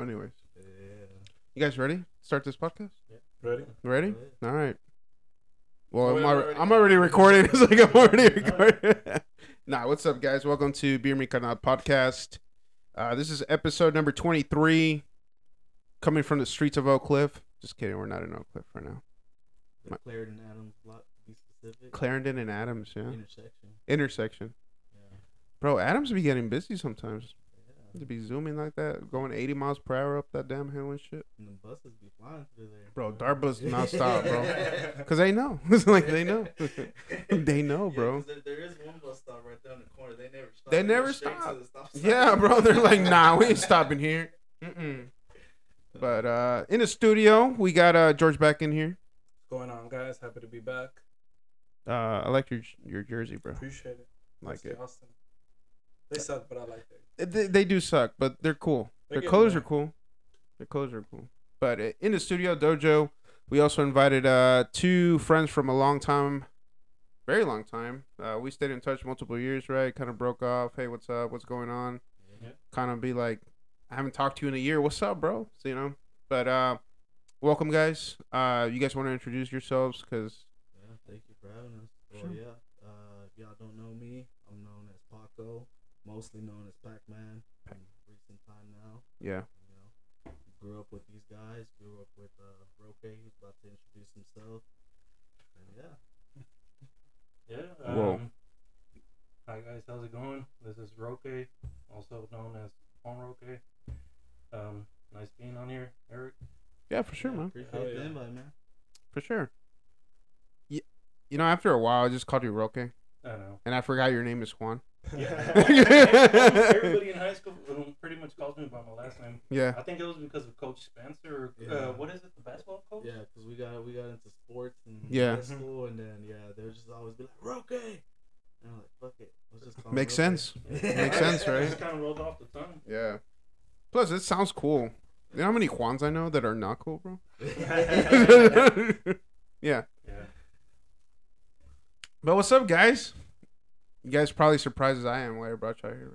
Anyways, Yeah. you guys ready? Start this podcast. Yeah. Ready? Ready? Yeah. All right. Well, Oh, I'm, already, already- I'm already recording. It's like I'm already recording. nah, what's up, guys? Welcome to Beer Me Canal podcast. Uh, this is episode number 23, coming from the streets of Oak Cliff. Just kidding, we're not in Oak Cliff right now. My- Clarendon Adams block to be specific. Clarendon and Adams, yeah. Intersection. Intersection. Yeah. Bro, Adams be getting busy sometimes. Yeah. To be zooming like that, going 80 miles per hour up that damn hill and shit. And the buses be flying through there. Bro, Dart bus not stop, bro. Because they know. it's like they know. they know, Yeah, there, there is one bus stop right down the corner. They never stop. They go never stop. the stop. Yeah, bro. They're like, nah, we ain't stopping here. Mm-mm. But uh, in the studio, we got uh, George back in here. What's going on, guys? Happy to be back. Uh, I like your your jersey, bro. Appreciate it. Like Stay it. Austin. They suck, but I like it. They, they do suck, but they're cool. They're Their getting colors there. are cool. Their colors are cool. But uh, in the studio dojo, we also invited uh two friends from a long time, very long time. Uh, we stayed in touch multiple years, right? Kind of broke off. Hey, what's up? What's going on? Yeah. Kind of be like, I haven't talked to you in a year. What's up, bro? So, you know. But uh, welcome, guys. Uh, you guys want to introduce yourselves? Cause Yeah, thank you for having us. Well, Sure. yeah. Uh, if y'all don't know me, I'm known as Paco, mostly known as Pac-Man. In recent time now, yeah, you know, grew up with these guys. Grew up with uh, Roque, who's about to introduce himself. And yeah, Yeah. Whoa. Um, hi guys, how's it going? This is Roque, also known as Juan Roque. Um, nice being on here, Eric. yeah, for sure, yeah, man. Appreciate Hell the yeah. invite, man. For sure. You, you know, after a while, I just called you Roque, I know. and I forgot your name is Juan. Yeah. Everybody in high school pretty much calls me by my last name. Yeah. I think it was because of Coach Spencer. Or, Yeah. uh, what is it? The basketball coach? Yeah, because we got we got into sports and Yeah. high school, and then yeah, they would just always be like Roque, and I'm like, fuck it, let's just call Makes Roque." sense. Makes sense, It right? just kind of rolled off the tongue. Yeah. Plus, it sounds cool. You know how many Juans I know that are not cool, bro? yeah. Yeah. But what's up, guys? You guys probably surprised as I am why I brought you out here.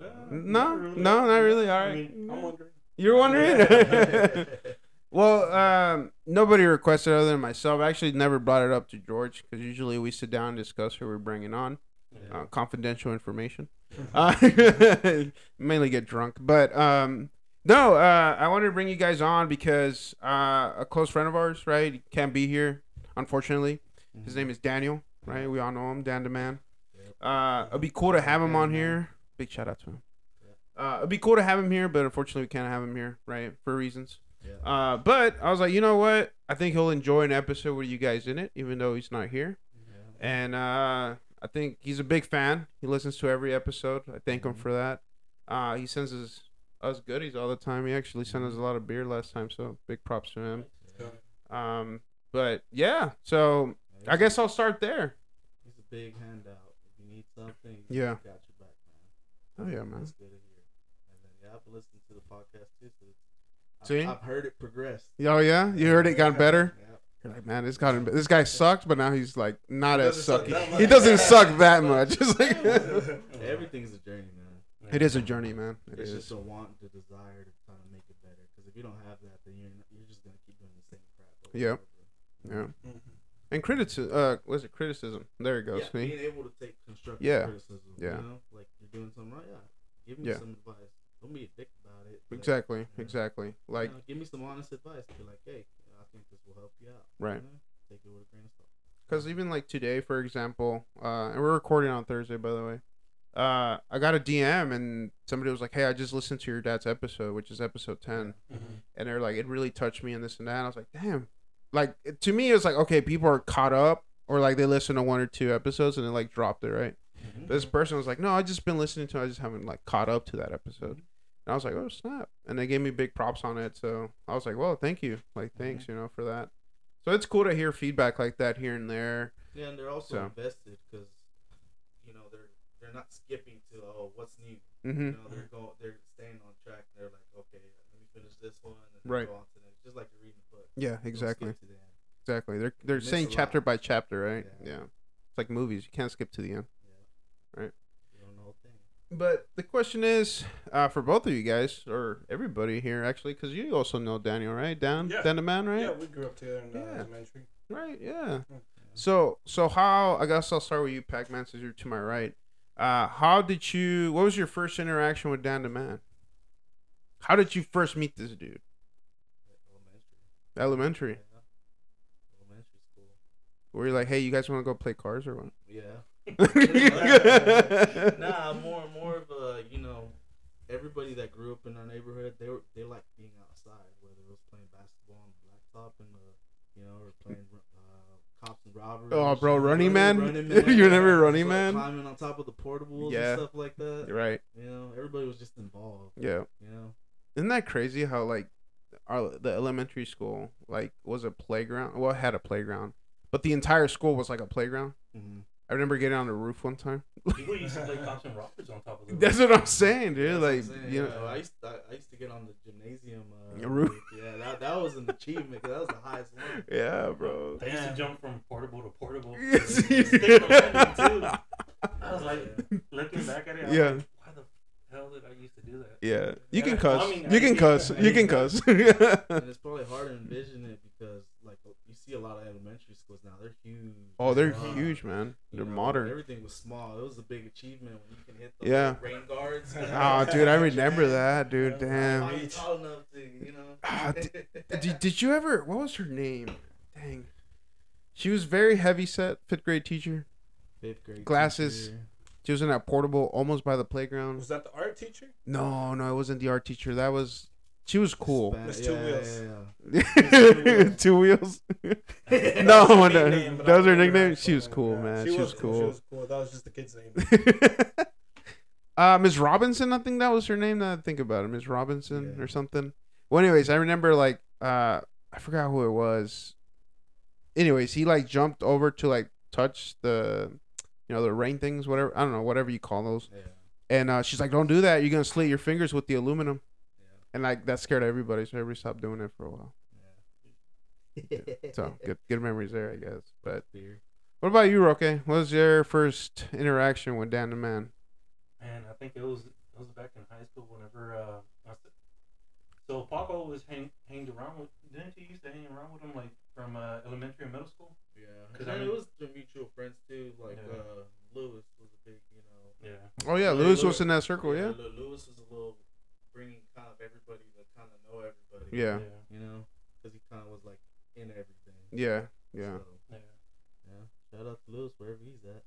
Uh, No, not no, not really. All I right. mean, I'm wondering. You're wondering? well, um, nobody requested other than myself. I actually never brought it up to George because usually we sit down and discuss who we're bringing on. yeah. uh, confidential information. Uh, mainly get drunk, but um, no. Uh, I wanted to bring you guys on because uh, a close friend of ours, right, can't be here, unfortunately. His name is Daniel, right? We all know him, Dan the Man. Uh, it'd be cool to have him on here. Big shout out to him. Uh, it'd be cool to have him here, but unfortunately we can't have him here, right, for reasons. Uh, but I was like, you know what? I think he'll enjoy an episode with you guys in it, even though he's not here and uh, I think he's a big fan. He listens to every episode. I thank him Mhm. for that. Uh, he sends us us goodies all the time. He actually sent us a lot of beer last time, so big props to him. Um, but yeah, so I guess I'll start there. It's a big handout. If you need something, Yeah. he got your back, man. Oh yeah, man. It's good to hear. And then yeah, I've listened to the podcast too, so it's, I've, See? I've heard it progress. Oh yeah, you heard it got better. Yeah. You're like, man, this got this guy sucked, but now he's like not He as doesn't suck sucky. He doesn't suck that much. It's like Everything's a journey, man. it is a journey, man. It it's is. just a want, the desire to try to make it better. Because if you don't have that, then you're you're just gonna keep doing the same crap. over Yep. and over. Yeah. Mm. And criticism. Uh, was it criticism? There it goes. Yeah, See? being able to take constructive Yeah. criticism. Yeah. You know, like you're doing something right. Yeah. Give me Yeah. some advice. Don't be a dick about it. but, Exactly. you know, Exactly. you Like know, give me some honest advice. Be like, hey, I think this will help you out. Right. You know? Take it with a grain of salt. Because even like today, for example, uh, and we're recording on Thursday, by the way. Uh, I got a DM and somebody was like, "Hey, I just listened to your dad's episode, which is episode 10. Mhm. and they're like, "It really touched me and this and that." And I was like, "Damn!" Like to me, it's like, okay, people are caught up, or like they listen to one or two episodes and they like dropped it, right? Mhm. This person was like, "No, I just been listening to, it. I just haven't like caught up to that episode." And I was like, "Oh snap!" And they gave me big props on it, so I was like, "Well, thank you, like thanks, you know, for that." So it's cool to hear feedback like that here and there. Yeah, and they're also So. invested because you know they're they're not skipping to oh what's new. Mm-hmm. You know they're going they're staying on track. They're like okay, let me finish this one and Right. go on to the next. Just like Yeah, exactly, to the end. exactly. They're they're saying chapter by chapter, right? Yeah. Yeah. It's like movies. You can't skip to the end. Yeah. Right. You don't know the but the question is, uh, for both of you guys or everybody here, actually, because you also know Daniel, right? Dan, Yeah. Dan the man, right? Yeah, we grew up together in uh, Yeah. elementary. Right. Yeah. Mm. So, so how? I guess I'll start with you, Pac-Man, since you're to my right. Uh, how did you? What was your first interaction with Dan the man? How did you first meet this dude? Elementary. Elementary. Yeah. Elementary school. Were you like, hey, you guys want to go play cars or what? Yeah. nah, more more of a you know, everybody that grew up in our neighborhood, they were they like being outside, whether it was playing basketball on the blacktop and the, you know, or playing uh, cops and robbers. Oh, bro, Running Man? Running You remember Running like, Man? Climbing on top of the portables Yeah. and stuff like that. Right. You know, everybody was just involved. Yeah. You know. Isn't that crazy how like our the elementary school like was a playground? Well, it had a playground, but the entire school was like a playground. Mm-hmm. I remember getting on the roof one time. People used to play cops and robbers on top of the That's what I'm saying, dude. like, you know, I used to, I used to get on the gymnasium uh, roof? Yeah, that, that was an achievement. 'cause that was the highest one. yeah, bro. I used to jump from portable to portable. Yes, Stick you- the too. I was like, looking back at it, I was Yeah. like, why the hell did I used to do that? Yeah, you can cuss. You can cuss. You can cuss. and it's probably hard to envision it because like you see a lot of elementary schools now. They're huge. oh, they're Wow. huge, man. You They're know, modern. Everything was small. It was a big achievement when you can hit the Yeah. rain guards. Oh, dude, I remember that, dude. Damn. I'm tall enough to, you know. Ah, Did, did you ever? What was her name? Dang. She was very heavy set, fifth grade teacher. Fifth grade Glasses. teacher. She was in that portable, almost by the playground. Was that the art teacher? No, no, it wasn't the art teacher. That was. She was cool. Span- two yeah, wheels. yeah, Two wheels. No, That was her no, nickname, but that was her nickname. her She was cool, name. man. She, She was was cool. She was cool. That was just the kid's name. uh, Miss Robinson, I think that was her name. Now that I think about it, Miss Robinson Yeah. or something. Well, anyways, I remember like uh, I forgot who it was. Anyways, he like jumped over to like touch the, you know, the rain things, whatever. I don't know, whatever you call those. Yeah. And uh, she's like, "Don't do that. You're gonna slit your fingers with the aluminum." Yeah. And like that scared everybody, so everybody stopped doing it for a while. Yeah. So good, good memories there, I guess. But Fear. what about you, Roque? What was your first interaction with Dan the Man? Man, I think it was it was back in high school whenever uh so Paco was hang hanged around with didn't you used to hang around with him like from uh, elementary and middle school? Yeah. 'Cause And I it was the mutual friends too. Like Yeah. uh, Lewis was a big, you know. Yeah. Oh yeah, Yeah, Lewis Lewis- was in that circle, yeah. Lew- Lewis was a little bringing kind of everybody to kind of know everybody. Yeah. You know, because he kind of was like in everything. Yeah, yeah. So, Yeah. yeah. Shout out to Lewis wherever he's at.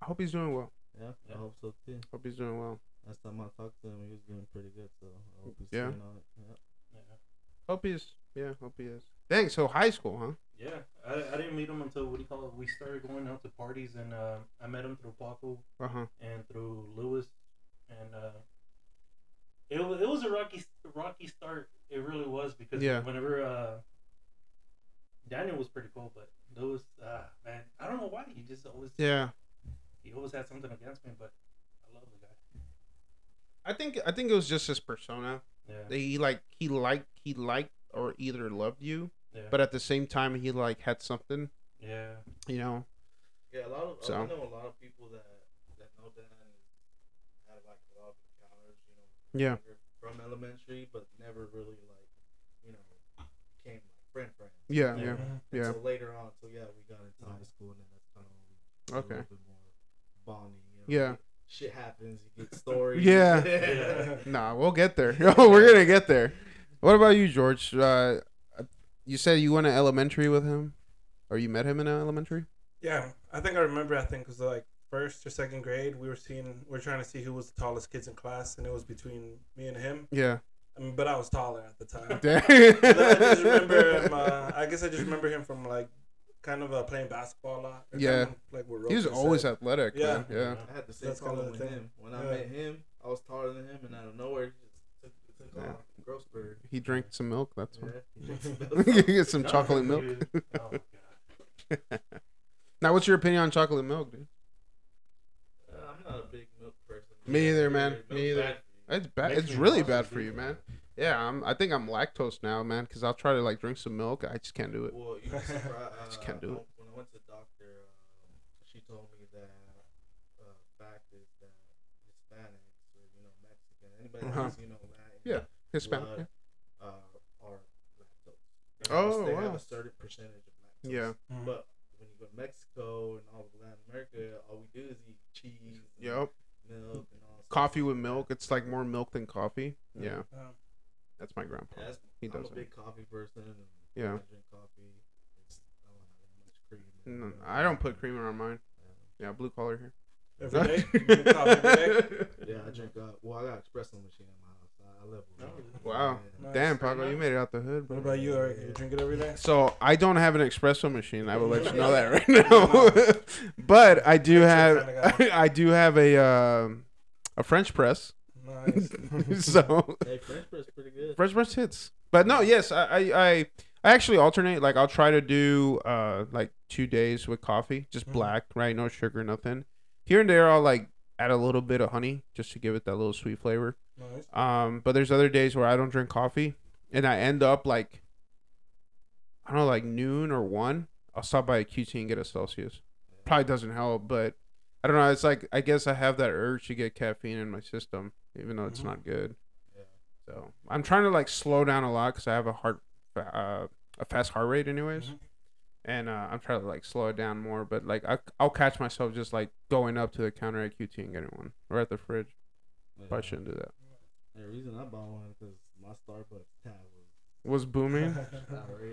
I hope he's doing well. Yeah, Yeah. I hope so too. Hope he's doing well. Last time I talked to him, he was doing pretty good. So I hope he's Yeah. staying on it. Yeah. Yeah. Hope he's yeah. Hope he is. Dang. So high school, huh? Yeah, I, I didn't meet him until what do you call it? We started going out to parties, and uh, I met him through Paco Uh huh. and through Lewis, and uh, it was it was a rocky rocky start. It really was because Yeah. whenever uh, Daniel was pretty cool, but Lewis, uh, man, I don't know why he just always Yeah. he always had something against me, but I love the guy. I think I think it was just his persona. Yeah, He like he liked he liked or either loved you, yeah, but at the same time he like had something. yeah, You know. Yeah, a lot of So- I know a lot of people that that know Dan and had like a lot of encounters, you know, Yeah. from elementary, but never really like, you know, became like friend friends. Yeah. Yeah. Yeah. Yeah. So later on, so yeah, we got into high school, and then that's kind of when we got Okay. a little bit more bonding. You know, Yeah. Shit happens. You get stories. Yeah. Yeah. Nah, we'll get there. We're gonna get there. What about you, George? Uh, you said you went to elementary with him, or you met him in elementary? Yeah, I think I remember. I think it was like first or second grade. We were seeing, we are trying to see who was the tallest kids in class, and it was between me and him. Yeah. I mean, but I was taller at the time. Dang. I just remember him. Uh, I guess I just remember him from like kind of uh, playing basketball a lot. Yeah. kind of like what he was always said. athletic. Yeah. man. Yeah. I had the same That's problem with thing. him. When I met him, I was taller than him, and out of nowhere, he just took, took Yeah. off. Grossberg. He drank some milk. That's Yeah. why. he drank some you get some chocolate milk. oh my god. now, what's your opinion on chocolate milk, dude? Uh, I'm not a big milk person. Me either, man. Milk's Me either. bad. It's bad. It's really bad for you, man. Yeah, I'm. I think I'm lactose now, man. Because I'll try to like drink some milk. I just can't do it. Well, you surprised, uh, Just can't do it. When I went to the doctor, um, she told me that uh, fact is that Hispanics or you know Mexican, anybody Uh-huh. that's, you know, Latin, Yeah, Hispanic. blood, uh, are lactose. They Oh, have a- they have a certain percentage of lactose. Yeah. Mhm. But when you go to Mexico and all of Latin America, all we do is eat cheese, and Yep. milk, and all. stuff Coffee like with that. milk. It's like more milk than coffee. Yeah, Um, that's my grandpa. Yeah, that's, He I'm does a it. big coffee person. And Yeah. I drink coffee. It's, I don't have that much cream. in No, it, I don't put creamer on mine. Yeah. Yeah, blue collar here. every day. You drink coffee every day. Yeah, I drink. Uh, well, I got espresso machine in my house. I, I live with it. Wow. Nice. Damn, Paco, you made it out the hood, What about you, Eric? You drink it every day? So I don't have an espresso machine. I will let you know that right now. but I do have I do have a um a French press. Nice. so Hey, French press pretty good. French press hits. But no, yes, I, I I I actually alternate. Like I'll try to do uh like two days with coffee, just Mhm. black, right? No sugar, nothing. Here and there, I'll like add a little bit of honey just to give it that little sweet flavor. nice. Um, but there's other days where I don't drink coffee, and I end up like, I don't know, like noon or one. I'll stop by a QT and get a Celsius. Probably doesn't help, but I don't know. It's like I guess I have that urge to get caffeine in my system, even though it's Mhm. not good. Yeah. So I'm trying to like slow down a lot because I have a heart, uh, a fast heart rate, anyways, Mhm. And uh, I'm trying to like slow it down more. But like I, I'll catch myself just like going up to the counter at QT and getting one, or at the fridge. Yeah. Probably shouldn't do that. The reason I bought one because my Starbucks tab was Was booming.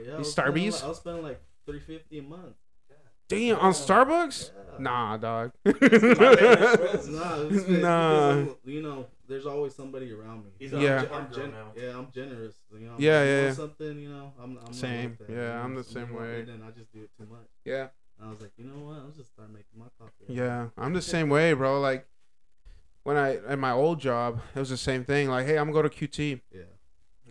Yeah, I These Starbies? like- I was spending like three fifty a month. Damn, on Starbucks? Yeah. Nah, dog. Nah, it's, it's Nah. you know, there's always somebody around me. He's So a Yeah. I'm, hard I'm gen- yeah, I'm generous. You know, Yeah, if I yeah, yeah. Something, you know, I'm, I'm Same. Like that, Yeah, you know, I'm the same way. And then I just do it too much. yeah. And I was like, you know what? I'll just start making my coffee. Yeah, I'm the same way, bro. Like when I at my old job, it was the same thing. Like, hey, I'm gonna go to QT. Yeah.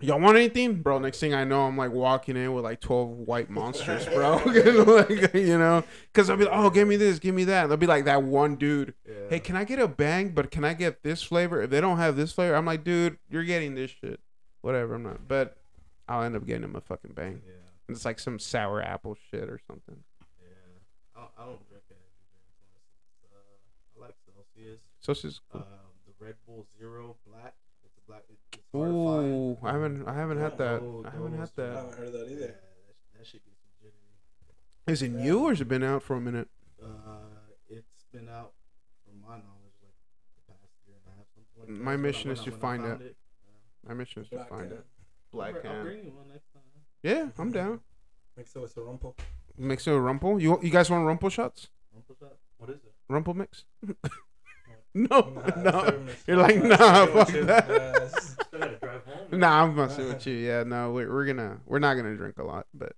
Y'all want anything, bro? Next thing I know, I'm like walking in with like 12 white monsters, bro. like, you know, because I'll be like, oh, give me this, give me that. And they'll be like that one dude. Yeah. Hey, can I get a bang? But can I get this flavor? If they don't have this flavor, I'm like, dude, you're getting this shit. Whatever, I'm not. But I'll end up getting them a fucking bang. Yeah. And It's like some sour apple shit or something. Yeah. I, don't- I don't drink energy drinks. unless it's, Uh, I like Celsius. It's just Uh, the Red Bull Zero Black. It's a black. It's it's hard to find. Ooh, I haven't, I haven't had that. Oh, I haven't had that. I haven't heard that either. that, shit gets jittery. Is it new or has it been out for a minute? Uh, it's been out, from my knowledge, like the past year and a half, something like. My That's when I- mission is to find it. My mission is to find it. Black I'll can. bring you one next time. Yeah, I'm down. Mix it with a rumple. Mix it with rumple. You you guys want rumple shots? Rumple shot? What is it? Rumple mix? no, Nah, no. You're like, Nah, fuck that. Yes. Still gotta drive home. Nah, I'm messing with you. Yeah, no, we're we're gonna we're not gonna drink a lot, but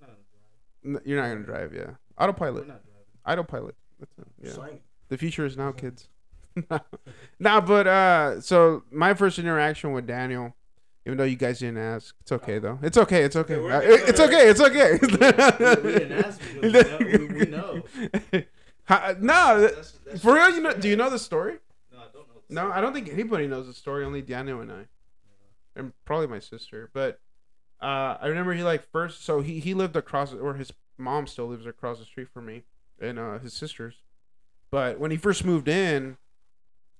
We're not gonna drive. n- you're not gonna drive. Yeah, autopilot. Autopilot. That's it. Yeah. The future is now, kids. nah, but uh, so my first interaction with Daniel, even though you guys didn't ask, it's okay though. It's okay. It's okay. we're Uh, it's okay. It's okay. we, we didn't ask because we know. We, we know. Ha- no, That's, that's for real. You know? Do you know the story? No, I don't know. the No, story. I don't think anybody knows the story. Only Daniel and I, and probably my sister. But uh, I remember he like first. So he he lived across, or his mom still lives across the street from me, and uh, his sisters. But when he first moved in,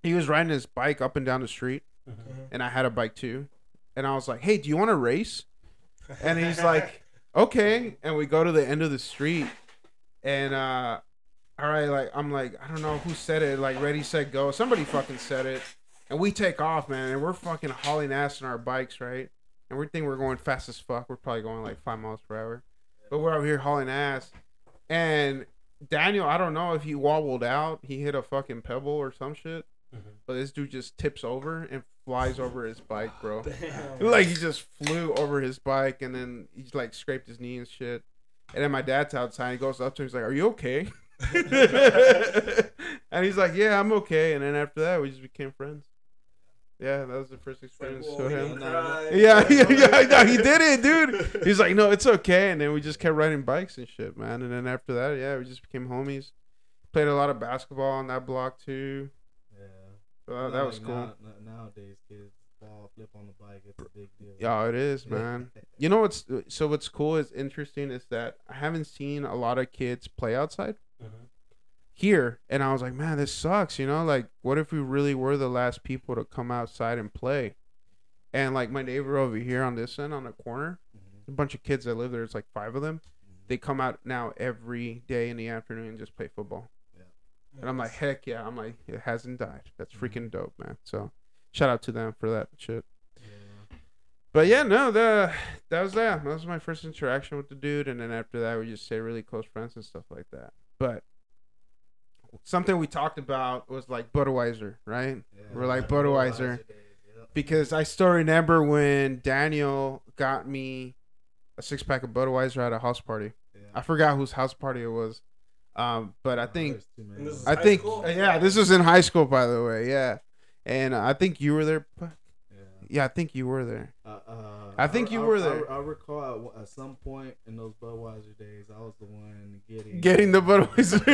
he was riding his bike up and down the street, Mhm. Mhm. and I had a bike too. And I was like, "Hey, do you want to race?" And he's like, "Okay." And we go to the end of the street, and uh, all right, like I'm like, I don't know who said it, like ready, set, go. Somebody fucking said it, and we take off, man, and we're fucking hauling ass on our bikes, right? And we think we're going fast as fuck. We're probably going like five miles per hour, but we're out here hauling ass, and Daniel, I don't know if he wobbled out, he hit a fucking pebble or some shit, Mhm. but this dude just tips over and flies over his bike, bro. Like he just flew over his bike and then he's like scraped his knee and shit. And then my dad's outside. He goes up to him. He's like, "Are you okay?" and he's like, "Yeah, I'm okay." And then after that, we just became friends. Yeah, that was the first experience with he him. Yeah, yeah, yeah, no, he did it, dude. He's like, "No, it's okay." And then we just kept riding bikes and shit, man. And then after that, yeah, we just became homies. Played a lot of basketball on that block too. Yeah. So that, that was like cool. now- nowadays, kids fall, flip on the bike. It's a big deal. Yeah, it is, man. You know what's so what's cool is interesting is that I haven't seen a lot of kids play outside. Mhm. here, and I was like, man, this sucks. You know, like what if we really were the last people to come outside and play? And like my neighbor over here on this end on the corner, Mhm. a bunch of kids that live there. It's like five of them. Mhm. They come out now every day in the afternoon and just play football. And I'm like, heck yeah! I'm like, it hasn't died. That's freaking dope, man. So, shout out to them for that shit. But yeah, no, the that was that. That was my first interaction with the dude, and then after that, we just stayed really close friends and stuff like that. But something we talked about was like Budweiser, right? Yeah. We're like Yeah. Budweiser. days. Because I still remember when Daniel got me a six pack of Budweiser at a house party. Yeah. I forgot whose house party it was, um, but I Oh, think there's too many. And this is I think school? yeah, this was in high school, by the way. Yeah, and I think you were there. Yeah. I think you were there. Uh, uh, I think you I, were I- there. I, I recall at, at some point in those Budweiser days, I was the one getting Getting the Budweiser.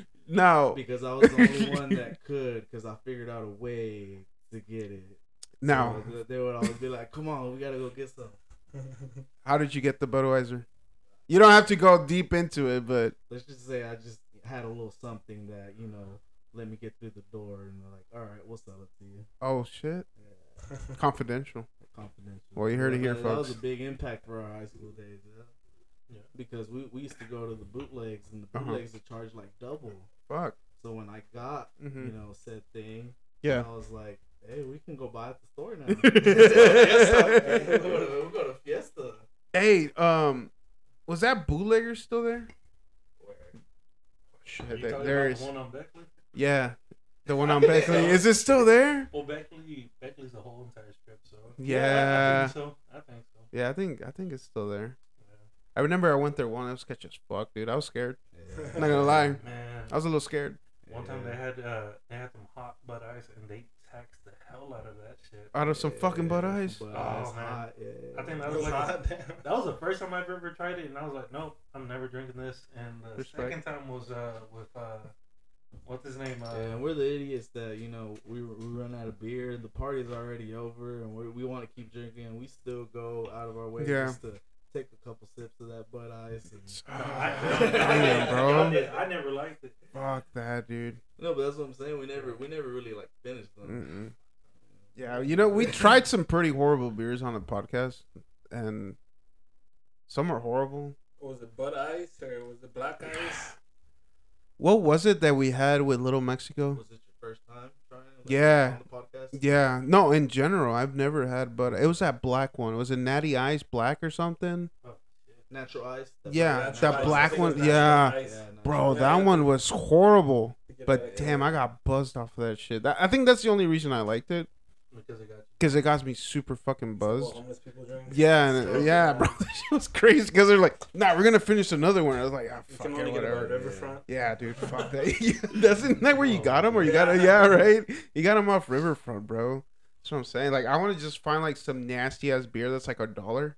now, because I was the only one that could because I figured out a way to get it. Now So they would always be like, "Come on, we gotta go get some." How did you get the Budweiser? You don't have to go deep into it, but Let's just say I just had a little something that you know let me get through the door, and they're like, "All right, we'll sell it to you." oh shit, Yeah, confidential. confidential. Well, you heard it here, that, That was a big impact for our high school days. Yeah. Yeah. Because we, we used to go to the bootlegs, and the Uh-huh. bootlegs would charge like double. Fuck. So when I got hmm you know said thing, Yeah. I was like, "Hey, we can go buy at the store now." Fiesta. we go to, we go to Fiesta. Hey, um, was that bootlegger still there? Shit, Are you there- there about is. The one on Beckley? Yeah, the one on Beckley. Is it still there? Well, Beckley, Beckley's the whole entire strip, so I- I, Yeah. think so. I think so. Yeah, I think I think it's still there. Yeah. I remember I went there one. It was sketchy as fuck, dude. I was scared. Yeah. I'm not gonna lie. Man, I was a little scared. one time they had uh they had some hot Bud Ice and they taxed the hell out of that shit. Out of some fucking Bud Yeah, Ice. Bud Oh, man. hot, yeah. I think that That was was like hot, that was the first time I've ever tried it, and I was like, nope, I'm never drinking this. And the Respect. second time was uh with uh what's his name? Uh, Yeah, and we're the idiots that you know we we run out of beer. The party's already over, and we we want to keep drinking. We still go out of our way Yeah. just to take a couple sips of that Bud Ice. And... I, Damn, bro. I, did- I never liked it. Fuck that, dude. No, but that's what I'm saying. We never we never really like finished them. Mm-mm. Yeah, you know we tried some pretty horrible beers on the podcast, and some are horrible. was it Bud Ice or was it Black Ice? What was it that we had with Little Mexico? Was it your first time trying? like, Yeah. On the podcast. Yeah, no, in general, I've never had, but it was that black one. Was it Natty Ice Black or something? Oh, shit. Natural ice. that Yeah, black Natural that Ice, black one, yeah. Yeah, no. Bro, Yeah, that yeah. one was horrible. To get But that- damn, I got buzzed off of that shit. That, I think that's the only reason I liked it Because it got you. because it got me super fucking That's buzzed. homeless people drink. Yeah, and, Still, yeah, bro, that shit was crazy because they're like, "Nah, we're gonna finish another one." I was like, "Ah, fuck it, only get it on whatever." Riverfront. Yeah, dude, fuck that. Doesn't that where you got them, or you got to Yeah, right. You got them off Riverfront, bro. That's what I'm saying. Like, I want to just find like some nasty ass beer that's like a dollar,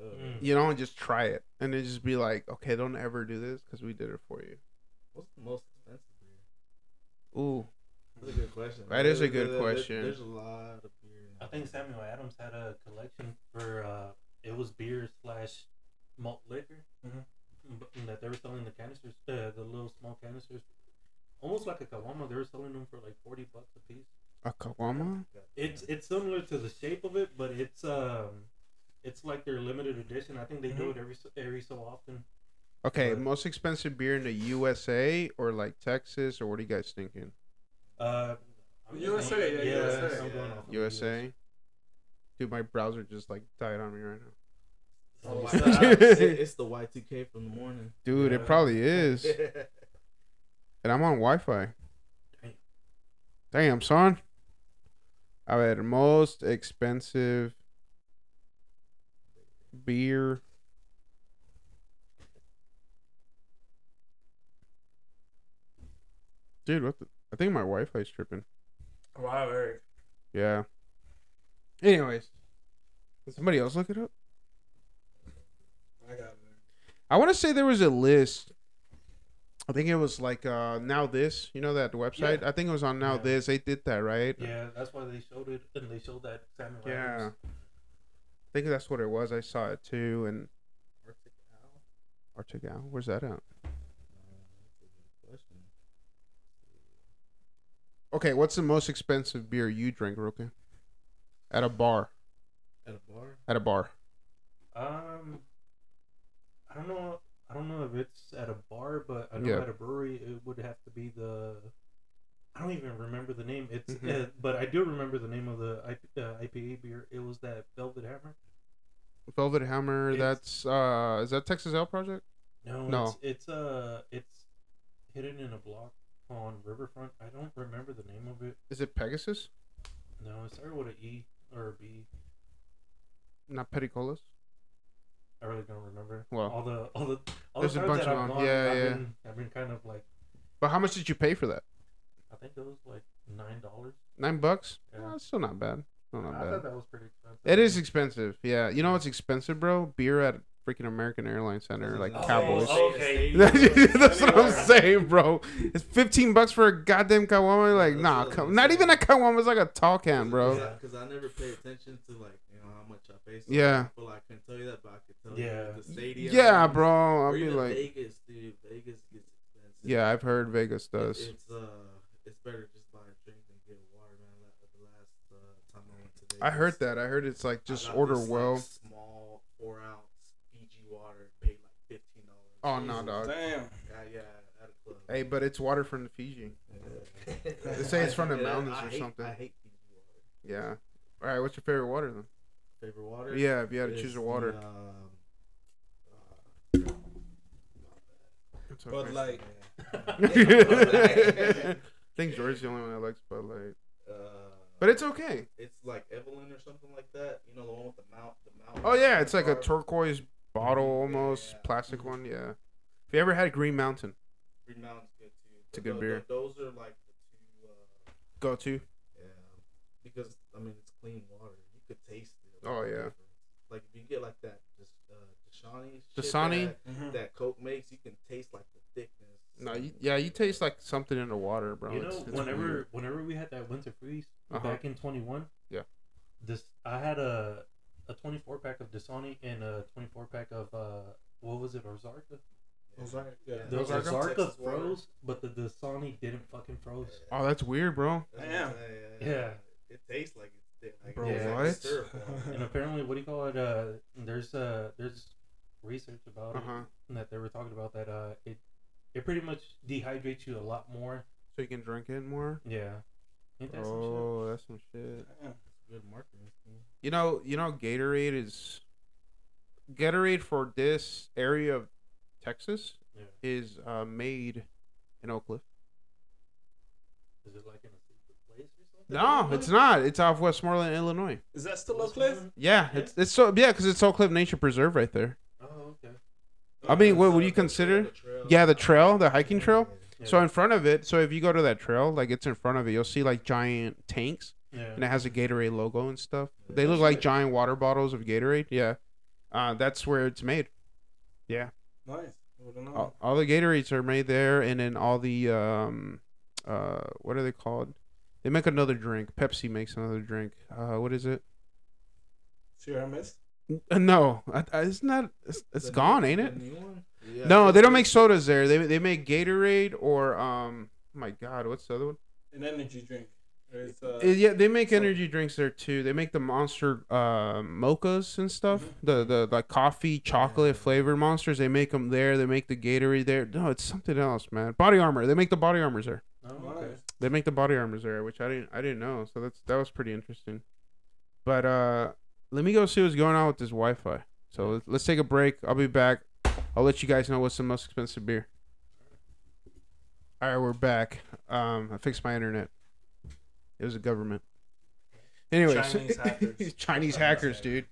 Mm. you know, and just try it, and then just be like, "Okay, don't ever do this because we did it for you." What's the most expensive beer? Ooh, That's a good question. That is a good there- there- question. There's a lot of beer. I think Samuel Adams had a collection for uh, it was beer slash malt liquor Mhm. that they were selling the canisters, uh, the little small canisters, almost like a caguama. They were selling them for like forty bucks a piece. a caguama. It's it's similar to the shape of it, but it's um, it's like their limited edition. I think they do Mhm. it every so- every so often. Okay, But- most expensive beer in the USA or like Texas, or what are you guys thinking? Uh, USA, yeah, yeah, USA, I'm going off of USA. Dude, my browser just like died on me right now. Oh, It's, the- it's the Y2K from the morning. Dude, it probably is. And I'm on Wi-Fi. Damn. Damn, son. I had most expensive beer. Dude, what the? I think my Wi-Fi's tripping. Wow, Eric. Yeah. Anyways, did somebody else look it up? I got it. I want to say there was a list. I think it was like uh NowThis, you know that website. I think it was on now Yeah. this. They did that, right? Yeah, that's why they showed it, and they showed that Samuel Yeah. Adams. I think that's what it was. I saw it too. And Arctic Owl, where's that at? Okay, what's the most expensive beer you drink, Roque? At a bar. At a bar. At a bar. Um, I don't know. I don't know if it's at a bar, but I know Yeah. at a brewery it would have to be the. I don't even remember the name. It's Mhm. uh, but I do remember the name of the IP, uh, IPA beer. It was that Velvet Hammer. Velvet Hammer. It's- That's uh, is that Texas Ale Project? No, No. It's, it's uh, it's hidden in a block on Riverfront. I don't remember the name of it. Is it Pegasus? No, it started with a E or a B. Not Peticolas. I really don't remember. Well, all the all the all there's the a bunch of them. gone, Yeah, I've yeah. Been, I've been kind of like But how much did you pay for that? I think it was like nine dollars. Nine bucks. Yeah. Oh, it's still not bad. Still not I bad. thought that was pretty expensive. It is expensive. Yeah. You know what's expensive, bro? Beer at freaking American Airlines Center, like Oh, Cowboys. okay. That's what I'm saying, bro. It's 15 bucks for a goddamn Caguama. Like, That's nah, come, not even a Caguama. It's like a tall can, bro. Yeah. Because I never pay attention to like you know how much I pay. So Yeah. Well, I can tell you that, but I can tell Yeah. you the stadium. Yeah, bro. I'll Or be even like, Vegas, dude. Vegas gets expensive. yeah, I've heard Vegas It- does. It's uh, it's better just buy a drink than get water, man. Like, the last uh, time I went to Vegas, I heard that. I heard it's like just order this, like, well. small four ounce Fiji water, paid like fifteen dollars. Oh, no, dog. Damn. Yeah, yeah, at a club. Hey, but it's water from the Fiji. They say it's from the mountains I or hate- something. I hate Fiji water. Yeah. All right. What's your favorite water then? Favorite water? Yeah, if you had to is choose a the, water. um, uh, It's Bud okay. Light. I think George's the only one that likes Bud Light, uh, but it's okay. it's like Evelyn or something like that. You know the one with the mount, the mount. Oh yeah, it's like a turquoise bottle almost Yeah. plastic one. Yeah. If you ever had Green Mountain, Green Mountain's good too. It's a good tho- beer. tho- Those are like the two. Uh, go to. yeah, because I mean it's clean water. You could taste it. Oh, yeah. difference. Like if you get like that, just uh, Dasani. shit Dasani? That, Mhm. that Coke makes, you can taste like the thickness. No, you, yeah, you taste like something in the water, bro. you know, It's- it's whenever weird. whenever we had that winter freeze Uh-huh. back in twenty one. Yeah. This I had a a twenty four pack of Dasani and a twenty four pack of uh what was it Ozarka? Ozarka, yeah. The Those Ozarka froze, but the Dasani didn't fucking froze. Oh, that's weird, bro. That's what I'm Damn. Yeah. It tastes like it's thick. Like, Bro, it's like what? syrup. And apparently, what do you call it? Uh, there's uh, there's research about Uh huh. it that they were talking about that uh, it it pretty much dehydrates you a lot more. So you can drink it more. Yeah. Ain't that some shit? Oh, that's some shit. Damn. Good marketing scheme. You know, you know, Gatorade is Gatorade for this area of Texas Yeah. is uh, made in Oak Cliff. Is it like in a secret place or something? No, it's not. It's off Westmoreland, Illinois. Is that still Oak Cliff? Yeah, it's it's so yeah, because it's Oak Cliff Nature Preserve right there. Oh, okay. I mean, what would you consider? the trail. Yeah, the trail, the hiking trail. Yeah. So in front of it, so if you go to that trail, like it's in front of it, you'll see like giant tanks, yeah. and it has a Gatorade logo and stuff. Yeah, They look like right. giant water bottles of Gatorade. Yeah, uh, that's where it's made. Yeah, Nice. I would've known. all, all the Gatorades are made there, and then all the um, uh, what are they called? They make another drink. Pepsi makes another drink. Uh, what is it? Sierra Mist? No, I, I, it's not. It's, it's The gone, new- ain't the it? new one? Yeah, No, they don't make sodas there. They they make Gatorade or um. Oh my God, what's the other one? An energy drink. Or it's, uh, yeah, they make so- energy drinks there too. They make the monster uh, mochas and stuff. Mhm. The the like coffee chocolate Yeah. flavored monsters. They make them there. They make the Gatorade there. No, it's something else, man. Body armor. They make the body armors there. Oh, okay. They make the body armors there, which I didn't I didn't know. So that's that was pretty interesting. But uh, let me go see what's going on with this Wi-Fi. So let's, let's take a break. I'll be back. I'll let you guys know what's the most expensive beer. All right, we're back. Um, I fixed my internet. It was a government. Anyways, Chinese hackers. Chinese hackers, dude.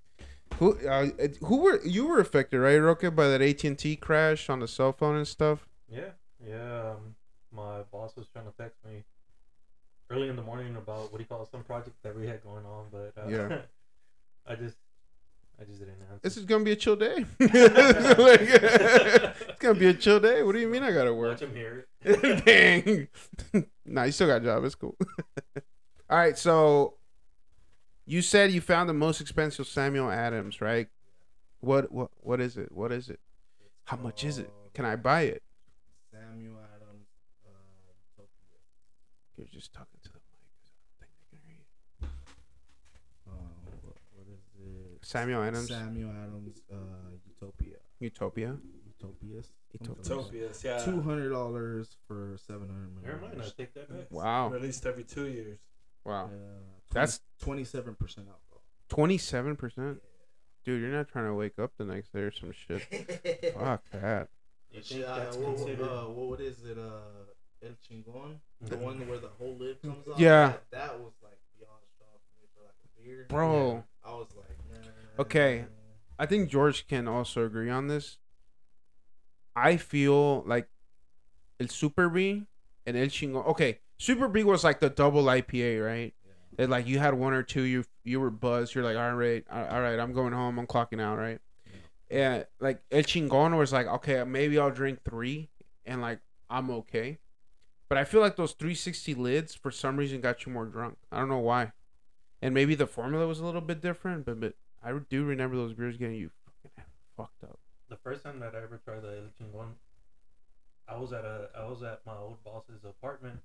Who uh, who were you were affected, right, Roque, by that AT and T crash on the cell phone and stuff? Yeah, yeah. Um, my boss was trying to text me early in the morning about what he you call it, some project that we had going on, but uh, Yeah. I just, I just didn't answer. This is gonna be a chill day. it's gonna be a chill day. What do you mean I gotta work? Watch him hear it. Dang. nah, you still got a job. It's cool. All right, so you said you found the most expensive Samuel Adams, right? What what what is it? What is it? How much is it? Can I buy it? Samuel Adams. Uh, You're just talking to the mic. I think they can hear you. Uh, what is it? Samuel Adams. Samuel Adams. Uh, Utopia. Utopia. Utopias. Utopias. Yeah. Two hundred dollars for seven hundred. Never mind. I take that back. Wow. Released every two years. Wow. Yeah, That's- twenty-seven percent alcohol. Twenty-seven percent. Dude, you're not trying to wake up the next day or some shit. Fuck that. You think uh, that's what, considered? uh, what is it? Uh, El Chingon, the Mhm. one where the whole lid comes off. Yeah. that, that was like beyond strong for me for like a beer. Bro. I was like, man. Okay. I think George can also agree on this. I feel like El Super B and El Chingon. Okay, Super B was like the double IPA, right? That like you had one or two, you you were buzzed. You're like, all right, all right, I'm going home. I'm clocking out, right? And like El Chingon was like, okay, maybe I'll drink three, and like I'm okay. But I feel like those 360 lids for some reason got you more drunk. I don't know why. And maybe the formula was a little bit different, but but I do remember those beers getting you fucking fucked up. the first time that I ever tried the El Chingon, I was at a I was at my old boss's apartment,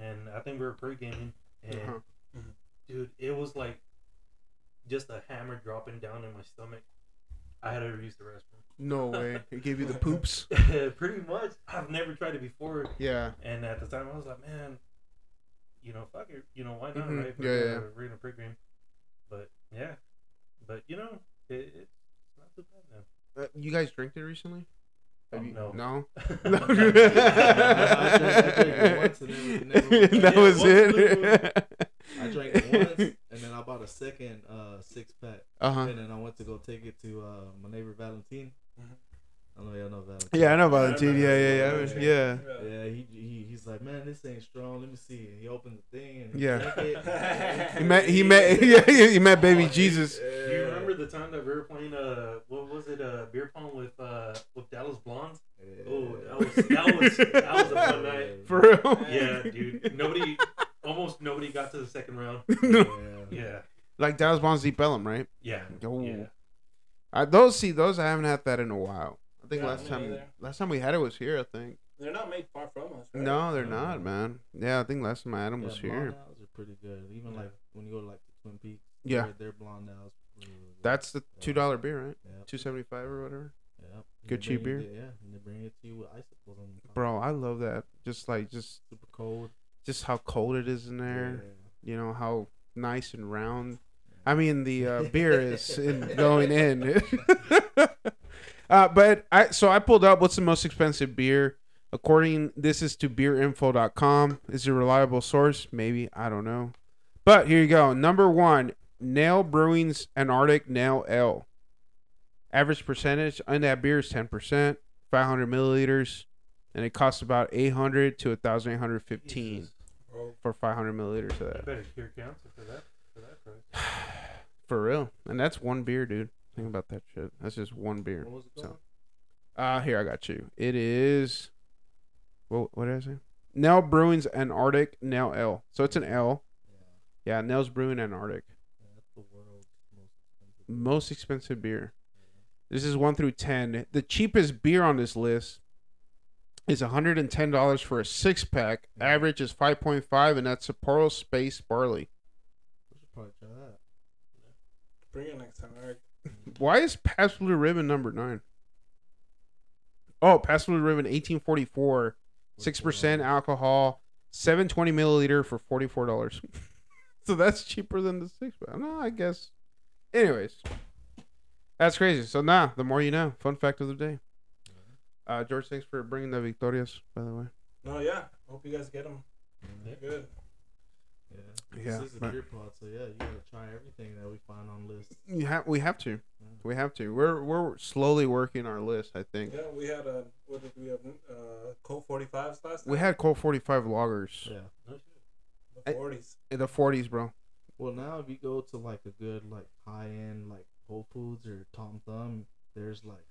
and I think we were pre gaming, and Uh-huh. dude, it was like just a hammer dropping down in my stomach. I had to use the restroom. No way. It gave you the poops. Pretty much. I've never tried it before, Yeah. and at the time I was like, man, you know, fuck it, you know, why not, Mhm. right? Yeah, yeah, yeah. We're gonna pregame, but yeah, but you know, it, it's not too bad now. Uh, you guys drank it recently? Have you- no. No. I drank- I drank it and it was never- that was once it. I drank once, and then I bought a second uh, six pack, uh huh. and then I went to go take it to uh, my neighbor Valentine. Mhm. I know y'all know Valentine. Yeah, I know I Valentine. remember Yeah, yeah, yeah. Valentine. Yeah. Yeah, he, he he's like, man, this ain't strong. Let me see. And he opened the thing and Yeah. He met. He met. Yeah, he met baby Jesus. Yeah. Do you remember the time that we were playing uh what was it uh beer pong with uh with Dallas Blondes? Oh, that was that was that was a fun night. For real. Yeah, dude. Nobody, almost nobody got to the second round. Yeah. Yeah, Like Dallas Blondes Deep Ellum, right? yeah, Oh. yeah. Uh, those see those I haven't had that in a while. I think Yeah, last time neither. last time we had it was here. I think. They're not made far from us. Right? No, they're not, man. Yeah, I think last time I had them Yeah, was blonde here. owls are pretty good. Even like when you go to like the Twin Peaks. Yeah. their- their blonde ales. really, really. That's the two dollar beer, right? Yeah. Two seventy five or whatever. Yeah. Good cheap beer? Yeah, and they bring it to you with icicles on the top. Bro, I love that. Just like just super cold. just how cold it is in there. Yeah. You know how nice and round. I mean the uh, beer is in, going in. uh, but I so I pulled up what's the most expensive beer. According this is to beerinfo.com. Is it a reliable source? Maybe I don't know. But here you go. Number one, Nail Brewing's Antarctic Nail Ale. Average percentage on that beer is ten percent, five hundred milliliters, and it costs about eight hundred to thousand eight hundred fifteen for five hundred milliliters of You that. better cure cancer for that for that price. For real. And that's one beer, dude. Think about that shit. That's just one beer. What was it So-? Uh here I got you. It is what what did I say? Nell Brewing's Antarctic Nell L. So it's an L. Yeah, Yeah, Nell's Brewing Antarctic. yeah, that's the world's most expensive. Most expensive beer. This is one through ten. The cheapest beer on this list is hundred and ten dollars for a six pack. Average is five point five, and that's Sapporo Space Barley. We should probably try that. bring it next time. All right. Why is Pabst Blue Ribbon number nine? Oh, Pabst Blue Ribbon, eighteen forty four, six percent alcohol, seven twenty milliliter for forty four dollars. so that's cheaper than the six. But no, I guess. Anyways, that's crazy. So now, the more you know. Fun fact of the day. Uh, George, thanks for bringing the Victorias. By the way, No, yeah. Hope you guys get them. They're good. Yeah. Yeah, This is a but- beer pod, so yeah, you gotta try everything that we find on lists. you have we have to, Yeah. we have to. We're we're slowly working our list. I think Yeah, we had a what did we have? Uh, Colt 45s last time. we had Colt forty five lagers Yeah. No shit. the 40s. in the forties, bro. Well, now if you go to like a good like high end like Whole Foods or Tom Thumb, there's like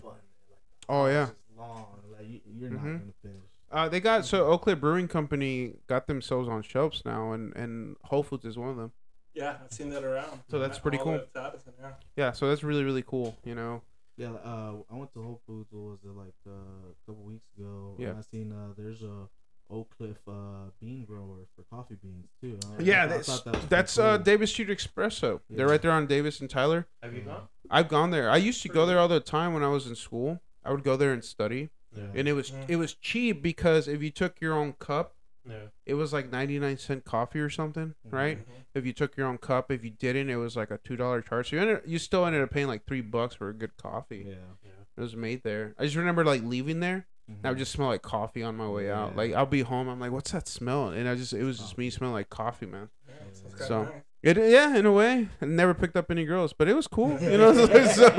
a bun. Like Oh, yeah. long. Like you, you're not Mhm. gonna finish. Uh, they got so Oak Cliff Brewing Company got themselves on shelves now, and and Whole Foods is one of them. Yeah, I've seen that around. So that's pretty cool. way up to Addison, yeah. Yeah, so that's really really cool. You know, Yeah, uh, I went to Whole Foods. What was it like uh, a couple weeks ago? Yeah. And I seen uh, there's a Oak Cliff uh, bean grower for coffee beans too. I- Yeah, I that's thought that was pretty that's uh. Davis Street Espresso. They're right there on Davis and Tyler. Have you gone? I've gone there. I used to go there all the time when I was in school. I would go there and study, Yeah. and it was Mm. it was cheap because if you took your own cup, Yeah. it was like ninety nine cent coffee or something, right? Mhm. If you took your own cup, if you didn't, it was like a two dollar charge. So you ended, you still ended up paying like three bucks for a good coffee. yeah. Yeah. It was made there. I just remember like leaving there. and I would Mhm. just smell like coffee on my way out. Yeah. Like I'll be home. I'm like, what's that smell? And I just it was just me smelling like coffee, man. Yeah, so So- kinda nice. It yeah, in a way. I never picked up any girls, but it was cool. You know, so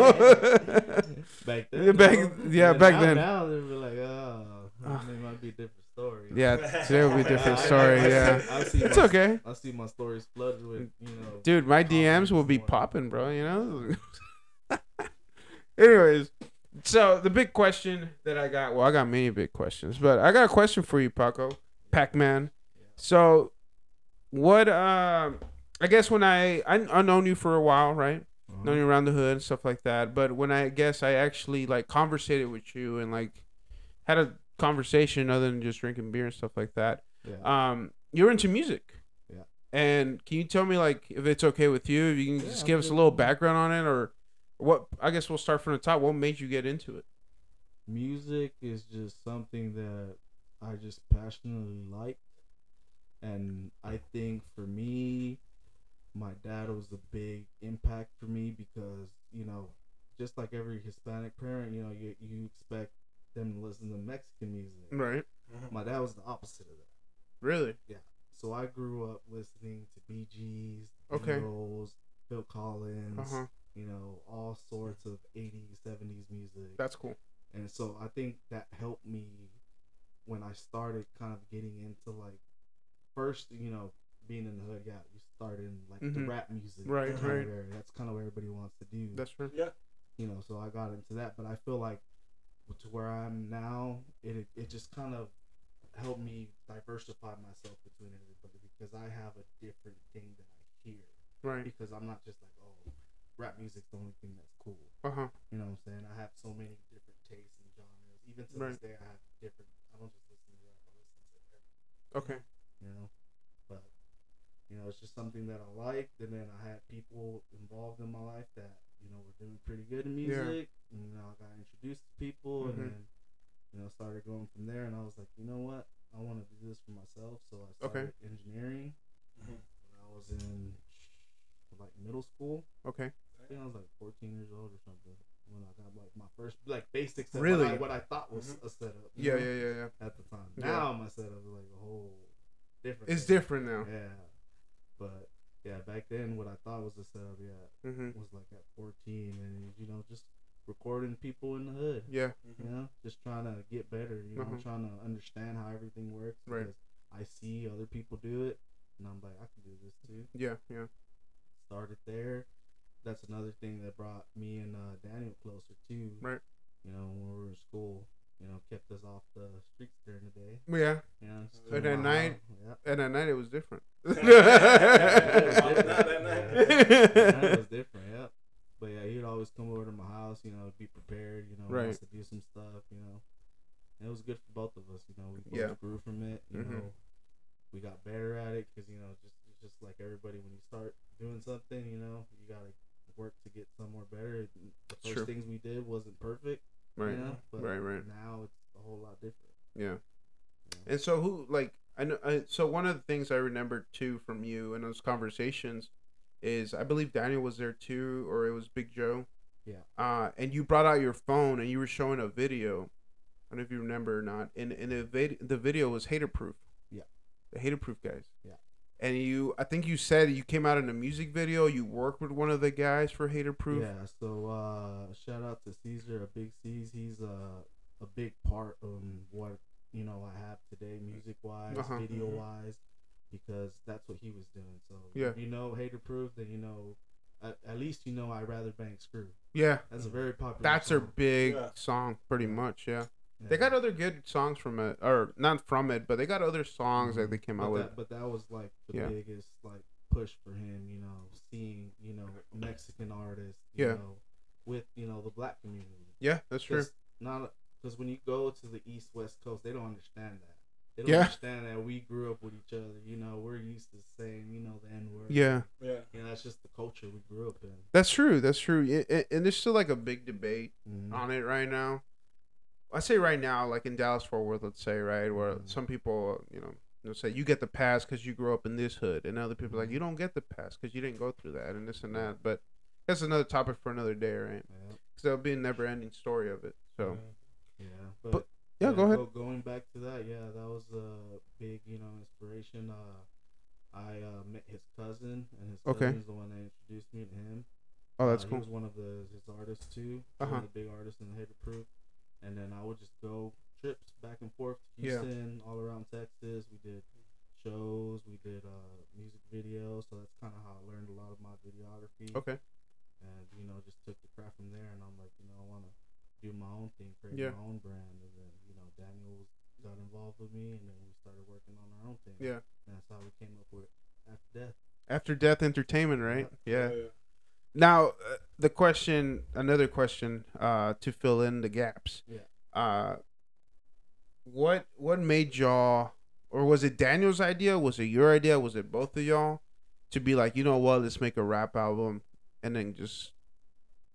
back Yeah, then. back- though. yeah, And back now, then. Now they'll be like, oh, it might be a different story. yeah, today will be a different I- I- story. I Yeah, see- I see it's my- okay, I see my stories flooded with, you know. dude. My DMs will be Comments, popping, bro. You know. Anyways, so the big question that I got, well, I got many big questions, but I got a question for you, Paco, Pac Man. So, what? Uh, I guess when I I I known you for a while, right? Uh-huh. known you around the hood and stuff like that. But when I guess I actually like conversated with you and like had a conversation other than just drinking beer and stuff like that. Yeah. Um, you're into music. Yeah. And can you tell me like if it's okay with you? If you can Yeah, just give us a little background on it, or what? I guess we'll start from the top. What made you get into it? music is just something that I just passionately like. And I think for me, my dad was a big impact for me because, you know, just like every Hispanic parent, you know, you, you expect them to listen to Mexican music. Right. My dad was the opposite of that. Really? Yeah so I grew up listening to Bee Gees, Okay. Beatles, Phil Collins, Uh huh. you know, all sorts of 80s, 70s music. That's cool. And so I think that helped me when I started kind of getting into like first, you know, being in the hood, yeah, you start in like Mhm. the rap music. Right, kind of right. area. That's kind of what everybody wants to do. That's true. Yeah. you know, so I got into that, but I feel like to where I'm now, it it just kind of helped me diversify myself between everybody because I have a different thing that I hear Right. because I'm not just like, oh, rap music's the only thing that's cool. Uh huh. You know what I'm saying? I have so many different tastes and genres. Even to Right. this day, I have different. I don't just listen to rap. I listen to everything. Okay. You know, but you know, it's just something that I liked, and then I had people involved in my life that you know were doing pretty good in Yeah. music. And, you know, I got introduced to people, Mhm. and then you know started going from there. And I was like, you know what? I want to do this for myself. So I started engineering. Mhm. When I was in like middle school. Okay. I think I was like 14 years old or something when I got like my first like basic setup. Really? What I, what I thought was Mhm. a setup. Yeah, know, yeah, yeah, yeah. At the time. Yeah. Now my setup is like a whole different. It's thing. different now. Yeah, but yeah, back then what I thought was a setup, yeah, Mm-hmm. was like at 14 and you know just recording people in the hood. Yeah. You know, just trying to get better. You know, Uh-huh. trying to understand how everything works. Right. Because I see other people do it, and I'm like, I can do this too Yeah. Yeah. started there. That's another thing that brought me and uh, Daniel closer too. Right. You know, when we were in school, you know, kept us off the streets during the day. Yeah. You know, And at night? house. And at night it was different. Not that night. Yeah. that was different. Yep. But yeah, he'd always come over to my house. You know, be prepared. You know, Right. to do some stuff. You know, and it was good for both of us. You know, we both Yeah. grew from it. You Mhm. know, we got better at it because you know, just just like everybody when you start doing something, you know, you gotta work to get somewhere better. The first True. things we did wasn't perfect. Right. You know, but Right, right. Now it's a whole lot different. Yeah. you know. And so who like I know I, so one of the things I remember too from you in those conversations is I believe Daniel was there too or it was Big Joe. Yeah. Uh and you brought out your phone and you were showing a video. I don't know if you remember or not. And and the vid- the video was hater proof. Yeah. The hater proof guys. Yeah. And you I think you said you came out in a music video, you worked with one of the guys for hater proof. Yeah, so uh shout out to Caesar, a big C's. He's a a big part of what you know I have today, music wise, Uh-huh. video wise, because that's what he was doing. So Yeah. if you know hater proof, then you know at, at least you know I rather bang screw. Yeah. That's a very popular. That's their song. big Yeah. song pretty much, yeah. Yeah. They got other good songs from it, or not from it, but they got other songs that Mhm. they came but out with. But that was like the Yeah. biggest like push for him. You know, seeing you know Mexican artists. You Yeah. Know, with you know the black community. Yeah, that's true. Cause not because when you go to the east west coast, they don't understand that. they don't Yeah. understand that we grew up with each other. You know, we're used to saying, you know, the N word. Yeah, Yeah. You know, that's just the culture we grew up in. that's true. That's true. It, it- and there's still like a big debate Mhm. on it right now. I say right now, like in Dallas Fort Worth, let's say, right, where Mhm. some people, you know, they'll say you get the pass because you grew up in this hood, and other people are like Mhm. you don't get the pass because you didn't go through that, and this and that. But that's another topic for another day, right? Yeah. Because there'll be a never-ending story of it. So Yeah. But- But, yeah, go ahead. going back to that, yeah, that was a big, you know, inspiration. Uh, I uh, met his cousin, and his Okay. cousin's the one that introduced me to him. Oh, that's uh, cool. He was one of the his artists too. Uh-huh. One of the big artists in the Hater Proof. And then I would just go trips back and forth to Yeah. Houston, all around Texas. We did shows, we did uh, music videos. So that's kind of how I learned a lot of my videography. Okay. And you know, just took the craft from there. And I'm like, you know, I want to do my own thing, create Yeah. my own brand. And then you know, Daniel got involved with me, and then we started working on our own thing. Yeah. And that's how we came up with After Death. After Death Entertainment, right? Yeah. yeah. Now, uh, the question, another question, uh, to fill in the gaps. Yeah. Uh, what what made y'all, or was it Daniel's idea? Was it your idea? Was it both of y'all to be like, you know what, let's make a rap album, and then just,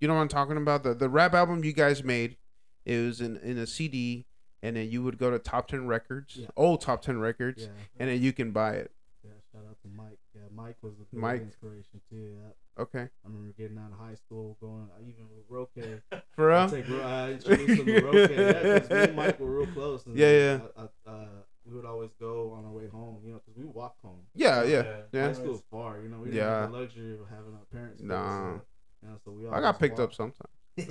you know what I'm talking about? The the rap album you guys made, it was in in a CD, and then you would go to Top Ten Records, Yeah. old Top Ten Records, Yeah. and then you can buy it. Yeah, shout out to Mike. Yeah, Mike was big Mike. inspiration too. Yeah. Okay, I remember getting out of high school, going even with Roque. for I real. take I introduced him to Roque. Yeah, me and Mike were real close. And Yeah, yeah. I, I, uh, we would always go on our way home, you know, because we walk home. Yeah, yeah, Yeah. yeah. High school's far, you know. We didn't Yeah. have the luxury of having our parents. Nah. So, you know, so we I got picked up sometimes. We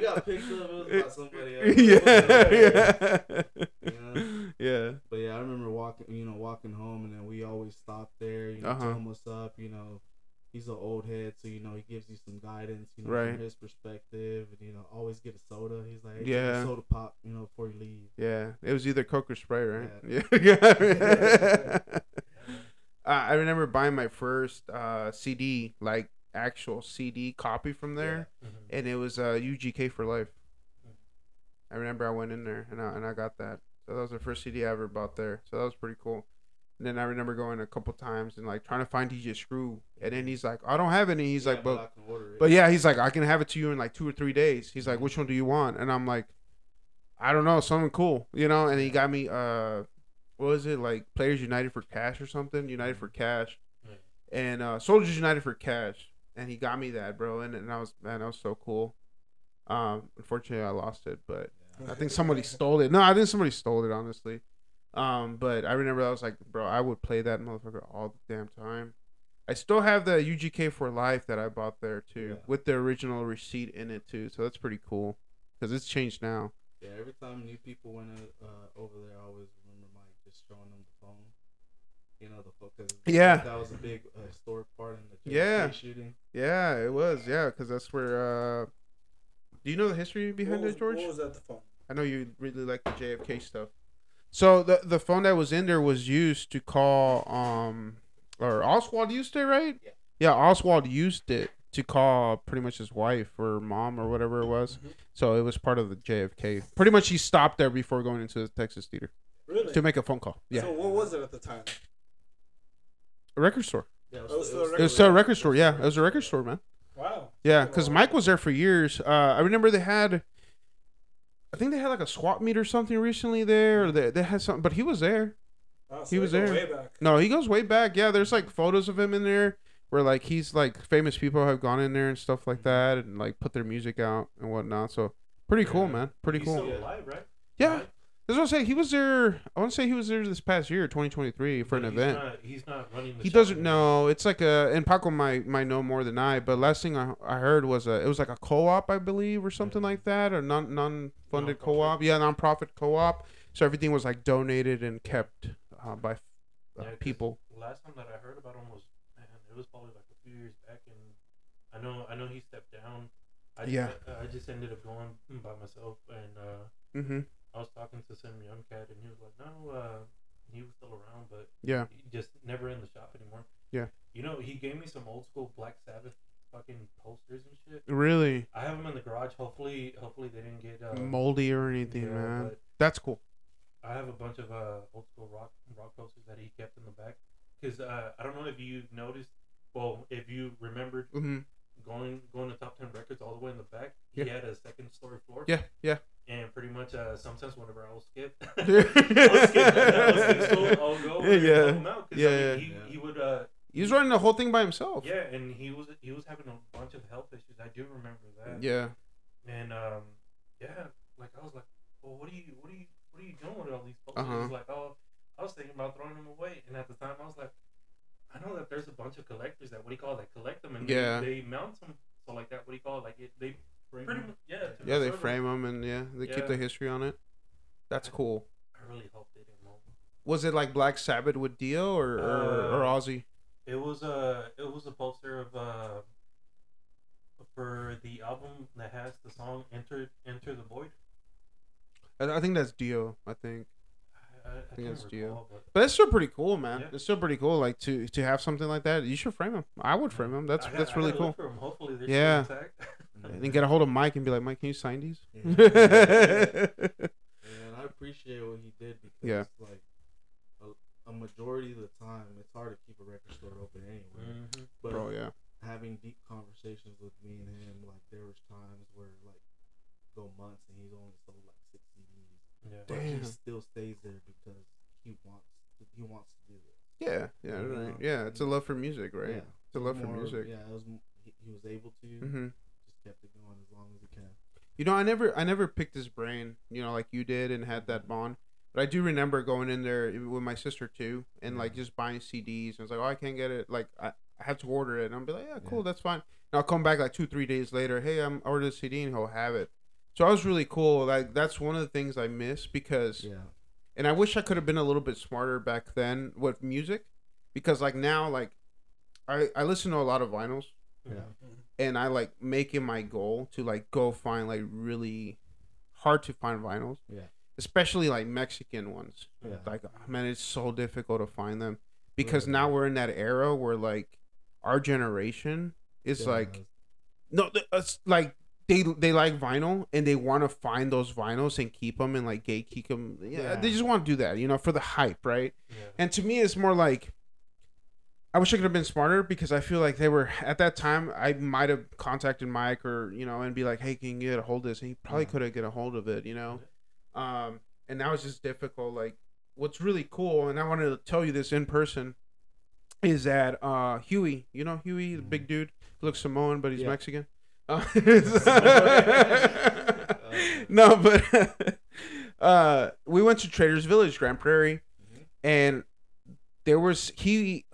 got picked up. It was about somebody else. yeah, yeah, Yeah. yeah. But yeah, I remember walking, you know, walking home, and then we always stopped there, you know, Uh-huh. tell what's up. You know, he's an old head, so you know he gives you some guidance, you know, Right. from his perspective, and you know, always get a soda. He's like, hey, Yeah. soda pop, you know, before you leave. Yeah, it was either Coke or Sprite, right? Yeah, yeah. I remember buying my first uh, CD, like actual CD copy from there, Mhm. and it was uh, UGK for life. I remember I went in there and I, and I got that. So that was the first CD I ever bought there. So that was pretty cool. And then I remember going a couple times and like trying to find DJ Screw, and then he's like, "I don't have any." He's Yeah, like, "But I can order it. But yeah, he's like, I can have it to you in like two or three days. He's like, which one do you want? And I'm like, I don't know, something cool, you know. And he got me, uh, what was it like, Players United for Cash or something? United for Cash, and uh, Soldiers United for Cash. And he got me that, bro. And, and I was, man, that was so cool. Um, unfortunately, I lost it, but I think somebody stole it. No, I think somebody stole it, honestly. Um, but I remember I was like, bro, I would play that motherfucker all the damn time. I still have the UGK for life that I bought there too, Yeah. with the original receipt in it too. So that's pretty cool because it's changed now. Yeah, every time new people went uh, over there, I always remember Mike just showing them the phone. You know, the. Cause Yeah. That was a big uh, historic part in the JFK Yeah. shooting. Yeah, it was. Yeah, because that's where. Uh, do you know the history behind was, it, George? What was at the phone? I know you really like the JFK stuff. So the the phone that was in there was used to call um or Oswald used it, right? Yeah. Yeah, Oswald used it to call pretty much his wife or mom or whatever it was. Mhm. So it was part of the JFK. Pretty much he stopped there before going into the Texas Theater Really? to make a phone call. Yeah. So what was it at the time? A record store. Yeah, Oh, so a It was still a record store. Yeah, it was a record store, man. Wow. Yeah, because. Mike was there for years. Uh, I remember they had, I think they had like a swap meet or something recently there. Or they, they had something, but he was there. Wow, so he was there. Way back. No, he goes way back. Yeah, there's like photos of him in there where like he's like famous people have gone in there and stuff like that and like put their music out and whatnot. So pretty cool, Yeah. man. Pretty He's cool. still alive, right? Yeah. That's what I'm saying. He was there. I want to say he was there this past year, 2023, for an he's event. Not, he's not running. The He doesn't know. It's like a and Paco might might know more than I. But last thing I, I heard was a it was like a co-op, I believe, or something Yeah. like that, or non non funded Non-profit. co-op. Yeah, non-profit co-op. So everything was like donated and kept uh, by uh, Yeah, people. Last time that I heard about him was man, it was probably like a few years back, and I know I know he stepped down. I Yeah. I, I just ended up going by myself, and uh, Mm-hmm. I was talking to some young cat, and he was like, "No, uh, he was still around, but Yeah. he just never in the shop anymore." Yeah. You know, he gave me some old school Black Sabbath fucking posters and shit. Really I have them in the garage. Hopefully, hopefully they didn't get uh, moldy or anything, yeah, man. That's cool. I have a bunch of uh, old school rock rock posters that he kept in the back. Because uh, I don't know if you noticed, well, if you remembered hmm going going to top ten records all the way in the back, Yeah. he had a second story floor. Yeah, yeah. And pretty much, uh, sometimes whenever I will skip, I'll skip, I'll skip school, I'll go Yeah. help him out. Yeah, I mean, yeah. He, Yeah. he would, uh, He was running the whole thing by himself. yeah, and he was he was having a bunch of health issues. I do remember that. Yeah. And um, yeah, like I was like, well, what are you, what are you, what are you doing with all these? Uh-huh. He's like, oh, I was thinking about throwing them away. And at the time, I was like, I know that there's a bunch of collectors that what do you call it, that collect them and they- Yeah. they, mount them. So like that, what do you call it? Like it, they pretty much, yeah, Yeah, they frame them and yeah, they keep the history on it. That's cool. I really hope they didn't mold them. Was it like Black Sabbath with Dio or or, or Uh, Ozzy? It was a it was a poster of uh for the album that has the song "Enter Enter the Void." I, I think that's Dio. I think, I, I, I think can't it's Dio. recall, but but it's still pretty cool, man. Yeah. It's still pretty cool. Like to to have something like that. You should frame them. I would frame them. That's I got- that's I really gotta cool. look for 'em. Hopefully, they're Yeah. And then get a hold of Mike and be like, Mike, can you sign these? And I appreciate what he did because, Yeah. like, a, a majority of the time, it's hard to keep a record store open anyway. Mhm. But Bro, yeah. having deep conversations with me and him, like, there was times where, like, go months and he's only sold like six CDs, Yeah. but Damn. he still stays there because he wants to, he wants to do this. Yeah, yeah, You right. know? Yeah, it's a love for music, right? Yeah. It's a love for music. Yeah, it was. He, he was able to. hmm Just kept it going as long as he can. You know, I never, I never picked his brain. You know, like you did, and had that bond. But I do remember going in there with my sister too, and like just buying CDs. And I was like, oh, I can't get it. Like I, I have to order it, and I'll be like, yeah, cool, Yeah. that's fine. And I'll come back like two, three days later. Hey, I'm I ordered a CD, and he'll have it. So I was really cool. Like that's one of the things I miss because, Yeah. and I wish I could have been a little bit smarter back then with music, because like now, like I I listen to a lot of vinyls Yeah. Mm-hmm. and I like make it my goal to like go find like really hard to find vinyls. Yeah. Especially like Mexican ones. Yeah. Like oh, man, it's so difficult to find them because Right. now we're in that era where like our generation is Yeah, like no, it's like they they like vinyl and they want to find those vinyls and keep them and like gatekeep them. Yeah, Yeah. they just want to do that, you know, for the hype, right? Yeah. And to me, it's more like I wish I could have been smarter because I feel like they were at that time. I might have contacted Mike or you know and be like, "Hey, can you get a hold of this?" And he probably Yeah. could have get a hold of it, you know. Um, and that was just difficult. Like, what's really cool, and I wanted to tell you this in person, is that uh Huey, you know Huey, the big dude, he looks Samoan but he's Yeah. Mexican. No, but uh, we went to Traders Village, Grand Prairie, Mhm. and there was he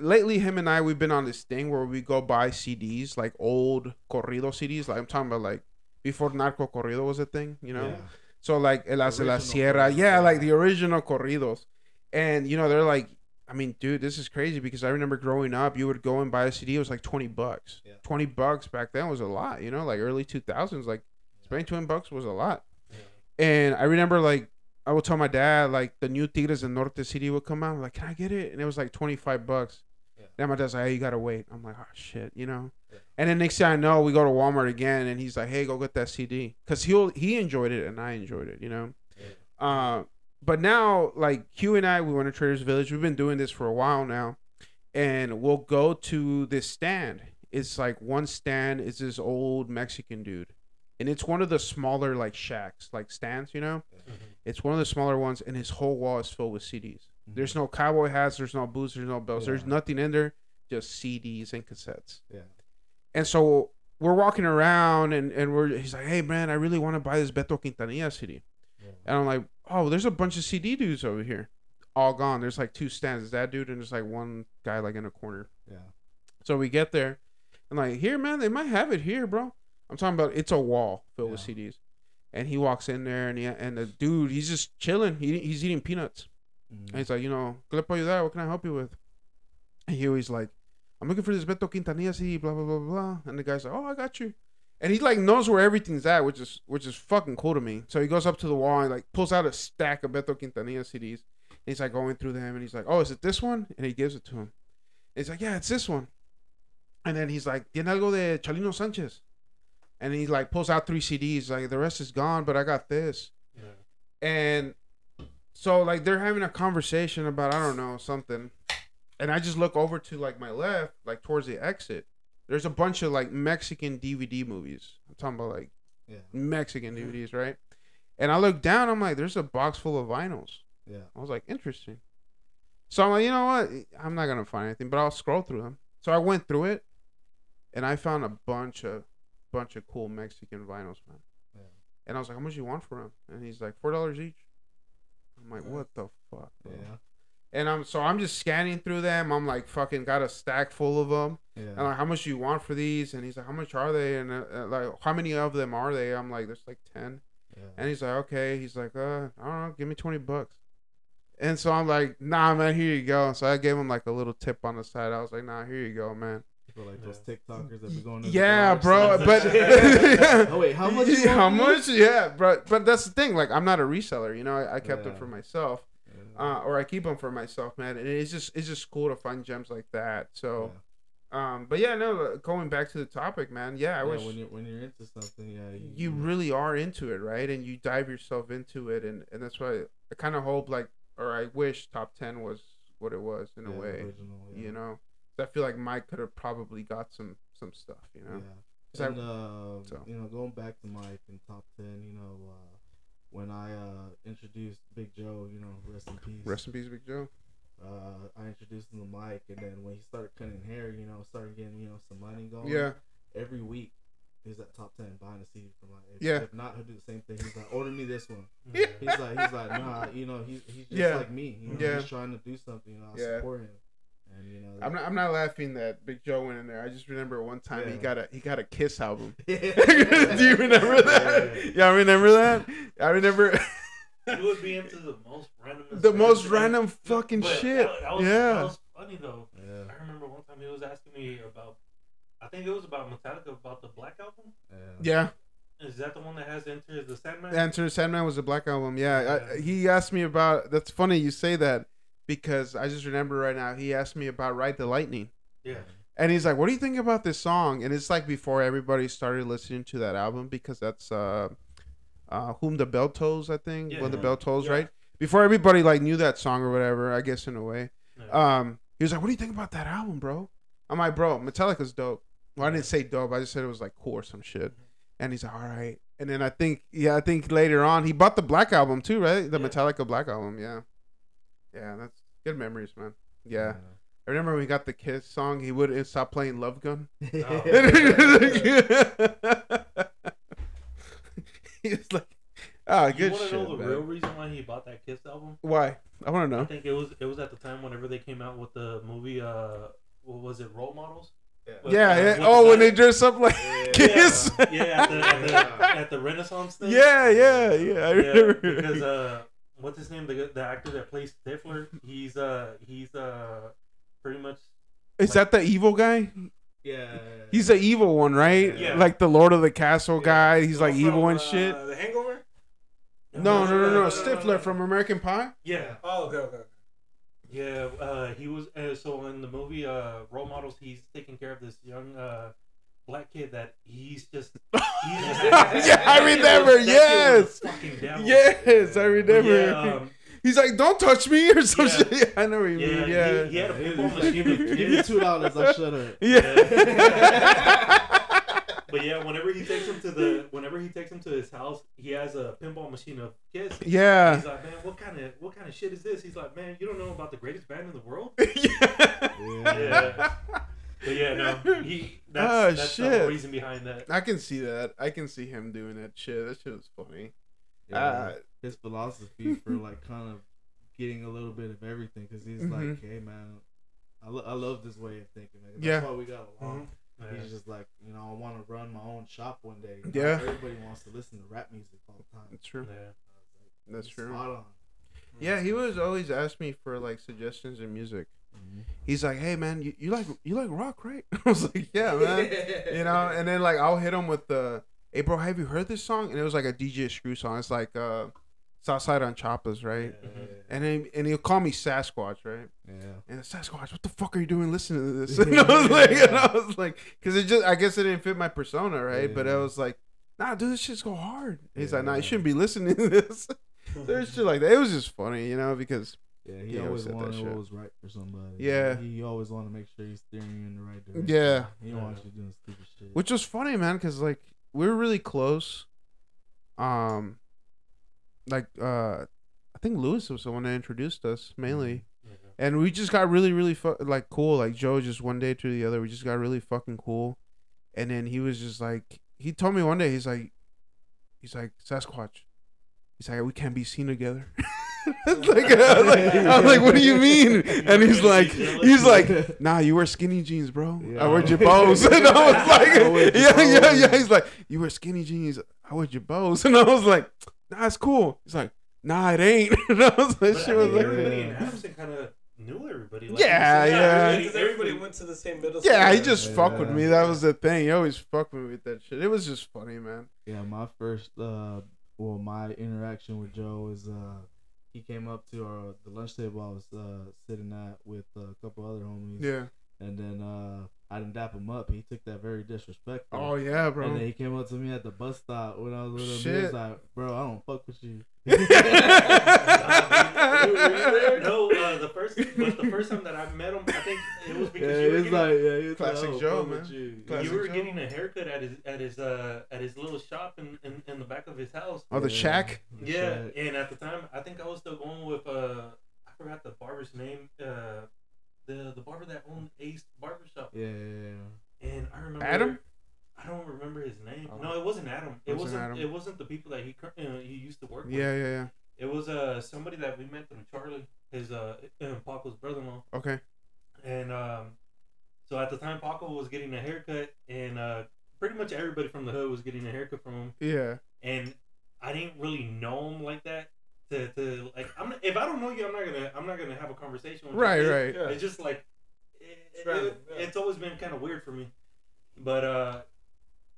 lately. Him and I, we've been on this thing where we go buy CDs, like old corrido CDs. Like I'm talking about, like before narco corrido was a thing, you know. Yeah. So like El As de la Sierra, yeah. like the original corridos, and you know they're like. I mean, dude, this is crazy because I remember growing up, you would go and buy a CD. It was like twenty bucks. Yeah. Twenty bucks back then was a lot. You know, like early two thousands, like spending twenty bucks was a lot. Yeah. And I remember like I would tell my dad like the new Tigres del Norte CD would come out. I'm like, can I get it? And it was like twenty five bucks. Yeah. Then my dad's like, hey, you gotta wait. I'm like, oh shit, you know. Yeah. And then next thing I know, we go to Walmart again, and he's like, hey, go get that CD, cause he'll he enjoyed it and I enjoyed it, you know. Yeah. Uh, but now like Hugh and I, we went to Traders Village. We've been doing this for a while now, and we'll go to this stand. It's like one stand is this old Mexican dude, and it's one of the smaller like shacks, like stands, you know. Mhm. It's one of the smaller ones, and his whole wall is filled with CDs. There's no cowboy hats, there's no boots, there's no belts, there's nothing in there, just CDs and cassettes. Yeah. And so we're walking around, and and we're he's like, hey man, I really want to buy this Beto Quintanilla CD, Yeah. And I'm like, oh, there's a bunch of CD dudes over here, all gone. There's like two stands, There's that dude, and there's like one guy like in a corner. Yeah. So we get there, and like, here, man, they might have it here, bro. I'm talking about it's a wall filled with CDs, and he walks in there, and he, and the dude, he's just chilling. He, he's eating peanuts, Mhm. and he's like, you know, ¿qué le puedo ayudar? What can I help you with? And he always like, I'm looking for this Beto Quintanilla CD, blah blah blah blah. And the guy's like, oh, I got you. And he like knows where everything's at, which is which is fucking cool to me. So he goes up to the wall and like pulls out a stack of Beto Quintanilla CDs. And he's like going through them, and he's like, oh, is it this one? And he gives it to him. And he's like, yeah, it's this one. And then he's like, ¿Tiene algo de Chalino Sanchez? And he like pulls out three CDs. Like the rest is gone, but I got this. Yeah. And so like they're having a conversation about I don't know something, and I just look over to like my left, like towards the exit. There's a bunch of like Mexican DVD movies. I'm talking about like Yeah. Mexican DVDs, right? And I look down, I'm like, there's a box full of vinyls. Yeah. I was like, interesting. So I'm like, you know what? I'm not gonna find anything, but I'll scroll through them. So I went through it, and I found a bunch of, bunch of cool Mexican vinyls, man. Yeah. And I was like, how much you want for them? And he's like, four dollars each. I'm like, what the fuck? bro? Yeah. And I'm so I'm just scanning through them. I'm like, fucking got a stack full of them. Yeah. And like, how much do you want for these? And he's like, how much are they? And uh, uh, like, how many of them are they? I'm like, there's like ten. yeah. And he's like, okay. He's like, uh, I don't know, give me twenty bucks. And so I'm like, nah, man, here you go. So I gave him like a little tip on the side. I was like, nah, here you go, man. For like those TikTokers that be going. to Yeah, garage bro. sales. But oh wait, how much? Yeah, how much? Yeah, but but that's the thing. Like, I'm not a reseller. You know, I, I kept them Yeah. for myself, this? Uh, or I keep them for myself, man. And it's just it's just cool to find gems like that. So, um, but yeah, no. Going back to the topic, man. Yeah, I Yeah, wish when you're when you're into something, yeah, you, you really are into it, right? And you dive yourself into it, and and that's why I kind of hope like, or I wish top ten was what it was in a way, original, yeah. you know. I feel like Mike could have probably got some some stuff, you know. Yeah. 'Cause I- And uh, so. you know, going back to Mike in top ten, you know, uh, when I uh, introduced Big Joe, you know, rest in peace. Rest in peace, Big Joe. uh, I introduced him to Mike, and then when he started cutting hair, you know, started getting you know some money going. Yeah, Every week, he's at top ten buying a CD from like. If, Yeah. If not, he'll do the same thing. He's like, order me this one. Yeah. He's like, he's like, nah, you know, he's he's just Yeah. like me. You know, Yeah. he's trying to do something. You know, I Yeah. support him, and you know. I'm not. I'm not laughing that Big Joe went in there. I just remember one time he got a he got a Kiss album. Do Do you remember that? Yeah, I remember that. I remember You would be into the most random. the most random fucking But shit. That, that was, yeah. that was funny though. Yeah. I remember one time he was asking me about. I think it was about Metallica about the Black album. Yeah. Yeah. Is that the one that has Enter the Sandman? Enter Sandman was a black album. Yeah, I, Yeah. he asked me about. That's funny you say that because I just remember right now. He asked me about Ride the Lightning, yeah. and he's like, "What do you think about this song?" And it's like before everybody started listening to that album because that's uh, uh, "Whom the Bell Tolls," I think. Yeah. when the bell tolls, Yeah. right? Before everybody like knew that song or whatever. I guess in a way. Yeah. Um, he was like, "What do you think about that album, bro?" I'm like, "Bro, Metallica's dope." Well, I didn't say dope. I just said it was like cool or some shit. And he's like, "All right." And then I think, yeah, I think later on he bought the Black album too, right? The. Metallica Black album, yeah. Yeah, that's good memories, man. Yeah, I remember when we got the Kiss song. He wouldn't stop playing Love Gun. Oh. he was like, "Ah, you good want to know the man." real reason why he bought that Kiss album? Why? I want to know. I think it was it was at the time whenever they came out with the movie. Uh, what was it? Role models. With, Yeah, uh, yeah. with the Oh, when they dress up like Yeah. Kiss. Yeah, yeah, at the, at the, Yeah. at the Renaissance thing. Yeah, yeah, yeah. I Yeah, remember. because uh, what's his name? The the actor that plays Stifler. He's uh he's uh pretty much Is that the evil guy? Yeah. He's the evil one, right? Yeah. Like the Lord of the Castle Yeah. guy. He's like From, evil and uh, shit. The Hangover. No, no, no, no. no, no, Stifler from American Pie. yeah Oh, okay, okay. yeah. Uh, he was uh, so in the movie uh Role Models. He's taking care of this young uh black kid that he's just. He's just Yeah, I remember, was- that kid was yes. a fucking devil. Yes, I remember. Yeah, um, He's like, "Don't touch me" or some Yeah. shit. I know what you yeah, mean. Yeah. He, he had a He pinball was machine Give me two dollars. I'll shut up. Yeah. But yeah, whenever he takes him to the, whenever he takes him to his house, he has a pinball machine of kids. yeah. He's like, man, what kind of what kind of shit is this? He's like, man, you don't know about the greatest band in the world. yeah. But yeah, no, he that's, Oh, that's the shit. whole reason behind that. I can see that. I can see him doing that shit. That shit was funny. Yeah. Uh, his philosophy for like kind of getting a little bit of everything because he's Mhm. like, hey man, I, lo- I love this way of thinking. Man. That's Yeah. why we got along. Yeah. He's just like, you know, I want to run my own shop one day. Not Yeah. everybody wants to listen to rap music all the time. That's true. Yeah. Like, That's true. Spot on. Yeah, he was always ask me for like suggestions in music. He's like, "Hey man, you, you like you like rock, right?" I was like, "Yeah, man." you know, and then like I'll hit him with the, "Hey bro, have you heard this song?" And it was like a DJ Screw song. It's like uh, Southside on Choppers, right? Yeah, And then and he'll call me Sasquatch, right? yeah. And Sasquatch, what the fuck are you doing listening to this? And I was like, and I was like, because it just, I guess it didn't fit my persona, right? But I was like, nah, dude, this shit's go hard. He's like, nah, you shouldn't be listening to this. there's shit like that. It was just funny, you know, because Yeah, he He always always said that wanted what was right for somebody. Yeah. he always wanted to make sure he's steering you in the right direction. Yeah. he don't Yeah. want you doing stupid shit. which was funny, man, because like we were really close. Um, like uh, I think Lewis was the one that introduced us mainly. Yeah. and we just got really really fu- like cool like joe just one day to the other we just got really fucking cool and then he was just like he told me one day he's like he's like sasquatch he's like we can't be seen together like, I was like, I was like, what do you mean? And he's like, he's like, nah, you wear skinny jeans, bro. I wear Yeah. Jabos. And I was like, yeah, yeah, yeah. He's like, you wear skinny jeans. I wear Jabos. And I was like, nah, it's cool. He's like, nah, it ain't. And I was like, But I shit think was like, everybody in Yeah. Adamson kind of knew everybody. Like, Yeah, you said, yeah. Everybody, Because everybody went to the same middle school. Yeah, he just fucked with me. That was the thing. He always fucked with me with that shit. It was just funny, man. Yeah, my first, uh, well, my interaction with Joe is, uh, he came up to our the lunch table I was uh, sitting at with a couple other homies. Yeah. And then uh, I didn't dap him up. He took that very disrespectful. Oh yeah, bro. And then he came up to me at the bus stop when I was with him. He Shit. was like, "Bro, I don't fuck with you." no, uh, the first, but the first time that I met him, I think it was yeah, because you were it's getting, like, yeah, it's Classic like, I Joe, man. You. Classic you were Joe. getting a haircut at his at his uh at his little shop in, in, in the back of his house. oh, the Yeah. shack. The Yeah, shack. and at the time, I think I was still going with uh, I forgot the barber's name. Uh, the the barber that owned Ace Barbershop, Yeah, yeah, and I remember Adam? I don't remember his name. Oh. No, it wasn't Adam. It Wasn't wasn't. Adam. It wasn't the people that he cur- uh, he used to work with. Yeah, yeah, yeah. It was uh somebody that we met through Charlie, his uh uh, Paco's brother-in-law, Okay. and um, so at the time Paco was getting a haircut, and uh, pretty much everybody from the hood was getting a haircut from him, Yeah. and I didn't really know him like that. To, to like, I'm if I don't know you, I'm not gonna I'm not gonna have a conversation with Right, you. It- right. Yeah. It's just like it, It's it- yeah. it's always been kind of weird for me. But uh,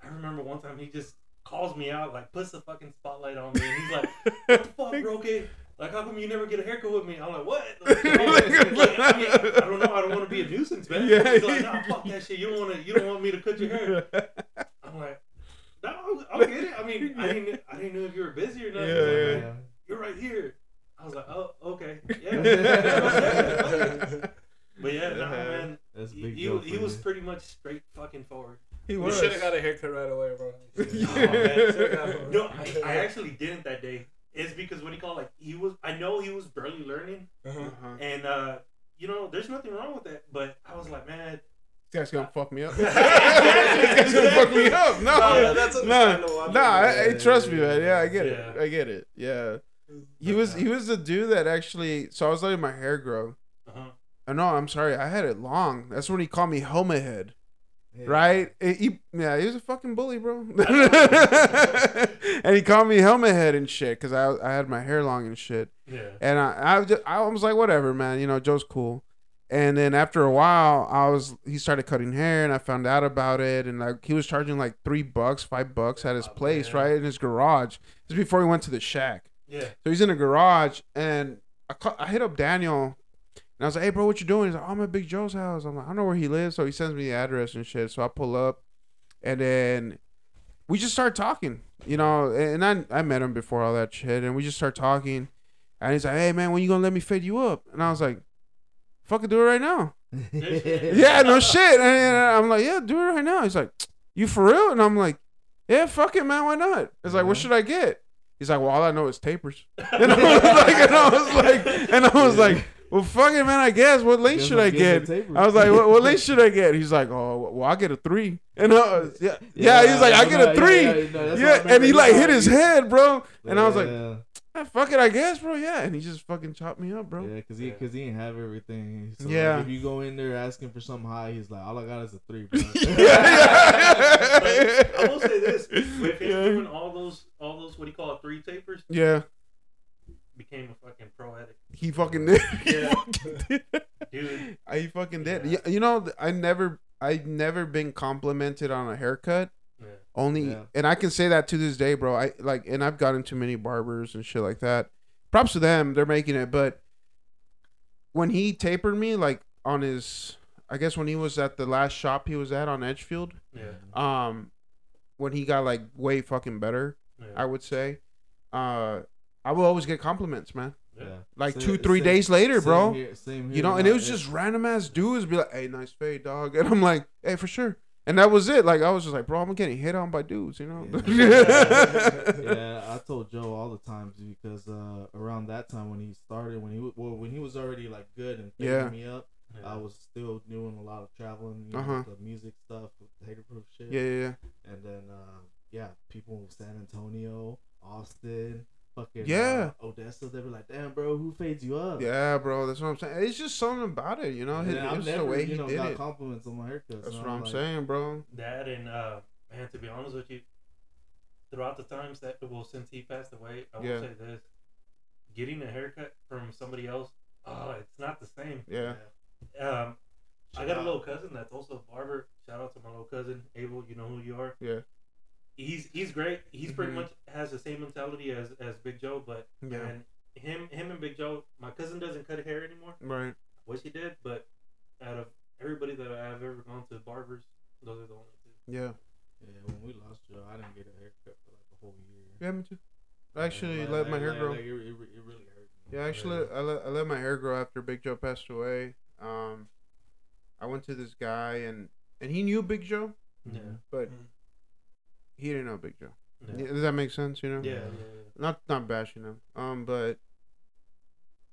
I remember one time he just calls me out, like puts the fucking spotlight on me, and he's like, "What the fuck, bro? Okay, like how come you never get a haircut with me?" I'm like, "What?" Like, like, I, mean, I don't know. I don't want to be a nuisance, man. Yeah. He's like, "Nah, fuck that shit. You don't want to. You don't want me to cut your hair." I'm like, "No, I'll, I'll get it. I mean, I didn't. I didn't know if you were busy or not." He's Yeah, like, yeah. "Man, You're right here. I was like, "Oh, okay, yeah." but yeah, nah, man. That's He, big. he, Joe he for was pretty much straight fucking forward. He We was. should have got a haircut right away, bro. Oh, Yeah. man. No, I, I actually didn't that day. It's because what he called like he was. I know he was barely learning, Uh-huh. Uh-huh. and uh, you know, there's nothing wrong with that. But I was like, man, This guy's gonna fuck me up. this guy's gonna fuck me up. No, No, that's no, understandable. I'm no. I, I, Yeah, trust me, man. Yeah, I get yeah. it. I get it. Yeah. He was he was the dude that actually. So I was letting my hair grow. uh-huh. Oh, no, I'm sorry. I had it long. That's when he called me helmet head. Yeah. Right? He- he- yeah, he was a fucking bully, bro. and he called me helmet head and shit because I, I had my hair long and shit. yeah, And I, I, was just, I was like, whatever, man. You know, Joe's cool. And then after a while, I was he started cutting hair, and I found out about it. And like he was charging like three bucks, five bucks at his Oh, place, man. right in his garage. This before he went to the shack. Yeah. So he's in a garage, and I, ca- I hit up Daniel, and I was like, "Hey, bro, what you doing?" He's like, "Oh, I'm at Big Joe's house." I'm like, "I don't know where he lives," so he sends me the address and shit. So I pull up, and then we just start talking, you know. And I I met him before all that shit, and we just start talking, and he's like, "Hey, man, when you gonna let me fade you up?" And I was like, "Fucking do it right now." yeah, no shit. And I'm like, "Yeah, do it right now." He's like, "You for real?" And I'm like, "Yeah, fuck it, man. Why not?" It's like, "What should I get?" He's like, "Well, all I know is tapers." And I was like, and I was like, and I was like, well, fuck it, man. I guess what length Guess should I get? I was like, what, what length should I get? He's like, oh, well, I get a three. And I was, yeah, yeah, He's like, I get a three. Yeah, Yeah, no, that's and he like hit his head, bro. And I was like, "Ah, fuck it, I guess, bro. Yeah, and he just fucking chopped me up, bro. yeah, cause he, Yeah. cause he didn't have everything. So Yeah. like, if you go in there asking for something high, he's like, all I got is a three, bro. yeah, But I will say this: with him Yeah. doing all those, all those, what do you call it, three tapers, Yeah, became a fucking pro addict, he fucking did. Yeah. dude. he fucking did. Yeah. Yeah, you know, I never, I never been complimented on a haircut. Yeah. Only, Yeah. and I can say that to this day, bro. I like, and I've gotten too many barbers and shit like that. Props to them, they're making it. But when he tapered me, like on his, I guess when he was at the last shop he was at on Edgefield, Yeah, um, when he got like way fucking better, yeah. I would say. Uh, I will always get compliments, man. Yeah. Yeah. Like Same- two, three same- days later, bro. here- same here. You know, and it was just random ass dudes be like, "Hey, nice fade, dog," and I'm like, "Hey, for sure." And that was it. Like I was just like, "Bro, I'm getting hit on by dudes," you know. yeah, I told Joe all the times because uh, around that time when he started, when he wa- well, when he was already like good and fading Yeah. me up, I was still doing a lot of traveling, you know, Uh-huh. the music stuff, with the haterproof shit. yeah, yeah, yeah. And then, uh, yeah, people in San Antonio, Austin, fucking Yeah. uh, Odessa, they were like, "Damn, bro, who fades you up?" Yeah, bro. That's what I'm saying. It's just something about it, you know. And His, I've it's never, the way you he know, did got it. compliments on my haircuts. That's what I'm like, saying, bro. That and uh, man, to be honest with you, throughout the times that well since he passed away, I will Yeah. say this: getting a haircut from somebody else, oh, it's not the same. Yeah. Um, I Shout got a little cousin that's also a barber. Shout out to my little cousin Abel. You know who you are. Yeah. He's he's great. He's pretty Mhm. much has the same mentality as as Big Joe, but Yeah. man, him him and Big Joe. My cousin doesn't cut hair anymore. Right. Wish he did, but out of everybody that I've ever gone to barbers, those are the only two. Yeah. Yeah, when we lost Joe, I didn't get a haircut for like a whole year. Yeah, me too. I actually Like- let my hair like- grow. like, it, it, it really hurt. me. Yeah, actually, I let, I let my hair grow after Big Joe passed away. Um, I went to this guy and and he knew Big Joe, Yeah. but Mhm. He didn't know Big Joe. Yeah. Yeah, Does that make sense? You know? Yeah, yeah, yeah. Not not bashing him. Um, but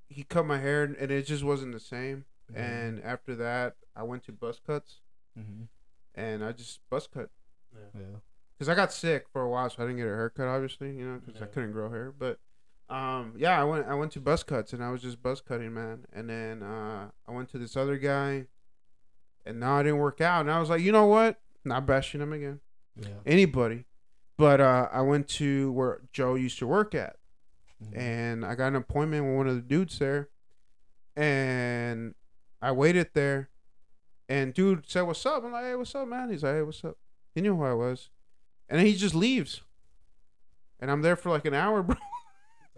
he cut my hair and it just wasn't the same. Mhm. And after that, I went to buzz cuts Mhm. and I just buzz cut yeah. Yeah. because I got sick for a while, so I didn't get a haircut. Obviously, you know, because I couldn't grow hair. But um, yeah, I went I went to buzz cuts and I was just buzz cutting, man. And then uh, I went to this other guy, and now it didn't work out. And I was like, you know what? Not bashing him again, Yeah. anybody. But uh, I went to where Joe used to work at, Mhm. and I got an appointment with one of the dudes there, and I waited there, and dude said, "What's up?" I'm like, "Hey, what's up, man?" He's like, "Hey, what's up?" He knew who I was, and then he just leaves, and I'm there for like an hour, bro.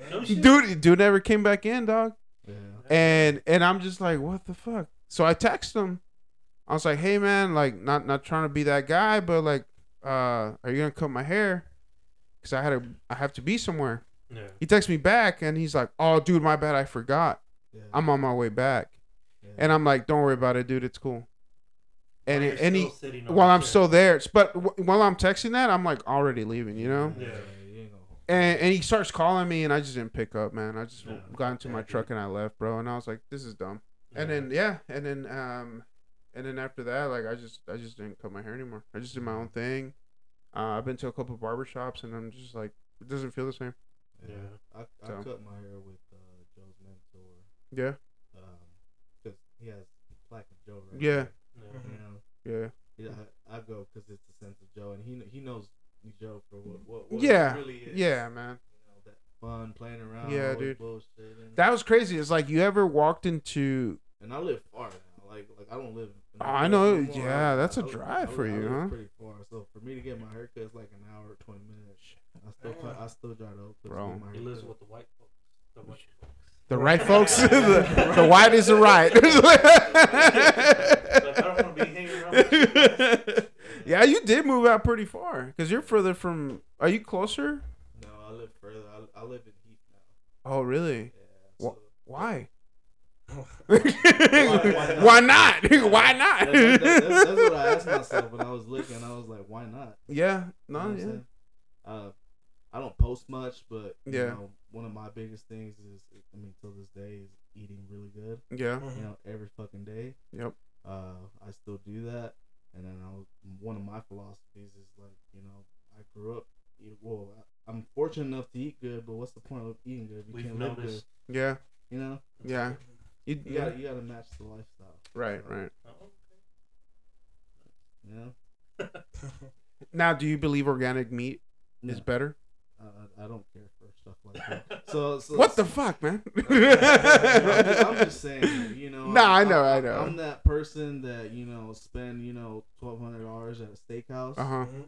No dude, dude never came back in, dog, Yeah. and and I'm just like, "What the fuck?" So I text him. I was like, "Hey, man, like, not not trying to be that guy, but like, uh, are you gonna cut my hair?" Cause I had to, I have to be somewhere. Yeah. He texts me back and he's like, "Oh, dude, my bad, I forgot. Yeah. I'm on my way back." yeah. And I'm like, "Don't worry about it, dude. It's cool." And While it, and he, still sitting on while I'm chair. still there, but w- while I'm texting that, I'm like already leaving, you know. Yeah. you And and he starts calling me, and I just didn't pick up, man. I just Yeah. got into my truck and I left, bro. And I was like, "This is dumb." And then yeah, and then um, and then after that, like I just I just didn't cut my hair anymore. I just did my own thing. Uh, I've been to a couple barbershops, and I'm just like, it doesn't feel the same. Yeah. I, I So. cut my hair with uh, Joe's mentor. Yeah, Um, cause he has plaque of Joe. Right Yeah. Yeah. there, You know, yeah, yeah, I, I go because it's the sense of Joe, and he he knows Joe for what what, what yeah, really is. yeah, man. You know that fun playing around. Yeah, always dude. Bullshitting. That was crazy. It's like you ever walked into and I live far now. Like like I don't live. in Oh, I know. no more. Yeah, I- that's a drive I for I you, live huh? Pretty far. So for me to get my haircut, it's like an hour, twenty minutes. I still Damn. I still drive to Oak Cliff to Bro. my He lives with the white folks. The white folks. the right folks. the, the white is the right. I don't want to be hanging around with you guys. yeah, you did move out pretty far because you're further from. Are you closer? No, I live further. I, I live in Heath now. Oh, really? Yeah. Wha- So, Why? why Why not? Why not? that, that, that, that's, that's what I asked myself when I was looking. I was like, why not? Yeah. You know No. I'm Yeah. Uh, I don't post much, but you Yeah. know, one of my biggest things is, I mean, till this day, is eating really good. Yeah. You know, every fucking day. Yep. Uh, I still do that, and then I was, one of my philosophies is like, you know, I grew up. eat- Well, I- I'm fortunate enough to eat good, but what's the point of eating good if you We've can't live noticed. good? Yeah. You know, Yeah. You, you yeah. gotta you gotta match the lifestyle. Right. So, Right. Oh, You know, Now, do you believe organic meat is better? I, I- I don't care for stuff like that. So, so What the fuck, man? I'm, just, I'm just saying, you know. Nah, I know, I I'm- know. I'm that person that you know spend you know twelve hundred dollars at a steakhouse, Uh huh. Mhm.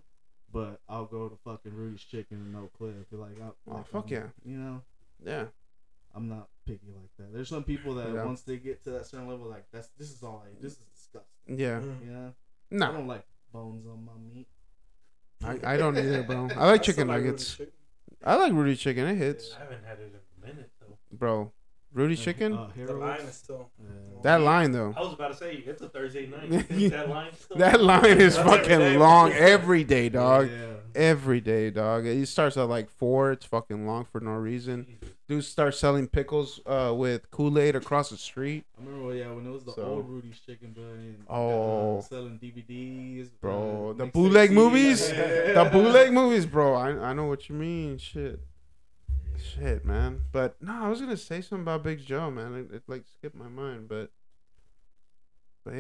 but I'll go to fucking Rudy's Chicken in Oak Cliff. Be like, I, Oh, like, fuck I'm- yeah. You know, Yeah. I'm not picky like that. There's some people that Yeah. once they get to that certain level, like that's this is all I eat. This is disgusting. Yeah. Mhm. You know, I don't like bones on my meat. I, I don't either, bro. I like chicken still nuggets. Rudy's. I like Rudy chicken. It hits, I haven't had it in a minute though. bro. Rudy Uh, chicken. Uh, The line is still. Yeah. That line though. I was about to say it's a Thursday night. That line still? That line is That's every fucking day. long every day, dog. Yeah. Every day, dog. It starts at like four. It's fucking long for no reason. Dudes start selling pickles uh, with Kool Aid across the street, I remember, yeah, when it was the So- old Rudy's Chicken, bro. Oh. uh, selling DVDs, bro. uh, The bootleg movies, Yeah. the bootleg movies, bro. I I know what you mean. Shit, shit, man. But no, I was gonna say something about Big Joe, man. It, it like skipped my mind, but but yeah.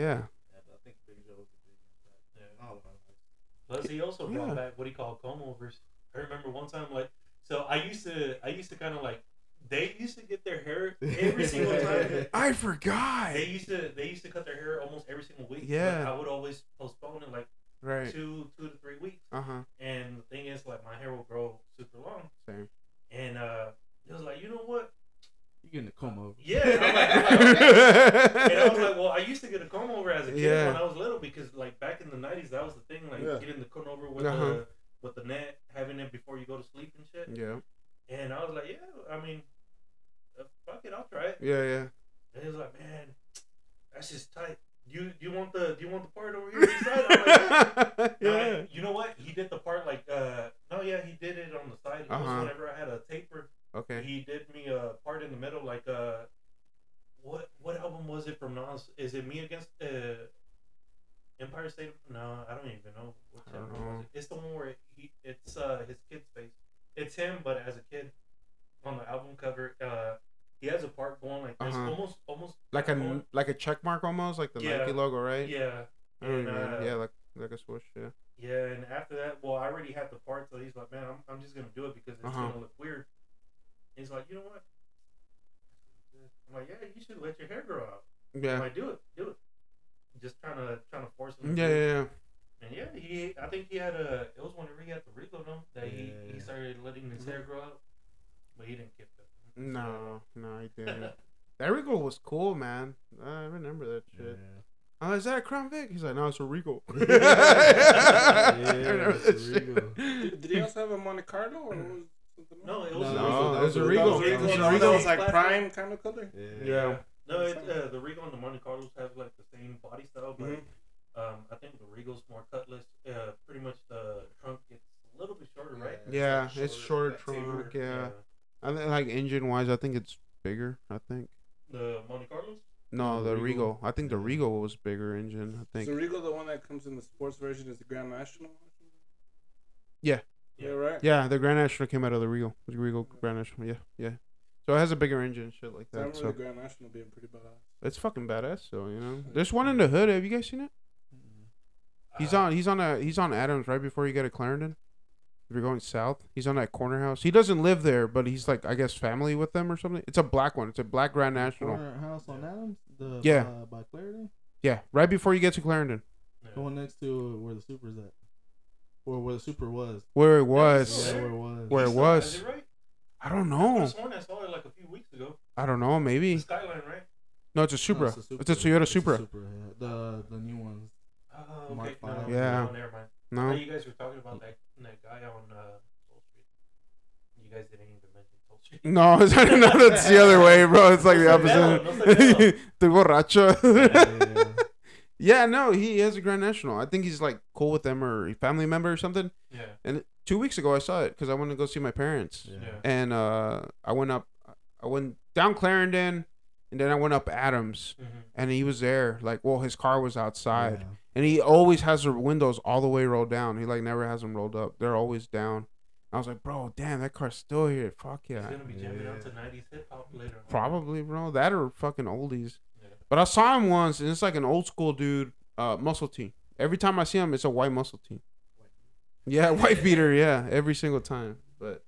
Yeah, I think Big Joe was a big impact. Yeah. Oh, wow. Plus, he also brought Yeah. back what he called comb overs. I remember one time, like, so I used to, I used to kind of like, they used to get their hair every single time. I forgot. They used to, they used to cut their hair almost every single week. but Yeah. I would always postpone it like Right. two, two to three weeks. Uh huh. And the thing is, like, my hair will grow super long. Same. And uh, it was like, you know what? You getting a comb over? Yeah. And I'm like, I'm like, okay. And I was like, well, I used to get a comb over as a kid Yeah. when I was little because, like, back in the '90s, that was the thing, like Yeah. getting the comb over with Uh-huh. the with the net, having it before you go to sleep and shit. yeah. And I was like, yeah, I mean, fuck it, I'll try it. Yeah. Yeah. And he was like, man, that's just tight. You you want the do you want the part over here inside? I'm like, yeah. Yeah. you know what? He did the part like uh no yeah he did it on the side. Uh-huh. whenever I had a taper, Okay. he did me a part in the middle like uh what what album was it from Nas? Is it Me Against uh Empire State? of- No, I don't even know. Which I don't album know. it. It's the one where he it's uh his kid's face. It's him, but as a kid on the album cover. Uh, he has a part going like this, Uh-huh. almost almost Like a going- like a check mark almost, like the Yeah. Nike logo, right? yeah. And, uh, yeah, like like a swoosh. Yeah. Yeah, and after that, well, I already had the part, so he's like, man, I'm, I'm just gonna do it because it's Uh-huh. gonna look weird. He's like, you know what? I'm like, yeah, you should let your hair grow out. Yeah. I'm like, do it, do it. Just trying to trying to force him. to Yeah. Yeah. yeah. And yeah, he, I think he had a. It was whenever he had the Rico, no, that he, he Yeah. started letting his hair grow out, but he didn't keep it. No, no, he didn't. That Regal was cool, man. I remember that shit. Yeah. Oh, is that a Crown Vic? He's like, no, it's a Regal. Yeah, I remember it's a. Regal. Did, did he also have a Monte Carlo or was it something? No, it was. No, a it was a Regal. It was the a Regal. that was like prime kind of color. Yeah. Yeah. No, it, uh, the Regal and the Monte Carlos have like the same body style, but Mhm. um, I think the Regal's more cutlass. Uh, pretty much the trunk gets a little bit shorter, right? Yeah, like it's shorter back trunk. taper. Yeah. I think like engine wise, I think it's bigger. I think. The Monte Carlos. No, The the Regal. Regal. I think the Regal was bigger engine. I think. the Regal the one that comes in the sports version is the Grand National? Yeah. Yeah, right. Yeah, the Grand National came out of the Regal. The Regal Grand National. Yeah, yeah. So it has a bigger engine, and shit like I that. remember So the Grand National being pretty badass. it's fucking badass. So you know, there's one in the hood. Have you guys seen it? He's Uh, on. He's on a. He's on Adams right before you get to Clarendon. If you're going south, he's on that corner house. He doesn't live there, but he's like I guess family with them or something. It's a black one. It's a black Grand National. Corner house on Adams. The Yeah. Uh, by Clarendon. Yeah, right before you get to Clarendon, yeah. The one next to where the super's at, or where the super was. where it was. Yeah, where it was. Where it Is was. it right? I don't know. have sworn I saw it like a few weeks ago. I don't know. The Maybe. Skyline, right? No, it's a No, Supra. it's It's a Toyota It's a Supra. Supra, yeah. The the new ones. Oh, okay. Mark No. Yeah. No, never mind. I No. thought you guys were talking about that that guy on uh, Toll Street. You guys didn't even mention Toll Street. No, no, that's the other way, bro. It's like the No soy mellow, opposite. the borracho. Yeah. yeah, no, he has a Grand National. I think he's like cool with them or a family member or something. Yeah. And two weeks ago, I saw it because I wanted to go see my parents, Yeah. Yeah. and uh, I went up, I went down Clarendon, and then I went up Adams, Mm-hmm. and he was there. Like, well, his car was outside, Yeah. and he always has the windows all the way rolled down. He like never has them rolled up. They're always down. I was like, bro, damn, that car's still here. Fuck yeah. He's yeah. gonna be jamming out to '90s hip hop later. on. Probably, bro. That or fucking oldies. Yeah. But I saw him once, and it's like an old school dude, uh, muscle tee. Every time I see him, it's a white muscle tee. Yeah, white beater. Yeah, every single time. But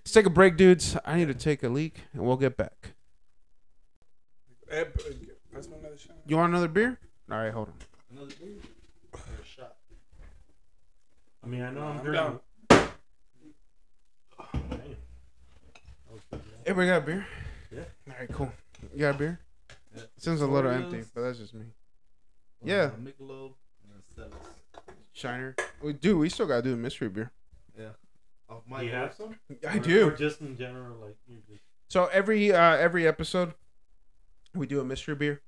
let's take a break, dudes. I need to take a leak, and we'll get back. Eh, uh, Pass me another shot. You want another beer? All right, hold on. Another beer? Or a shot? I mean, I know I'm I'm dirty. down. Damn. Everybody got a beer? Yeah. All right, cool. You got a beer? Yeah. It seems a little Oreos. empty, but that's just me. Uh, Yeah. Michelob and a Shiner. We do. We still gotta do the mystery beer. Off My Do you have some? I Or- do. Or just in general, like you just. So every uh, every episode, we do a mystery beer,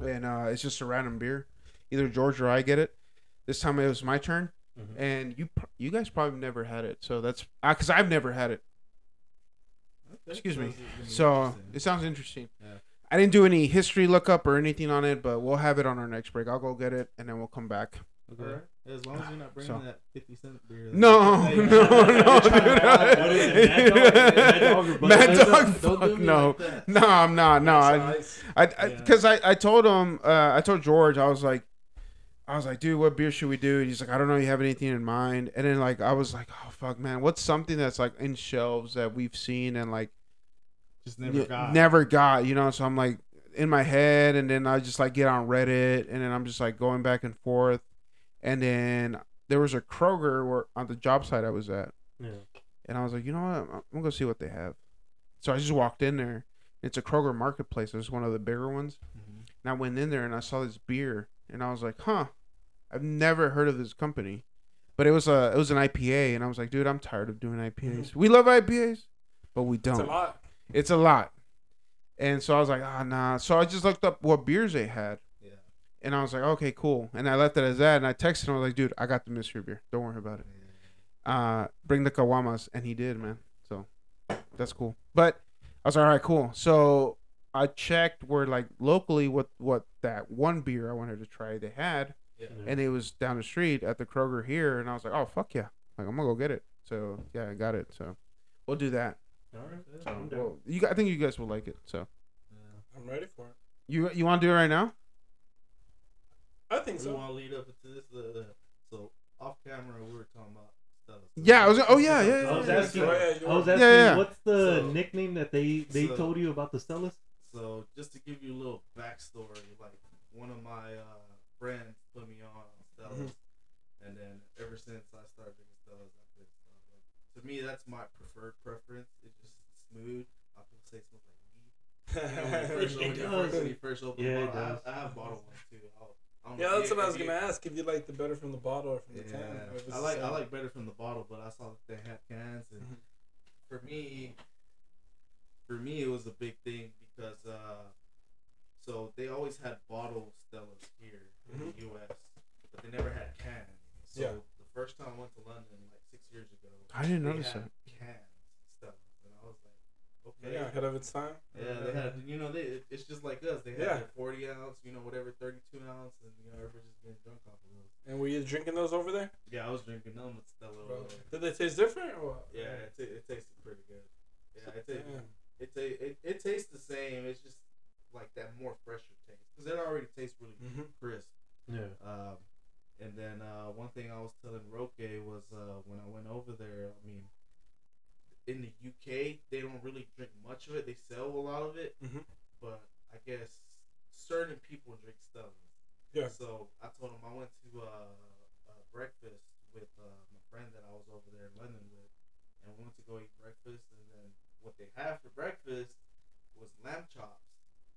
Okay. and uh, it's just a random beer. Either George or I get it. This time it was my turn, Mhm. and you you guys probably never had it. So that's because I've never had it. Excuse me. it's gonna be So it sounds interesting. Yeah. I didn't do any history lookup or anything on it, but we'll have it on our next break. I'll go get it, and then we'll come back. Okay. Alright. As long as you're not bringing So- that fifty cent beer. No, Hey, no, you're no, dude. What is it, Mad Dog? Mad Dog or Bud Mad Don't do no. like. No, I'm not. No, I, Nice. I, Yeah. because I, I, told him, uh, I told George, I was like, I was like, dude, what beer should we do? And he's like, I don't know. You have anything in mind? And then like, I was like, oh fuck, man, what's something that's like in shelves that we've seen and like Just never y- got. never got, you know? So I'm like in my head, and then I just like get on Reddit, and then I'm just like going back and forth, and then there was a Kroger where on the job site I was at, Yeah. and I was like, you know what? I'm gonna go see what they have. So I just walked in there. It's a Kroger Marketplace. It's one of the bigger ones. Mhm. And I went in there and I saw this beer, and I was like, huh, I've never heard of this company. But it was a it was an IPA, and I was like, dude, I'm tired of doing IPAs. We love IPAs, but we don't. It's a lot. It's a lot. And so I was like, ah, nah. So I just looked up what beers they had. And I was like, okay, cool. And I left it as that, and I texted him. I was like, dude, I got the mystery beer. Don't worry about it. Uh, bring the caguamas, and he did, man. So that's cool. But I was like, all right, cool. So I checked where like locally what what that one beer I wanted to try they had, Yeah. and it was down the street at the Kroger here, and I was like, oh fuck yeah, like I'm gonna go get it. So yeah, I got it. So we'll do that. All right. So, I'm down. well, you, I think you guys will like it. So Yeah. I'm ready for it. you you want to do it right now? I think We so. want to lead up into this. Uh, so off camera, we were talking about Stella. So Yeah, I was- oh, yeah, let's- yeah, I was asking. Oh, yeah, I was asking, Yeah, yeah. what's the So- nickname that they they so- told you about the Stellas? So just to give you a little backstory, like one of my uh, friends put me on on Stella's, Mm-hmm. and then ever since I started drinking Stella's, I've been uh, like, to me that's my preferred preference. It's just smooth. I people say it smells like weed. You know, when you first It open, you does. when you first open Yeah, bottle, I, have, I have bottle ones too. I'll, I don't yeah, that's if what I was gonna ask. If you like the better from the bottle or from the can. Yeah, or if it's I like I like better from the bottle, but I saw that they had cans, and Mhm. for me, for me it was a big thing because uh, so they always had bottle Stellas here in the U.S., but they never had cans. So Yeah. the first time I went to London, like six years ago, I didn't they notice had that. cans Stellas, and I was like, okay, Yeah, ahead of its time. yeah, they had, you know, they it's just like us. They had Yeah. their 40 ounce, you know, whatever, 32 ounce, and you know, everybody's just getting drunk off of those. And were you drinking those over there? Yeah, I was drinking them with Stella. over Bro, there. did they taste different or what? Yeah, it, ta- it tasted pretty good. Yeah, it, ta- it, ta- it, it tastes the same. It's just like that more fresher taste because it already tastes really Mhm. crisp. Yeah. Um, and then uh, one thing I was telling Roque was uh, when I went over there. I mean, in the UK they don't really drink much of it. They sell a lot of it, Mhm. but I guess certain people drink Stella. Yeah. So I told him I went to uh, breakfast with uh, my friend that I was over there in London with, and we went to go eat breakfast. And then what they had for breakfast was lamb chops,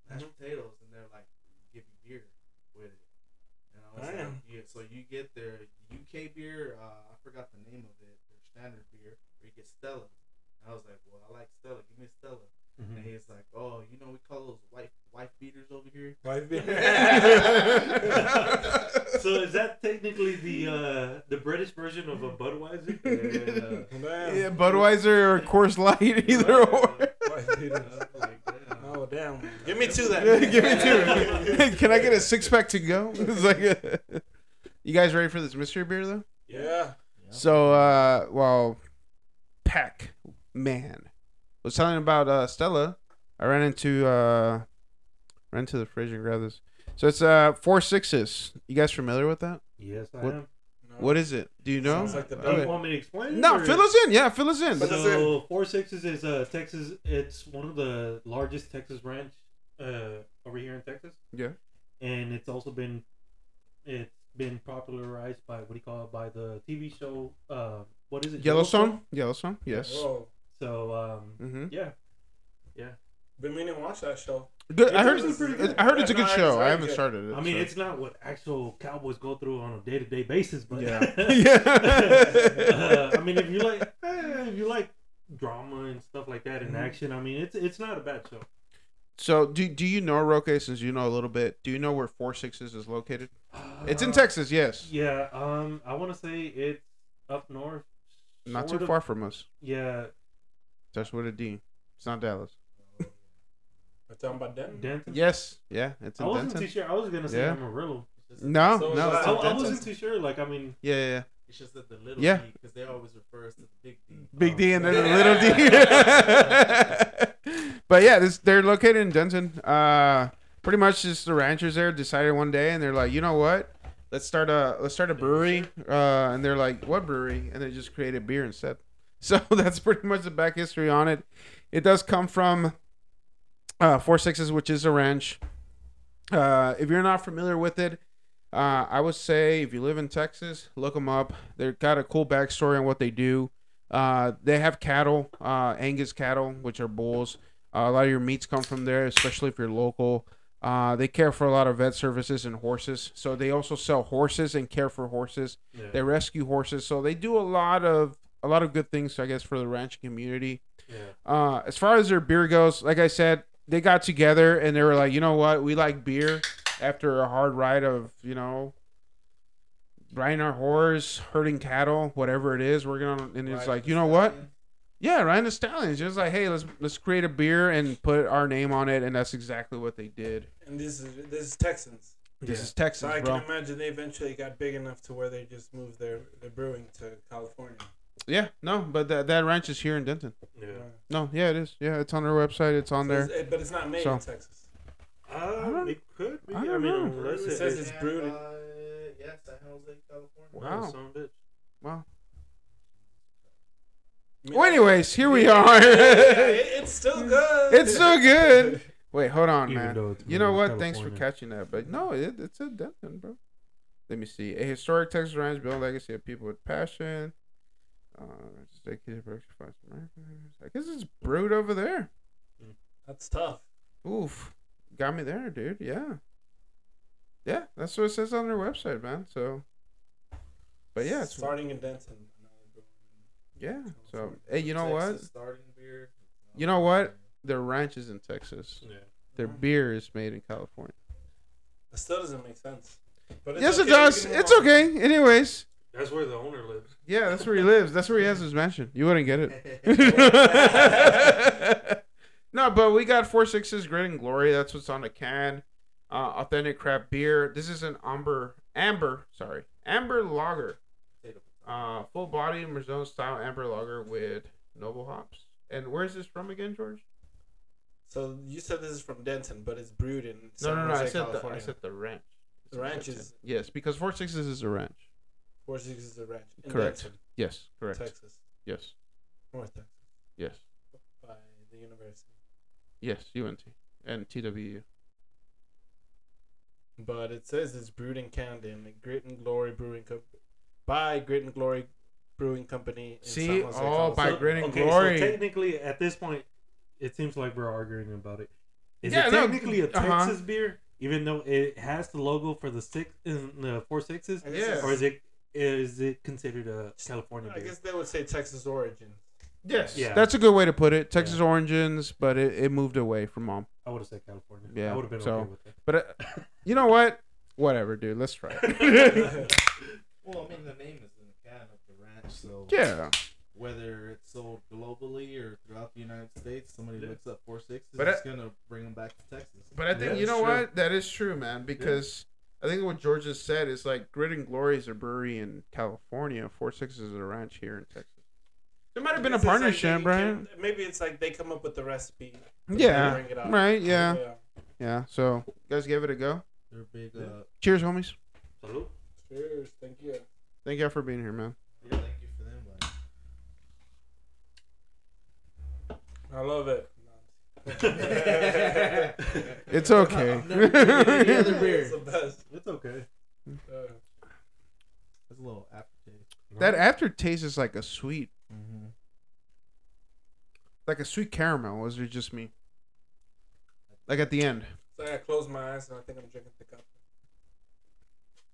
mashed Mhm. potatoes, and they're like, give you beer with it. And I was Damn. like, yeah. So you get their UK beer. Uh, I forgot the name of it. Their standard beer, or you get Stella. And I was like, well, I like Stella. Give me Stella. Mm-hmm. And he's like, oh, you know, we call those wife wife beaters over here. Wife beer. so is that technically the uh, the British version of a Budweiser? Yeah. Damn. Yeah, Budweiser or Coors Light, either or. Wife beaters. I was like. Oh damn. Give me two then. Give me two. Can I get a six pack to go? It's like, you guys ready for this mystery beer though? Yeah. So, uh, well, Peck man was telling about uh, Stella. I ran into uh, ran into the fridge and grabbed this. So it's uh four sixes. You guys familiar with that? yes, I What- am. What is it? Do you know? Sounds like the Do you want me to explain? it, No, or- fill us in. Yeah, fill us in. Fill us So four sixes is uh Texas. It's one of the largest Texas ranch uh over here in Texas, Yeah. and it's also been it's been popularized by what do you call it by the TV show uh what is it Yellowstone. Yellowstone. Yes. Whoa. So um Mm-hmm. yeah Been meaning to watch that show. Good. I heard. pretty good. I heard it's a good show. I haven't started it. I mean so. it's not what actual cowboys go through on a day to day basis, but Yeah. Yeah. uh, I mean if you like drama and stuff like that in action, I mean, it's it's not a bad show. So do do you know Roque? Since you know a little bit, do you know where Four Sixes is located? It's in Uh, Texas, yes. Yeah, um, I want to say it's up north. Not too of- far from us. Yeah, Starts with a D. It's not Dallas. We're talking about Denton. Denton. Yes, yeah, it's I in wasn't Denton. too sure. I was gonna say Yeah. Amarillo. It's just- No, So no, is it's I, in I Denton. wasn't too sure. Like, I mean, Yeah, yeah, yeah. It's just that the little Yeah. D because they always refer us to the big D. Big. D and then the little D. but yeah, this they're located in Denton. Uh, pretty much just the ranchers there decided one day, and they're like, you know what? Let's start a let's start a brewery. Uh, and they're like, what brewery? And they just created beer instead. So that's pretty much the back history on it. It does come from uh, Four Sixes, which is a ranch. Uh, if you're not familiar with it, uh, I would say if you live in Texas, look them up. They've got a cool backstory on what they do. Uh, they have cattle, uh, Angus cattle, which are bulls. Uh, a lot of your meats come from there, especially if you're local. Uh, they care for a lot of vet services and horses. So they also sell horses and care for horses. yeah. They rescue horses. So they do a lot of a lot of good things, I guess, for the ranch community. yeah. Uh, as far as their beer goes, like I said, they got together and they were like, you know what, we like beer after a hard ride of, you know, riding our horse, herding cattle, whatever it is. We're gonna, and it's like, you know what? Yeah, riding the stallions. Just like, hey, let's let's create a beer and put our name on it, and that's exactly what they did. And this is this is Texans. This Yeah. is Texas, So I bro. can imagine they eventually got big enough to where they just moved their, their brewing to California. Yeah, no, but that that ranch is here in Denton. Yeah. No, yeah, it is. Yeah, it's on their website. It's on So there. it's- but it's not made So- in Texas. Uh, don't- it could be. I I, don't mean, know. It it, says it's And, brewed. uh, yeah, San Jose, California. Wow. Son bitch. Wow. I mean, Well, anyways, here we are. Yeah, it- it's still good. It's so good. Wait, hold on, Even man. You know made in what? Thanks for catching that. But no, it, it's a Denton, bro. Let me see. A historic Texas ranch built legacy of people with passion. Uh, dedicated exercise I guess it's brewed over there. That's tough. Oof, got me there, dude. Yeah, yeah. That's what it says on their website, man. So, but yeah, it's starting in Denton. yeah. So, hey, you know what? Starting beer. You know what? Their ranch is in Texas. Yeah. Their beer is made in California. That still doesn't make sense. But Yes, okay, it does. It's okay. Anyways. That's where the owner lives. Yeah, that's where he lives. That's where he has his mansion. You wouldn't get it. no, but we got four sixes, grit and glory. That's what's on the can. Uh, authentic craft beer. This is an amber, amber, sorry, amber lager. Uh, full body Märzen style amber lager with noble hops. And where's this from again, George? So you said this is from Denton, but it's brewed in No, San no, no. I Jose, said the, I said the ranch. It's The ranch is- yes, because four sixes is a ranch. Four Six is a ranch in Correct. Denton, Yes, correct. Texas, Yes, North Texas, yes, by the university. yes. UNT and TWU. But it says it's brewed in Canada in the Grit and Glory Brewing Company by Grit and Glory Brewing Company. In See? San Jose, Oh, by California. Grit and okay, Glory. So technically, at this point, it seems like we're arguing about it. Is Yeah, it no, technically a uh-huh. Texas beer, even though it has the logo for the six, uh, the four sixes, I Yeah. or is it is it considered a California I beer? guess they would say Texas origin. Yes, Yeah. that's a good way to put it. Texas Origins, but it, it moved away from mom. I would have said California. Yeah, I would have been so- okay with it. But uh, you know what? Whatever, dude. Let's try it. Well, I mean, the name is in the can of the ranch, so yeah, whether it's sold globally or throughout the United States, somebody Yeah. looks up four sixes, But it's I- gonna bring them back to Texas. but I think Yeah, you know sure. what? That is true, man. Because I think what George just said is like Grit and Glory is a brewery in California. Four Sixes is a ranch here in Texas. There might have been a It's like partnership, they Brian. can- Maybe it's like they come up with the recipe. Yeah, it right. Yeah, yeah. So you guys give it a go. They're big. Uh, Cheers, homies. Salud. Cheers. Thank you. Thank y'all for being here, man. yeah, thank you for the invite. I love it. It's okay. I've never any other beer. It's the best. It's okay. Uh, It's a little aftertaste. that aftertaste is like a sweet, Mm-hmm. like a sweet caramel. Was it just me? Like at the end, it's like I close my eyes and I think I'm drinking Tecate.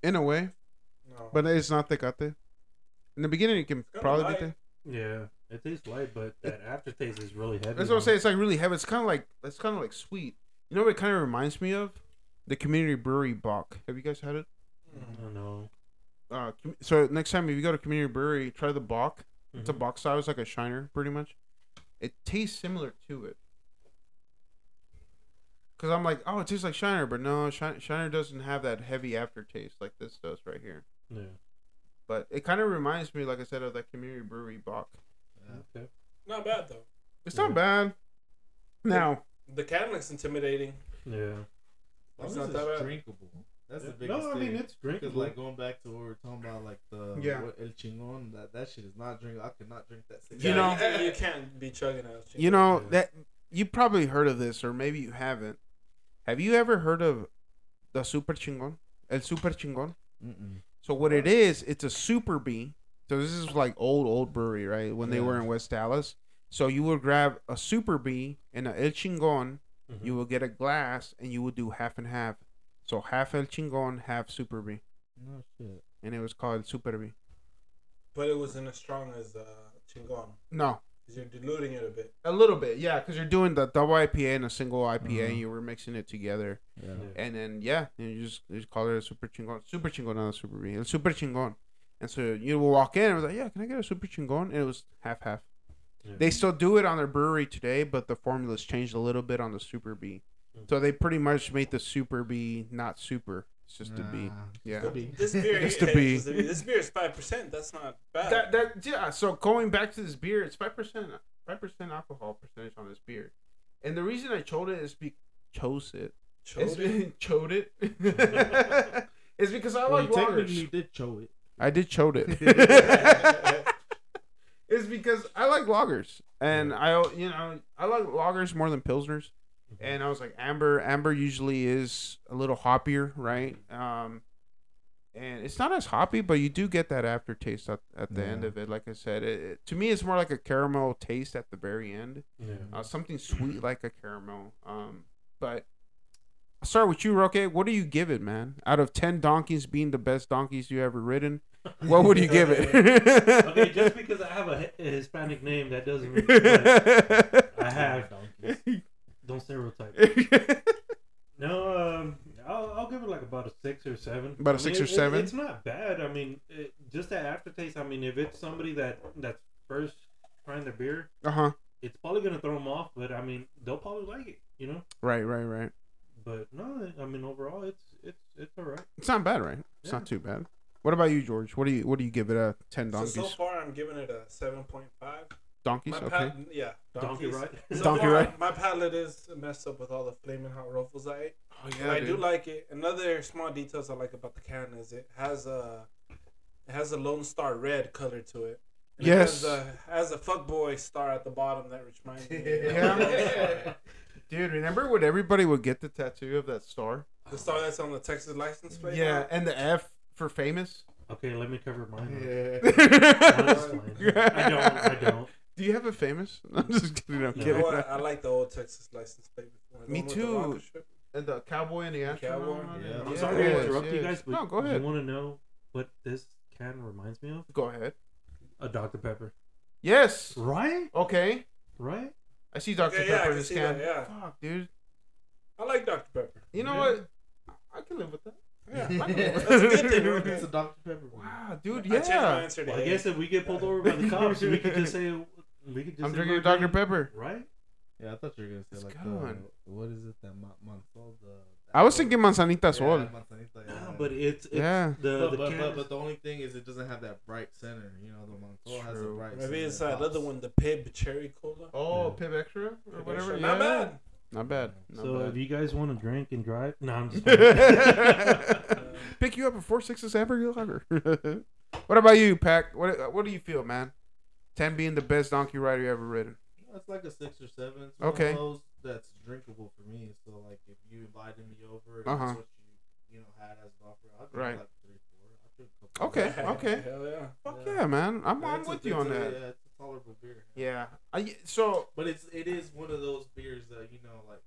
in a way, No. but it's not tecate. In the beginning, it can kinda probably light. be. Te- Yeah. It tastes light, but that aftertaste is really heavy. That's what I'm saying. It's like really heavy. It's kind of like it's kind of like sweet. You know what it kind of reminds me of? The Community Brewery Bock. Have you guys had it? I don't know. Uh, so next time if you go to Community Brewery, try the Bock. It's a Mhm. Bock style. It's like a Shiner, pretty much. It tastes similar to it. Cause I'm like, oh, it tastes like Shiner, but no, Shiner, Shiner doesn't have that heavy aftertaste like this does right here. Yeah. But it kind of reminds me, like I said, of that Community Brewery Bock. Okay. Not bad though. It's not bad. Now, The can looks intimidating. Yeah. As It's not that bad. drinkable. That's Yeah. the biggest No, I thing. mean it's Because drinkable. like going back to what we were talking about, like the Yeah. what, El Chingon, that that shit is not drinkable. I could not drink that. Six You know- you, can, you can't be chugging out. you know Yeah. that you probably heard of this, or maybe you haven't. Have you ever heard of the Super Chingon? El Super Chingon. Mm-mm. So what it is, it's a super bee. So this is like old old brewery, right? When they were in West Dallas. So you would grab a super B and a El Chingon. Mhm. You will get a glass and you would do half and half. So half El Chingon, half super B. No shit. and it was called super B. But it wasn't as strong as uh, Chingon. No, Because you're diluting it a bit. a little bit, yeah, because you're doing the double IPA and a single IPA, Uh-huh. and you were mixing it together. Yeah. Yeah. And then yeah, and you just you just call it a super chingon, super chingon, not a super B. a super chingon. And so you will walk in and I was like, yeah, can I get a super chingon? And it was half half. Yeah. They still do it on their brewery today, but the formula's changed a little bit on the super bee. Mm. So they pretty much made the super B not super. It's just a bee. Nah, Yeah. just a bee. This beer, Just to hey, be- just to be- this beer is five percent. That's not bad. That that yeah. So going back to this beer, it's five percent five percent alcohol percentage on this beer, and the reason I chose it is be chose it. Chose it. chode it. it's because I Well, like you technically lagers. did show it. I did chode it. it's because I like lagers, and I you know I like lagers more than pilsners. And I was like, amber, amber usually is a little hoppier, right? Um, and it's not as hoppy, but you do get that aftertaste at, at the end of it. Like I said, it, it- to me, it's more like a caramel taste at the very end, Yeah. uh, something sweet like a caramel. Um, but I'll start with you, Roque. What do you give it, man? Out of ten donkeys being the best donkeys you ever ridden, what would you give it? okay, just because I have a, a Hispanic name, that doesn't mean I have. Donkeys. Don't stereotype. No, um, I'll, I'll give it like about a six or seven. About a I six mean, or it- it- seven? it's not bad. I mean, it, just that aftertaste. I mean, if it's somebody that that's first trying the beer, uh huh. it's probably gonna throw them off. But I mean, they'll probably like it. You know. Right, right, right. But no, I mean, overall, it's it's it's alright. It's not bad, right? It's Yeah. not too bad. What about you, George? What do you what do you give it? A ten So, donkeys? so far, I'm giving it a seven point five. donkeys, My okay. pat, yeah, Donkey right. So Donkey far, ride. My palate is messed up with all the flaming hot ruffles I ate. Oh yeah. But I do like it. Another small details I like about the can is it has a it has a Lone Star red color to it. And Yes. It has a, has a fuckboy star at the bottom that reminds me. Yeah. Dude, remember when everybody would get the tattoo of that star? The star that's on the Texas license plate. Yeah, now? and the F for famous. Okay, let me cover mine. Yeah. I don't. I don't. Do you have a famous? I'm just kidding. I'm You kidding. know what? I like the old Texas license plate Me one with the too. And the cowboy and the astronaut. Cowboy, yeah. I'm I'm Yes, sorry to yes, interrupt you guys, but no, go ahead. you want to know what this can reminds me of? Go ahead. A Dr Pepper. Yes. Right. Okay. Right. I see Dr. Yeah, I Pepper in can this see can. that, yeah. Fuck, dude. I like Dr. Pepper. You know Yeah. what? I can live with that. Yeah, I can live with That's a good thing, that. It's a Dr. Pepper. Wow, dude, I changed my yeah. answer Well, I A. guess if we get pulled over by the cops, we could just say we could just. I'm drinking we're Dr. Pepper. Right. Yeah, I thought you were gonna say It's like the what is it that Ma- Mansol the. I was thinking Manzanita Sol. Yeah, Manzanita, yeah. No, but it's, it's Yeah. the but, the but, but, but the only thing is it doesn't have that bright center. You know, the Mansol has a True. bright. Maybe center it's that that other one, the Pibb Cherry Cola. Oh, Yeah. Pibb Xtra or Pibb whatever. Extra. Yeah. Not bad. Not bad. Not so bad. if you guys want to drink and drive, no, I'm just. Pick you up at four sixes hamburger lager. what about you, Pack? What uh, What do you feel, man? Ten being the best donkey rider you ever ridden. It's like a six or seven. It's Okay. One of those that's drinkable for me. So like if you invited me over, and Uh-huh. that's what you you know had as an offer, I'd drink Right. like three, four. I'd drink a couple. Okay, okay. Hell yeah. Fuck Yeah. yeah, man. I'm, Yeah, I'm it's a- with you on a- that. Yeah, it's a tolerable beer. Yeah. I so But it's it is one of those beers that you know like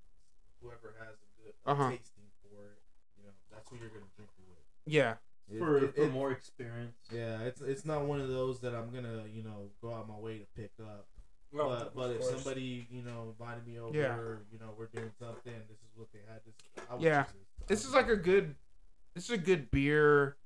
whoever has a good uh, Uh-huh. tasting for it, you know, that's who you're gonna drink it with. yeah. It- for, it- for it- more experience. Yeah, it's it's not one of those that I'm gonna you know go out my way to pick up. No, but but if course. somebody you know invited me over, Yeah. you know we're doing something. This is what they had. This I would Yeah. choose I This is like a good. This is a good beer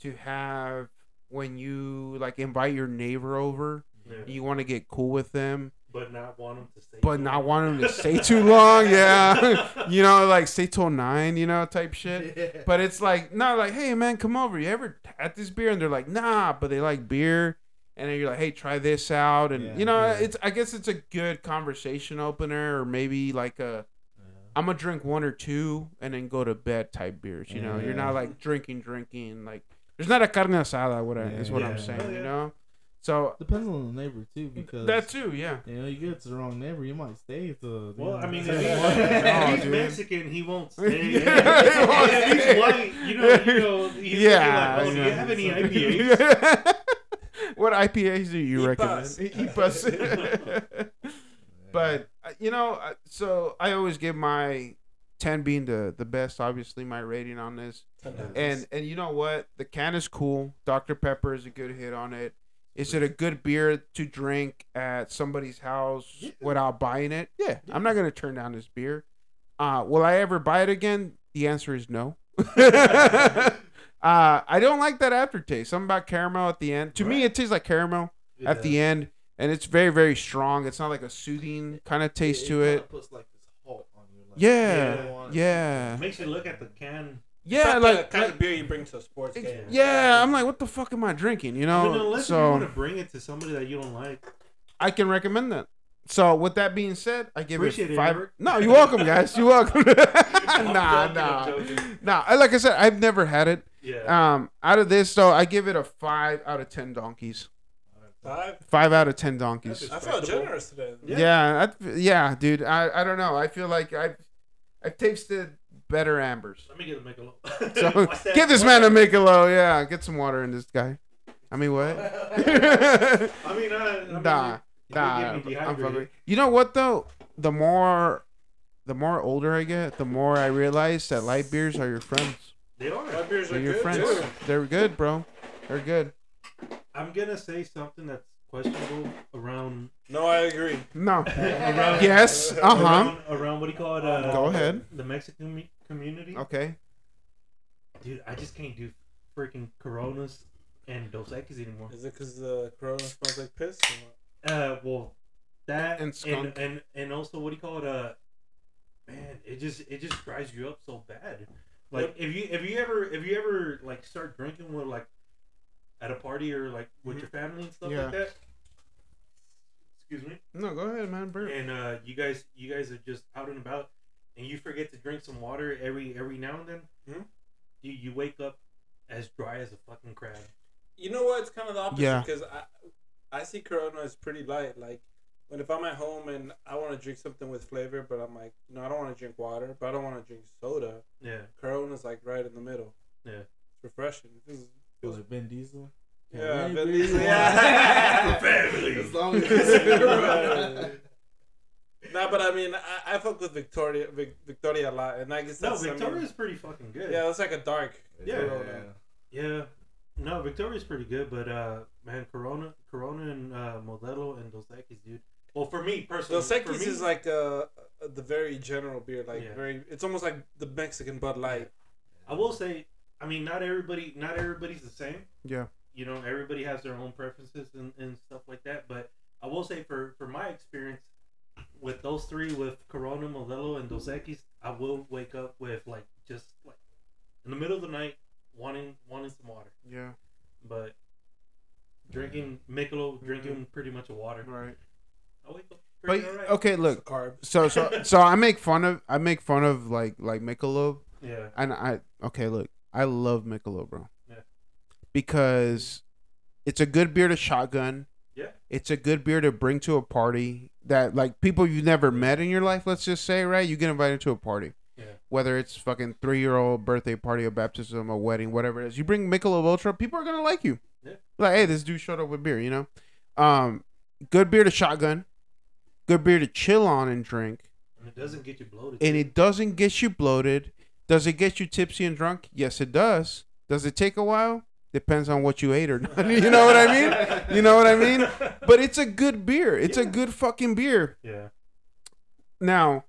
to have when you like invite your neighbor over. Yeah. You want to get cool with them, But not want them to stay. but too not long. want them to stay too long. Yeah, you know, like stay till nine. You know, type shit. Yeah. But it's like no, like hey man, come over. You ever had this beer? And they're like nah, but they like beer. And then you're like, hey, try this out, and Yeah, you know, yeah. it's. I guess it's a good conversation opener, or maybe like a, uh-huh. I'm gonna drink one or two and then go to bed type beers. You know, you're not like drinking, drinking. Like there's not a carne asada. What I, is what I'm saying. Oh, You know, so Depends on the neighbor too, mm, because that too. Yeah. you know you get to the wrong neighbor, you might stay to. Well, I mean, if, if he- if he's dude. Mexican, he won't stay. Yeah, he won't if he's white, you know, you know, he's yeah. be like, oh, do you have any IPAs? What IPAs do you recommend? Ipas. but uh, you know, uh, so I always give my ten being the the best. Obviously, my rating on this. And and you know what? The can is cool. Dr. Pepper is a good hit on it. Is it a good beer to drink at somebody's house without buying it? Yeah, I'm not gonna turn down this beer. Uh, will I ever buy it again? The answer is no. uh, I don't like that aftertaste. Something about caramel at the end. To me, it tastes like caramel at the end, and it's very very strong. It's not like a soothing kind of taste to kinda it. Puts like this halt on you. Like, Yeah, you don't wanna- yeah, Makes you look at the can. yeah. Not Like, the kind like of beer you bring to a sports game. yeah, I'm like, what the fuck am I drinking? You know, mean, unless you so want to bring it to somebody that you don't like. I can recommend that. So with that being said, I give Appreciate it it, five. Eric. no, you're welcome, guys. You're welcome. I'm nah, nah, nah. Like I said, I've never had it. Yeah. Um, out of this, though, I give it a five out of ten donkeys. Five. Five out of ten donkeys. I felt generous today. Yeah. Yeah, I, yeah, dude. I, I don't know. I feel like I've I've tasted better ambers. Let me get a Michelob. So give this man a Michelob. Yeah, get some water in this guy. I mean, what? I mean, uh, I mean, nah, you- you nah. I'm fucking. You know what though? The more, the more older I get, the more I realize that light beers are your friends. They My are. beers They're are your good friends. too. They're good, bro. They're good. I'm gonna say something that's questionable around No, I agree. No. around yes. Uh huh. around, around what do you call it? Uh, Go ahead. The Mexican me- community. Okay. Dude, I just can't do freaking Coronas and Dos Equis anymore. Is it because the Corona smells like piss? or what? Uh, well, that And and skunk. and, and also what do you call it? Uh, man, it just it just dries you up so bad. Like if you if you ever if you ever like start drinking with like at a party or like with Mhm. your family and stuff Yeah. like that. Excuse me. No, go ahead, man. Burp. And uh, you guys you guys are just out and about, and you forget to drink some water every every now and then. Mhm. You you wake up as dry as a fucking crab. You know what? It's kind of the opposite Yeah. because I, I see Corona as pretty light. Like when if I'm at home and I want to drink something with flavor, but I'm like, no, I don't want to drink water, but I don't want to drink soda. Yeah. Corona's like right in the middle. Yeah. It's refreshing. This is, Was it Vin Diesel? Yeah, any Vin beer Diesel, yeah. Family. As long as it's nah, but I mean, I, I fuck with Victoria, Vic, Victoria a lot, and I guess No, that's I mean, Victoria's pretty fucking good. yeah, it's like a dark. Yeah. Corona. Yeah. No, Victoria's pretty good, but uh, man, Corona, Corona, and uh, Modelo and Dos Equis, dude. Well, for me personally, Dos for Equis is like uh, the very general beer, like Yeah. very. It's almost like the Mexican Bud Light. I will say, I mean, not everybody, not everybody's the same. Yeah. You know, everybody has their own preferences and, and stuff like that. But I will say, for for my experience with those three, with Corona, Modelo, and Dos Equis, I will wake up with like just like in the middle of the night wanting wanting some water, Yeah. but drinking Michelob, drinking pretty much a water. Right. I wake up But alright. okay, look. So so so I make fun of I make fun of like like Michelob Yeah. and I okay look I love Michelob bro. Yeah. Because it's a good beer to shotgun. Yeah. It's a good beer to bring to a party that like people you've never met in your life. Let's just say right, you get invited to a party. Yeah. Whether it's fucking three year old birthday party, a baptism, a wedding, whatever it is, you bring Michelob Ultra, people are gonna like you. Yeah. Like, hey, this dude showed up with beer, you know. Um, good beer to shotgun, good beer to chill on and drink, And it doesn't get you bloated. and it doesn't get you bloated. Does it get you tipsy and drunk? Yes, it does. Does it take a while? Depends on what you ate or not. you know what I mean? You know what I mean? But it's a good beer. It's a good fucking beer. yeah. Now,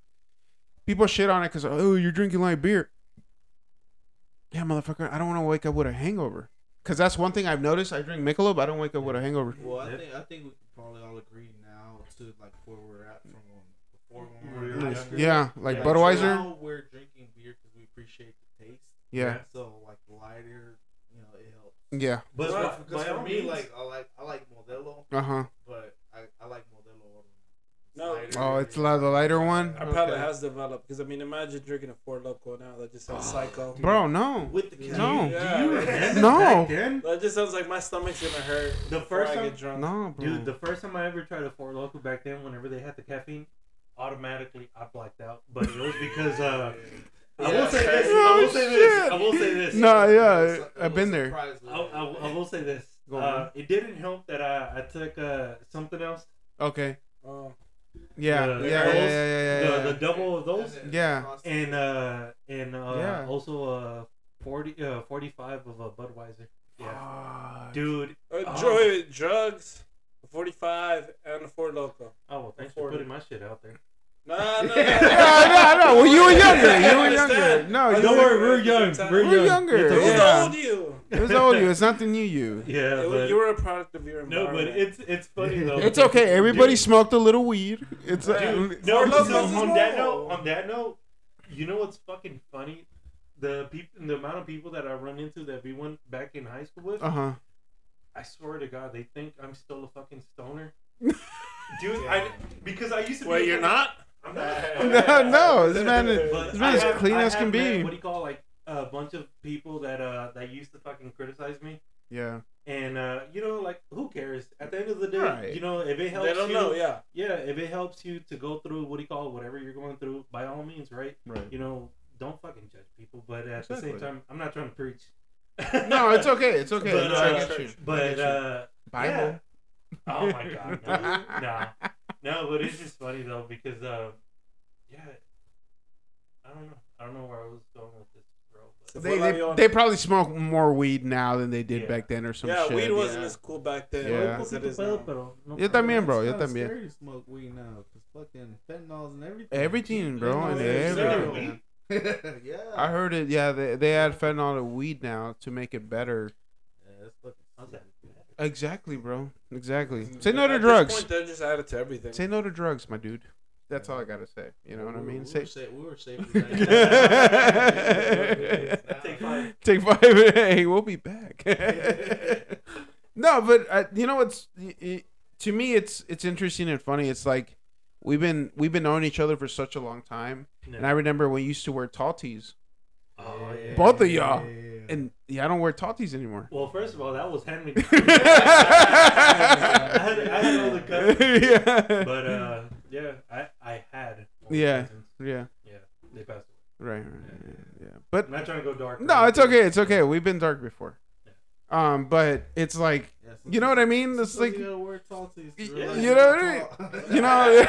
people shit on it because oh, you're drinking light beer. Yeah, motherfucker. I don't want to wake up with a hangover. Cause that's one thing I've noticed. I drink Michelob. I don't wake up with a hangover. Well, I think I think we can probably all agree now to like where we're at from when, before when We we were were younger. younger. Yeah, like Yeah. Budweiser. Now we're drinking beer because we appreciate the taste. Yeah, So like lighter, you know, it helps. yeah. But Well, by- Because by for me, means, like I like I like Modelo, Uh huh. but I, I like Modelo. over No. lighter. Oh, it's la- the lighter one. Our palate Okay. has developed because I mean, imagine drinking a Four Loco now. That just sounds psycho. Bro, no. with the do can. No. Yeah. do you remember No. That just sounds like my stomach's gonna hurt. The before first I time- get drunk. No, bro. Dude, the first time I ever tried a Four Loco back then, whenever they had the caffeine, automatically I blacked out. But it was because uh, I will say this. Oh, I will say this. shit. I will say this. No, yeah, It I've been there. I, it. I, I will say this. Uh, it didn't help that I, I took uh, something else. Okay. Oh. Yeah, The- yeah, the yeah, doubles, yeah, yeah, yeah, the, yeah. the double of those, Yeah. and uh, and uh, Yeah. also uh, 40, uh, 45 of a Budweiser. Yeah, Fuck. dude. Uh, Oh. Drugs, 45, and a Four Loco. Oh well, thanks for putting my shit out there. Nah, nah, nah. no, no, no. Well, you were younger. You were younger. No, you don't were, worry, we're young. we're We're younger. It's Who's okay. Yeah. old you? It was old you. It's not the new you. Yeah, It but you were a product of your environment. no, but it's it's funny though. It's okay. Everybody Dude, smoked a little weed. It's uh, Dude, No, no, Locos no, on that note, on that note, you know what's fucking funny? The people, the amount of people that I run into that we went back in high school with, uh huh. I swear to God, they think I'm still a fucking stoner. Dude, I because I used to. Wait, be you're not? I'm not. No, no. This man, is, this man is have- clean I as can have met, be. What do you call like a bunch of people that uh that used to fucking criticize me, Yeah. and uh you know like who cares? At the end of the day, Right. you know if it helps They don't you, know, yeah. yeah, if it helps you to go through what do you call it, whatever you're going through, by all means, right? Right. You know, don't fucking judge people, but at the same time, I'm not trying to preach. No, it's okay. It's okay. But, no, I uh, get you. I But get you. uh, Bible. yeah. Oh my god, no, no, no. But it's just funny though because uh, yeah, I don't know. I don't know where I was going with this, bro. But They, they, they probably smoke more weed now than they did Yeah. back then or some yeah, shit. weed wasn't yeah. as cool back then Yeah. as it is now. Yo también, bro. Yo It's kinda también. scary to smoke weed now, cause fucking fentanyls and everything. Everything, bro, and is everything. everywhere. yeah. I heard it. Yeah, they, they add fentanyl to weed now to make it better. Yeah, that's fucking. How's that? Exactly, bro. Exactly. Say no At to this drugs. point, they're just added to everything. Say no to drugs, my dude. That's all I gotta say. You know what I mean? We Say. were safe. We were safe. Take five. Take five. Hey, we'll be back. no, but uh, you know what's i- i- to me it's it's interesting and funny. It's like we've been we've been knowing each other for such a long time, and I remember when you used to wear tall tees, Oh yeah. Both of y'all. and yeah, I don't wear tall tees anymore. Well, first of all, that was hand me. I had, I had older cousins, yeah. but uh, yeah, I I had. Yeah. cousins. yeah. Yeah, they passed away. Right. right, right, yeah. But I'm not trying to go dark. no, it's okay. It's okay. We've been dark before. Um, but it's like Yeah, you know what I mean. It's like you gotta wear tall tees to Y- realize you know what I mean. you know.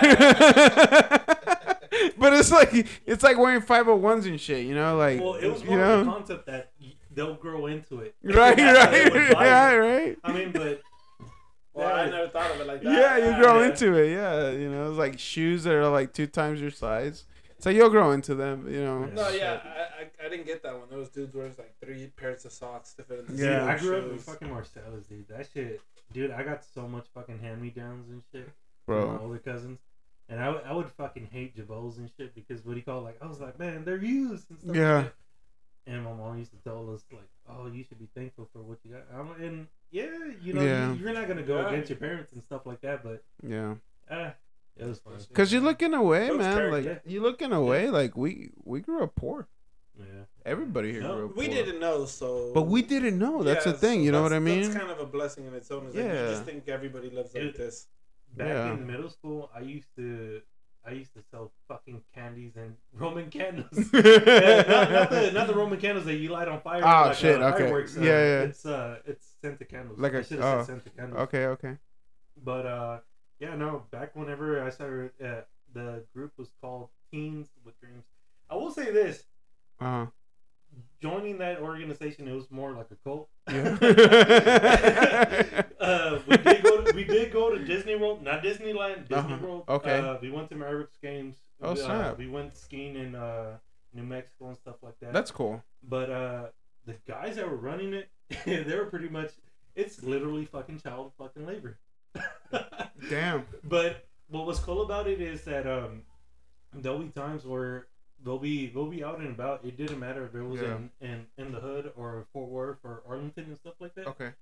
but it's like it's like wearing five hundred ones and shit. You know, like Well, it was you more of the concept that they'll grow into it. right, right, yeah, right. I mean, but Well, I never thought of it like that. Yeah, you grow yeah. into it. Yeah, you know, it's like shoes that are like two times your size. So you'll grow into them. You know. No, yeah, I, I, I didn't get that one. Those dudes wears like three pairs of socks to fit in the Yeah. I grew up with fucking Marcellus, dude. That shit, dude. I got so much fucking hand me downs and shit. from my Bro. older cousins. And I, would- I would fucking hate Jabos and shit because what do you call it? like I was like, man, they're used and stuff. Yeah. Like that. And my mom used to tell us like, oh, you should be thankful for what you got. I'm, and yeah, you know, Yeah. you, are not gonna go Yeah. against your parents and stuff like that, but Yeah. ah, it was fun. Cause you look in a way, man. character. Like you look in a way, like we we grew up poor. Yeah. Everybody here No, grew up poor. We poor. didn't know, so. But we didn't know. That's the thing. so You know what I mean? That's kind of a blessing in its own. Is like Yeah. you just think everybody lives like It- this. Back Yeah. in middle school, I used to. I used to sell fucking candies and Roman candles. Yeah, not, not the not the Roman candles that you light on fire. Oh, like, shit, Uh, okay. fireworks, uh, Yeah, yeah. It's uh, it's scented candles. Like I a- should have oh, said scented candles. okay, okay. But uh, yeah, no. Back whenever I started, uh, the group was called Teens with Dreams. I will say this: Uh huh. Joining that organization, it was more like a cult. Yeah. uh, we did go. To, we did go to Disney World, not Disneyland, Disney Uh-huh. World. Okay. Uh, we went to Mavericks games. Oh, uh, snap. We went skiing in uh, New Mexico and stuff like that. That's cool. But uh, the guys that were running it, they were pretty much. It's literally fucking child fucking labor. Damn. But what was cool about it is that um, there'll be times where they'll be they'll be out and about. It didn't matter if it was Yeah. in, in in the hood or Fort Worth or Arlington and stuff like that. Okay.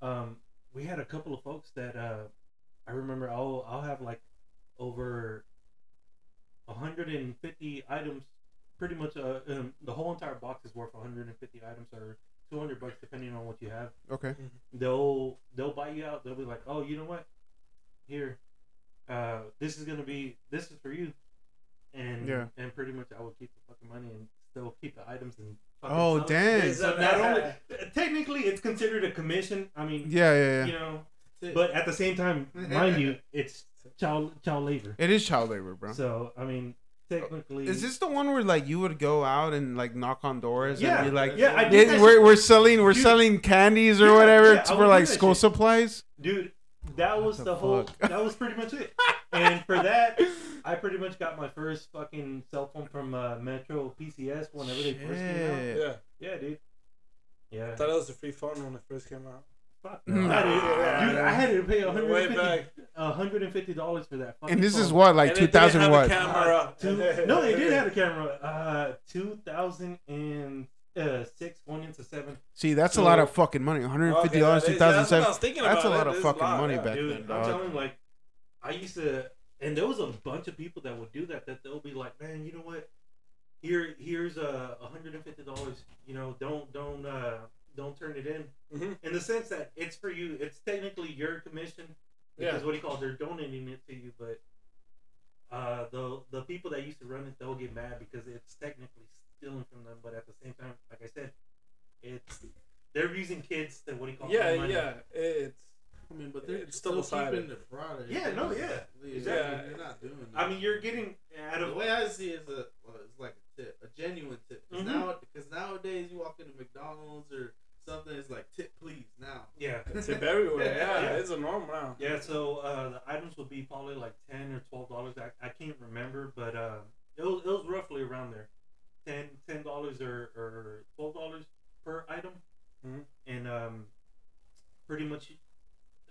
Um, we had a couple of folks that uh, I remember. I'll I'll have like over 150 items. Pretty much, uh, um, the whole entire box is worth 150 items or 200 bucks depending on what you have Okay. they'll they'll buy you out. They'll be like, "Oh, you know what? Here, uh, this is gonna be this is for you," and Yeah. and pretty much I will keep the fucking money and still keep the items and. fucking Oh sell it. dang. So not only technically it's considered a commission. I mean, Yeah, yeah, yeah. you know, but at the same time, eh, eh, mind eh, you, it's child child labor. It is child labor, bro. So I mean, technically, Is this the one where like you would go out and like knock on doors Yeah, and be like, yeah, I did we're, we're selling we're Dude. selling candies or Yeah, whatever yeah, for like school shit. supplies? dude that was the the, whole that was pretty much it and for that i pretty much got my first fucking cell phone from uh, metro pcs whenever they first came out Yeah. yeah dude yeah I thought it was a free phone when it first came out. Fuck no. I had to- dude i had to pay Way 150 back. $150 for that fucking And this is what like And it two didn't thousand have a what? camera. Two, no they did have a camera uh 2006 going into 7 See, that's a lot of fucking money. One hundred fifty dollars, Okay, two that is- thousand that's what I was thinking That's a lot of fucking lot, money yeah. back dude, then, I'm telling you, like, I used to, and there was a bunch of people that would do that. That they'll be like, man, you know what? Here, here's a hundred and fifty dollars. You know, don't, don't, uh, don't turn it in. Mhm. In the sense that it's for you. It's technically your commission. Yeah. Because what do you call? it? They're donating it to you, but uh, the the people that used to run it, they'll get mad because it's technically stealing from them. But at the same time, like I said, it's they're using kids that what do you call? it, Yeah, money. yeah. It's I mean, but they're It's still double-sided. keeping the product. Yeah, no, yeah. Exactly. Exactly. They're not doing. I mean, you're getting out of the way I see it is a, well, it's like a tip, a genuine tip. Because Mhm. now, because nowadays you walk into McDonald's or something, it's like tip please now. yeah. tip everywhere. Yeah, Yeah. it's a norm now. Yeah, so uh, the items would be probably like ten or twelve dollars. I, I can't remember, but uh, it was it was roughly around there, ten ten dollars or, or twelve dollars per item, Mhm. and um, pretty much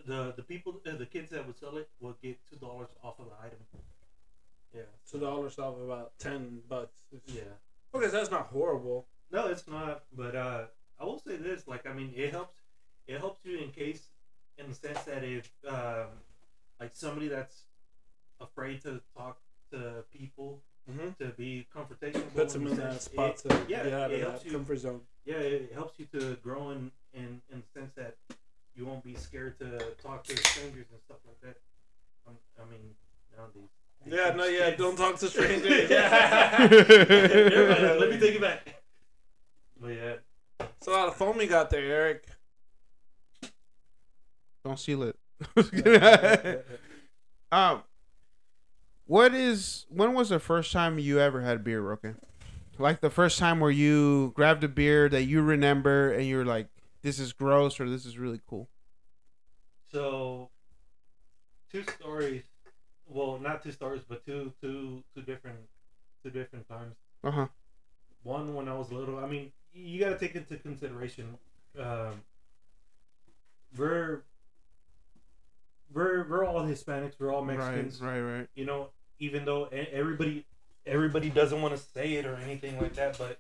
the the people uh, the kids that would sell it would get two dollars off of the item. Yeah, Two dollars off about ten bucks. yeah. Okay, that's not horrible. No, it's not. But uh, I will say this: like, I mean, it helps. It helps you in case, in the sense that if, um, like, somebody that's afraid to talk to people Mm-hmm. to be confrontational, Puts them in that spot it- to yeah, it helps you. comfort zone. Yeah, it helps you to grow in, in in the sense that you won't be scared to talk to strangers and stuff like that. Um, I mean, nowadays. Yeah, no, yeah. kids- Don't talk to strangers. Never mind, Let me take it back. But yeah. It's a lot of foam you got there, Eric. Don't seal it. um, what is when was the first time you ever had beer, Roque? Like the first time where you grabbed a beer that you remember and you're like, "This is gross" or "This is really cool." So, two stories. Well, not two stories, but two, two, two different, two different times. Uh huh. One when I was little. I mean, you got to take into consideration. Um, we're we're we're all Hispanics. We're all Mexicans. right, right. You know, even though everybody everybody doesn't want to say it or anything like that, but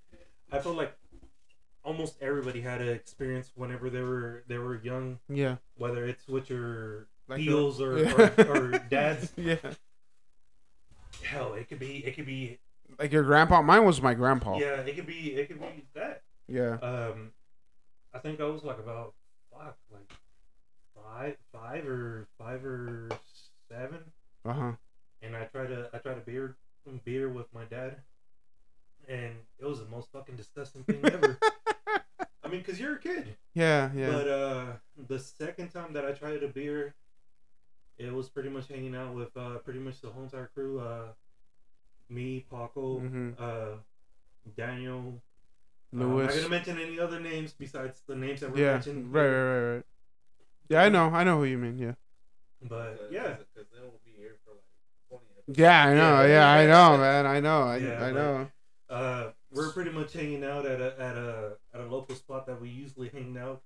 I feel like almost everybody had an experience whenever they were they were young, Yeah. whether it's with your Like heels or, Yeah. or, or dads. yeah. Hell, it could be it could be Like your grandpa. Mine was my grandpa. yeah, it could be it could be that. Yeah. Um, I think I was like about fuck like five five or five or seven, Uh huh. and I tried to I tried to beer beer with my dad, and it was the most fucking disgusting thing ever. I mean, cause you're a kid. Yeah. Yeah. But uh, the second time that I tried a beer, it was pretty much hanging out with uh, pretty much the whole entire crew. Uh, me, Paco, Mhm. uh, Daniel, Uh, I'm not gonna mention any other names besides the names that were yeah, mentioned. right, right, right, right. Yeah, I know, I know who you mean. Yeah, But yeah, because then we'll be here for like 20 episodes. yeah, I know. Yeah. Yeah, I know, man. I know. I, Yeah, I but- know. Uh, we're pretty much hanging out at a at a at a local spot that we usually hang out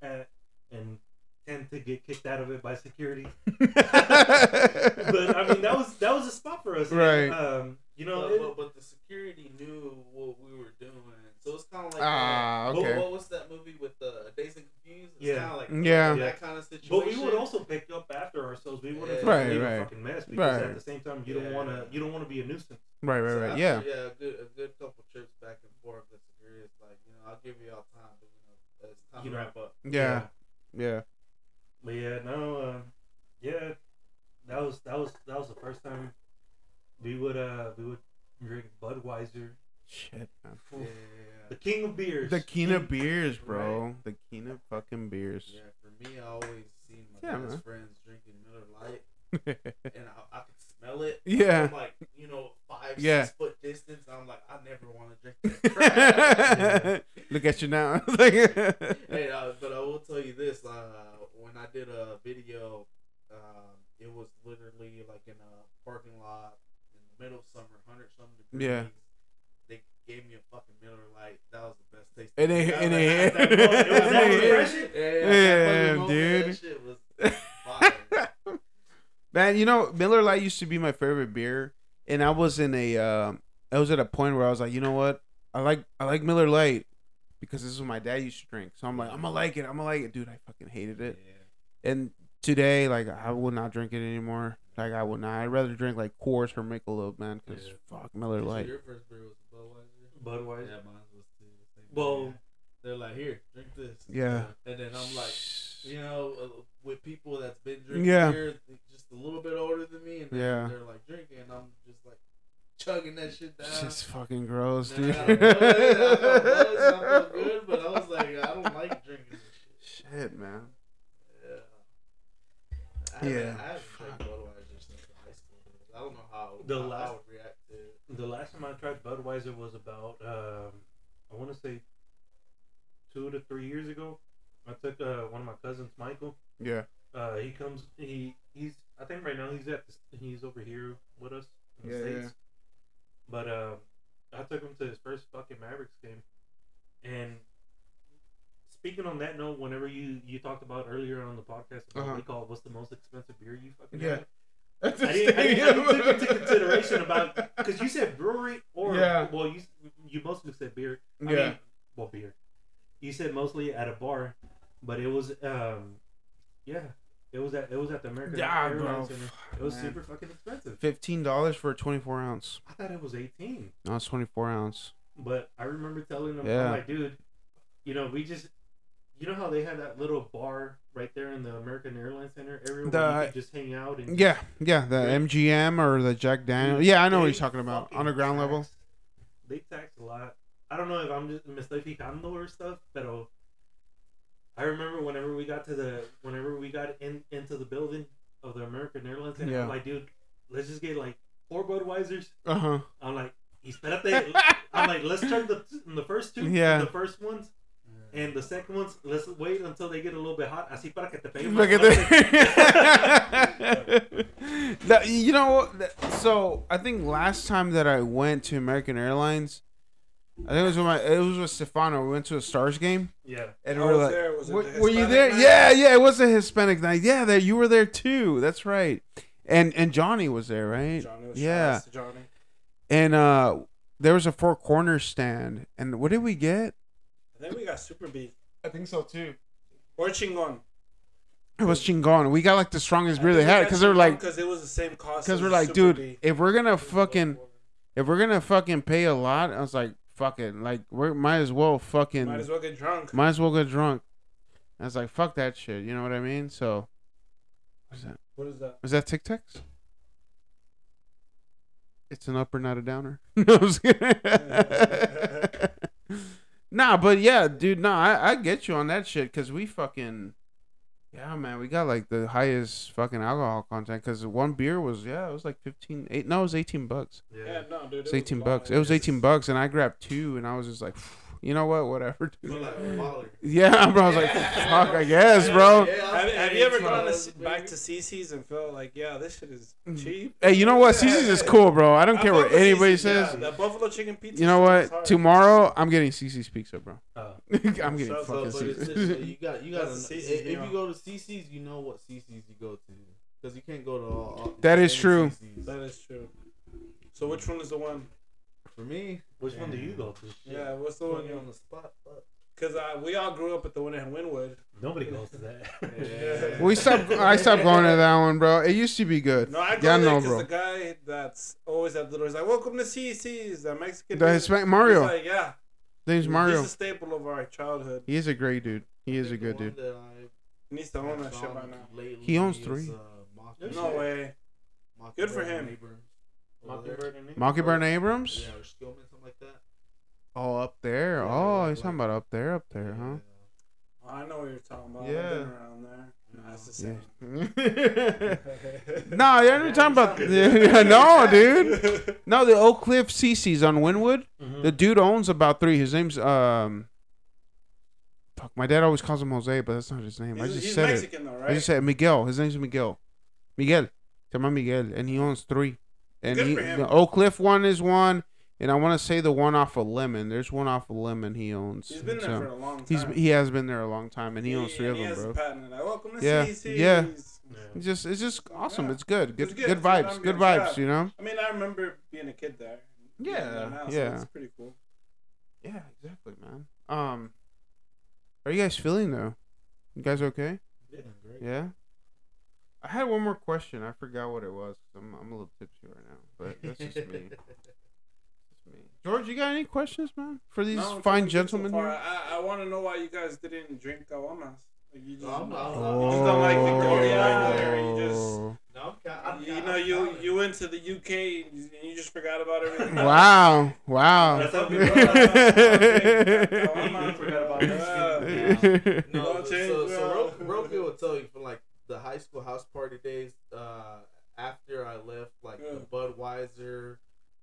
at, and tend to get kicked out of it by security. but I mean, that was that was a spot for us, and, Right. Um, you know, but, it- but, but the security knew what we were doing, so it's kind of like Ah, uh, what- okay. What, was that movie with the Dazed and Confused? It's Yeah. kind of like Yeah. that kind of situation. but we would also pick up after ourselves. We wouldn't Right, leave right. a fucking mess because Right. at the same time, you don't want to you don't want to be a nuisance. Right, right, So right. after, Yeah. yeah, a good a good couple trips back and forth. The security is like, you know, I'll give you all time, but you know, it's time You to wrap up. Yeah. Yeah. But yeah, no, uh, yeah, that was that was that was the first time we would uh we would drink Budweiser, Shit, man. Yeah, the king of beers. The king of beers, bro. The king of fucking beers. yeah. For me, I always seen my Yeah, best man. friends drinking Miller Lite, and I, I could smell it. Yeah. From like you know five Yeah. six foot distance. I'm like, I never want to drink that crap. Look at you now. hey, uh, but I will tell you this: uh, when I did a video, um, it was literally like in a parking lot in the middle of summer, hundred something degrees. Yeah. They gave me a fucking Miller Lite. That was the best taste. And they- and that moment, it was that Yeah. Yeah, at that Yeah, fucking moment, dude. That shit was fire. Man, you know, Miller Lite used to be my favorite beer, and I was in a, uh, I was at a point where I was like, you know what, I like, I like Miller Lite because this is what my dad used to drink. So I'm like, I'm gonna like it. I'm gonna like it, dude. I fucking hated it. Yeah. And today, like, I will not drink it anymore. Like, I would not. I'd rather drink like Coors or Michelob, man, because Yeah. fuck Miller So Lite. Your first beer was Budweiser. Budweiser. Yeah, mine was too. Same thing. Well- they're like, here, drink this. Yeah. And then I'm like, you know, uh, with people that's been drinking Yeah. beer just a little bit older than me, and then Yeah. they're like drinking, and I'm just like chugging that shit down. It's just fucking gross, dude. I got I felt buzz, I felt good, but I was like, I don't like drinking this shit. Shit, man. Yeah. I haven't, Yeah. I haven't drank Budweiser since high school. I don't know how, The how I last- would react to. The last time I tried Budweiser was about um, I want to say two to three years ago. I took uh, one of my cousins, Michael. Yeah. Uh, he comes. He he's. I think right now he's at. The, he's over here with us in the Yeah, states. yeah. But uh, I took him to his first fucking Mavericks game, and speaking on that note, whenever you you talked about earlier on the podcast about Uh-huh. what we call what's the most expensive beer you fucking Yeah. had. I didn't, I didn't, I didn't take into consideration about because you said brewery or Yeah. well you you mostly said beer. I Yeah. mean, well beer. You said mostly at a bar, but it was um yeah it was at it was at the American Yeah, Airlines bro. Center. It was Man. super fucking expensive. Fifteen dollars for a twenty-four ounce. I thought it was eighteen, No, it's twenty-four ounce. but I remember telling them, Yeah. I'm like, dude, you know, we just. You know how they had that little bar right there in the American Airlines Center area where The- you can just hang out and Yeah, yeah, the Right. MGM or the Jack Daniel. Yeah, I know what They he's talking about. fucking On the ground level. They tax a lot. I don't know if I'm just mistaficando or stuff, but I remember whenever we got to the whenever we got in into the building of the American Airlines, and Yeah. I'm like, dude, let's just get like four Budweisers. Uh huh. I'm like, espérate. I'm like, let's turn the the first two, Yeah. the first ones. And the second ones, let's wait until they get a little bit hot. Así para que te pegue Look at fuerte. that. That- you know So I think last time that I went to American Airlines, I think it was with my it was with Stefano. We went to a Stars game, Yeah. and we were like, there. Was it were, the were you there? night? Yeah, yeah. It was a Hispanic night. Yeah, there you were there too. That's right. And and Johnny was there, right? Johnny was Yeah. Johnny. And uh, there was a four corner stand, and what did we get? I think we got super beat I think so too. or chingon. It was Chingon. We got like the strongest beer they had because they were like, because it was the same cost. because we're like, Super dude, Bee. if we're gonna fucking, if we're gonna fucking pay a lot, I was like, fuck it, like we might as well fucking, might as well get drunk. might as well get drunk. I was like, fuck that shit. You know what I mean? So, what's that? What is that? Was that Tic Tacs? It's an upper, not a downer. no, I'm just kidding. nah, but yeah, dude. Nah, I, I get you on that shit because we fucking, yeah, man, we got like the highest fucking alcohol content because one beer was yeah, it was like 15, eight, no, it was eighteen bucks. Yeah, no, dude. It's it was eighteen bucks. It was eighteen bucks, and I grabbed two, and I was just like, you know what? Whatever, So dude. like. Yeah, bro. I was like, fuck, I guess, bro. Have, have you ever gone to, to back to CC's and felt like, yeah, this shit is mm. cheap? Hey, you know what? CC's is cool, bro. I don't uh, care what anybody CC's, yeah. says. That buffalo chicken pizza. You know what? Tomorrow, I'm getting CC's pizza, bro. Oh. I'm getting So- so- fucking So, but just, CC's. you got you got That's to if, CC's if you go to CC's, you know what CC's you go to because you can't go to all. all That is true. CC's. That is true. So which one is the one? For me, Which one do you go to? Yeah, what's the one? me on the spot. Fuck. Because uh, we all grew up at the one in Wynnewood. Nobody goes to that. Yeah. We stopped. I stopped going to that one, bro. It used to be good. No, I go Yeah, there no, because bro. the guy that's always at the door is like, "Welcome to CC's." the Mexican. The dude. Hispanic He's Mario. like, yeah. Name's Mario. He's a staple of our childhood. He is a great dude. He is a good dude. He needs to own that shit by now. He owns is, three. uh, Mockingbird- No way. Good for him. and Abrams over there. Mockingbird and me? Mockingbird and Abrams. Yeah, or Skillman, something like that. Oh, up there. Yeah, Oh, like- he's talking about up there, up there, huh? I know what you're talking about. Yeah. I've been around there. Nah, it's the Yeah. same. no, you're not talking about. no, dude. No, the Oak Cliff CC's on Wynnewood. Mhm. The dude owns about three. His name's um. Fuck, my dad always calls him Jose, but that's not his name. I just he's said it. Though, right? I just said Miguel. His name's Miguel. Miguel. Se llama Miguel, and he owns three. And Good he, for him. the Oak Cliff one is one, and I want to say the one off of Lemmon. There's one off of Lemmon he owns. He's been there So, for a long time. he's he has been there a long time, and he owns three and of he them, has bro. a patent. Like, Welcome to Yeah, CC's. yeah. Yeah. It's just it's just awesome. Yeah. It's good. Good It's good, good. It's good vibes. Good vibes. yeah. You know. I mean, I remember being a kid there. Yeah, there now, so yeah. it's pretty cool. Yeah, exactly, man. Um, are you guys feeling though? You guys okay? Yeah, great. Yeah. I had one more question. I forgot what it was. I'm I'm a little tipsy right now, but that's just me. Just me. George, you got any questions, man, for these No, fine feeling good so gentlemen here? I, I want to know why you guys didn't drink caguamas. Like you just, No, I'm you just don't like Victoria, or oh. you just. Oh. No, I'm ca- I'm You ca- know, I'm you counting. you went to the UK and you, just forgot about everything. Wow! Wow! That's how people- forgot about that. No, so, so, bro. so Ro- will tell you from like the high school house party days. Uh, after I left, like Yeah. the Budweiser,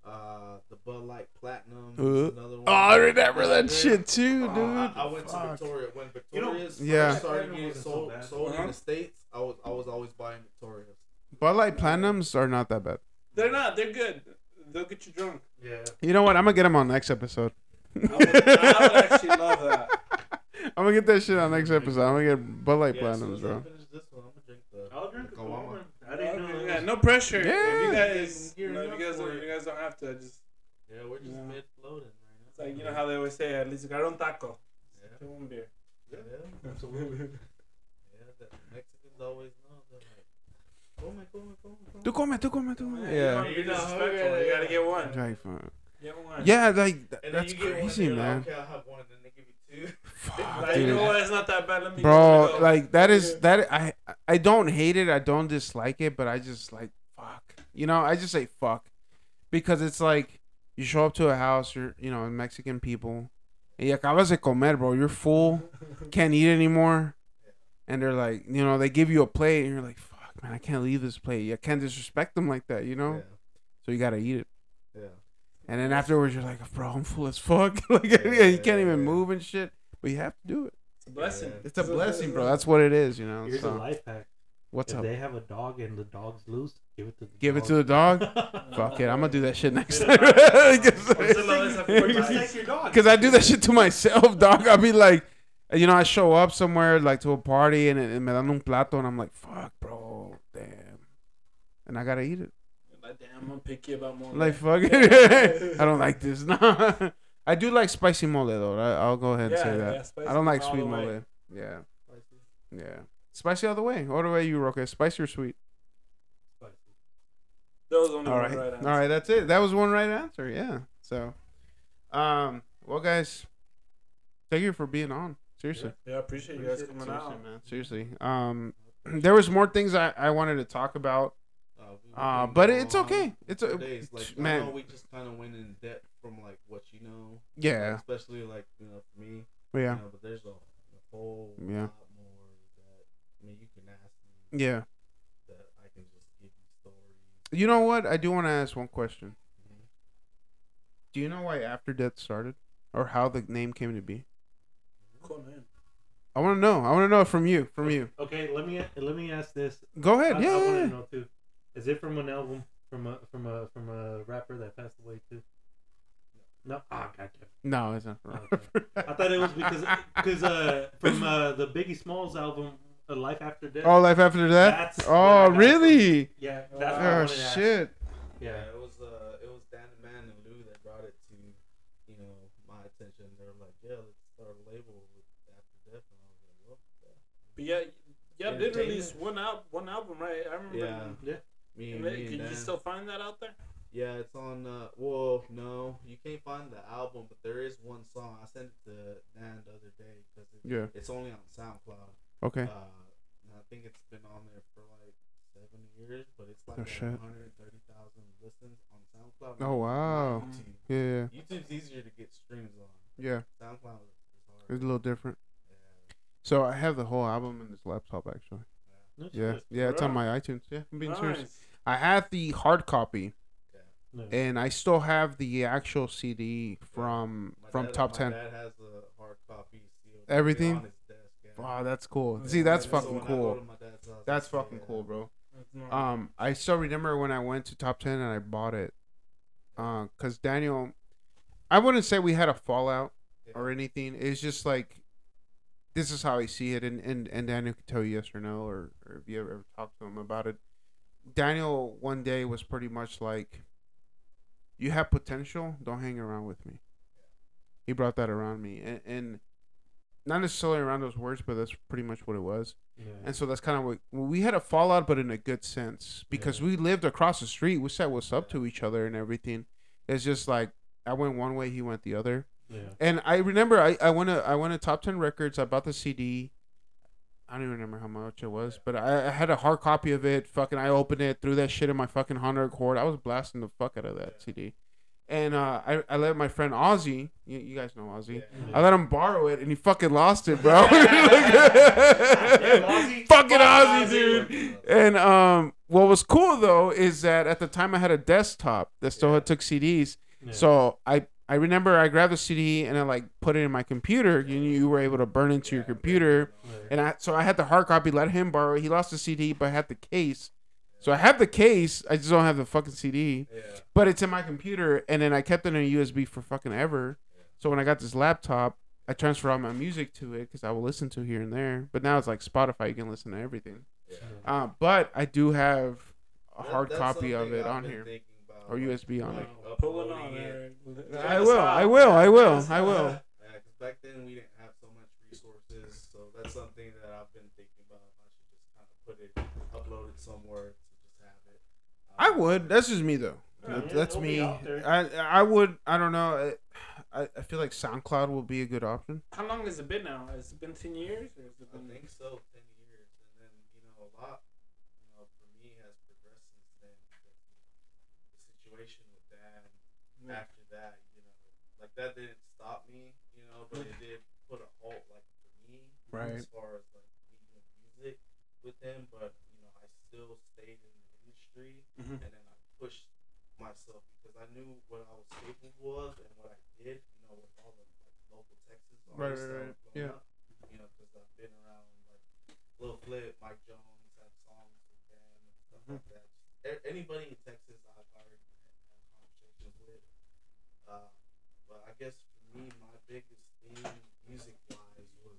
uh, the Bud Light Platinum. Uh, another one. Oh, I remember that Yeah. shit too, Uh, dude. I, I went Fuck. to Victoria when You know- Victoria's Yeah. started getting wasn't so sold, Uh-huh. in the states. I was I was always buying Victoria's. Bud Light Platinums are not that bad. They're not. They're good. They'll get you drunk. Yeah. You know what? I'm gonna get them on next episode. I would, I would actually love that. I'm gonna get that shit on next episode. I'm gonna get Bud Light Yeah, as soon Platinums, as I bro. finish this one, I'm gonna drink the. I'll drink the the Caguama. Caguama. I didn't. Okay, it yeah, no pressure. Yeah. If you guys, Gearing no, if you guys, for don't, it. you guys don't have to. Just Yeah, we're just Yeah. mid floating right now. it's like you know how they always say, at least got un taco. Yeah. Get one beer. Yeah. Absolutely. Yeah, the Mexicans always know. They're like, come, come, come, come. Tú come, tú come, tú come. You Yeah. You're not hungry. You gotta get one. Right, fuck. Get one. Yeah, like th- that's crazy, one, man. Like, okay, I'll have one, and then they give you Fuck, Like, you dude. know what? It's not that bad. Let me Bro, like that is that I I don't hate it. I don't dislike it, but I just like fuck. You know, I just say fuck because it's like you show up to a house, you're you know Mexican people, and you acabas de comer, bro. You're full, can't eat anymore, and they're like, you know, they give you a plate, and you're like, fuck, man, I can't leave this plate. You can't disrespect them like that, you know. So you gotta eat it. Yeah. And then afterwards, you're like, bro, I'm full as fuck. like, yeah, you can't even move and shit, but you have to do it. It's a blessing. It's a blessing, bro. That's what it is, you know. Here's so. a life hack. What's if up? they have a dog and the dog's loose, give it to the Give it dog. to the dog. Fuck it, I'm gonna do that shit next time. Protect your dog. Because I do that shit to myself, dog. I'll be like, you know, I show up somewhere like to a party and, and me dan un plato and I'm like, fuck, bro, damn, and I gotta eat it. Like, damn, I'm gonna pick you about more. Like fuck it, I don't like this. Nah, I do like spicy mole though. I, I'll go ahead and Yeah, say that. spicy I don't like sweet mole. Yeah, yeah, spicy all the way. All the way, you Roque. Spicy or sweet? There was only All right. right answer. right, that's it. That was one right answer. Yeah. So, um, well, guys, thank you for being on. Seriously. Yeah, I appreciate you guys coming Seriously, out. man. Seriously. Um, there was more things I, I wanted to talk about. Uh, we- we can but it's okay. It's a days. Like, man. I know we just kind of went in depth from like what you know. Yeah. Especially like you know for me. Yeah. You know, but there's a, a whole Yeah. lot more that I mean you can ask me Yeah. that I can just give you stories. You know what? I do want to ask one question. Mhm. Do you know why After Death started? or how the name came to be? Cool name. I want to know. I want to know from you. From you. Okay, let me let me ask this. Go ahead. I, yeah. I want to know too. Is it from an album from a from a from a rapper that passed away too? No. Ah, gotcha. No, it's not. from Okay. I thought it was because because uh from uh the Biggie Smalls album, uh, Life After Death. Oh, life after that. That's Oh, got really? Yeah, that's what I Oh wanted ask. shit. Yeah. Yeah, it was uh, it was Dan the Man and Lou that brought it to, you know, my attention. They were like, yeah, let's start a label with After Death, and I was like, well, yeah. But yeah, yeah, did Entertainment. release one al- one album, right? I remember. Yeah. Yeah. Me Can, and, they- me and can you still find that out there? Yeah, it's on. Uh, well, no, you can't find the album, but there is one song. I sent it to Dan the other day because it, Yeah. it's only on SoundCloud. Okay. Uh, I think it's been on there for like seven years, but it's like Oh, at 130,000 listens on SoundCloud. Oh, wow. YouTube. Yeah. YouTube's easier to get streams on. Yeah. SoundCloud is is hard. It's a little different. Yeah. So I have the whole album in this laptop actually. No Yeah. shit. Yeah. It's on my iTunes. Yeah. I'm being serious. I have the hard copy, No. and I still have the actual CD from My from dad- Top Ten. dad has a hard copy Everything? on his desk. Yeah. Wow, that's cool. Yeah, See, that's fucking when I go cool. to my dad's house, That's fucking yeah. cool, bro. Um, I still remember when I went to Top Ten and I bought it. Uh, cause Daniel, I wouldn't say we had a fallout Yeah. or anything. It's just like, this is how I see it, and and, and Daniel can tell you yes or no, or, or if you ever, ever talked to him about it. Daniel one day was pretty much like, "You have potential. Don't hang around with me." He brought that around me, and, and not necessarily around those words, but that's pretty much what it was. Yeah. And so that's kind of what we had a fallout, but in a good sense because Yeah. we lived across the street. We said what's up to each other and everything. It's just like I went one way, he went the other. yeah. And I remember I, I went to I went to Top Ten Records. I bought the CD. I don't even remember how much it was, but I, I had a hard copy of it. Fucking, I opened it, threw that shit in my fucking Honda Accord. I was blasting the fuck out of that CD. And uh, I, I let my friend Ozzy, you, you guys know Ozzy, Yeah. I let him borrow it, and he fucking lost it, bro. Ozzy. fucking Fuck Ozzy, Ozzy. dude. And um, what was cool though is that at the time I had a desktop that still had took CDs. Yeah. So I I remember I grabbed the CD and I like put it in my computer. You you were able to burn into your computer, and I so I had the hard copy. Let him borrow. it. He lost the CD, but I had the case. So I have the case. I just don't have the fucking CD. But it's in my computer, and then I kept it in a USB for fucking ever. So when I got this laptop, I transferred all my music to it because I will listen to here and there. But now it's like Spotify; you can listen to everything. Uh, but I do have a hard copy of it I've on here or USB on Wow. it. Pull it on uploading there. I will. I will. I will. I will. Yeah, back then we didn't have so much resources, so that's something that I've been thinking about. I should just kind of put it, upload it somewhere to just have it. I would. That's just me though. Yeah, that's me. I I would. I don't know. I I feel like SoundCloud will be a good option. How long has it been now? Has it been ten years? Or has it I been... think so, ten years, and then you know a lot, you know, for me has progressed since then. Because, you know, the situation with Dan after that, you know, like that didn't stop me, you know, but it did put a halt, like for me, Right. as far as like making music with him. But you know, I still stayed in the industry, Mhm. and then I pushed myself because I knew what I was capable of and what I did, you know, with all the like, local Texas Right, artists right, that right. Yeah. up, you know, because I've been around like Lil Flip, Mike Jones, had songs with them and stuff like that. Just, anybody in Texas I've already had, had conversations with. Uh, but I guess for me, my biggest thing, music wise, was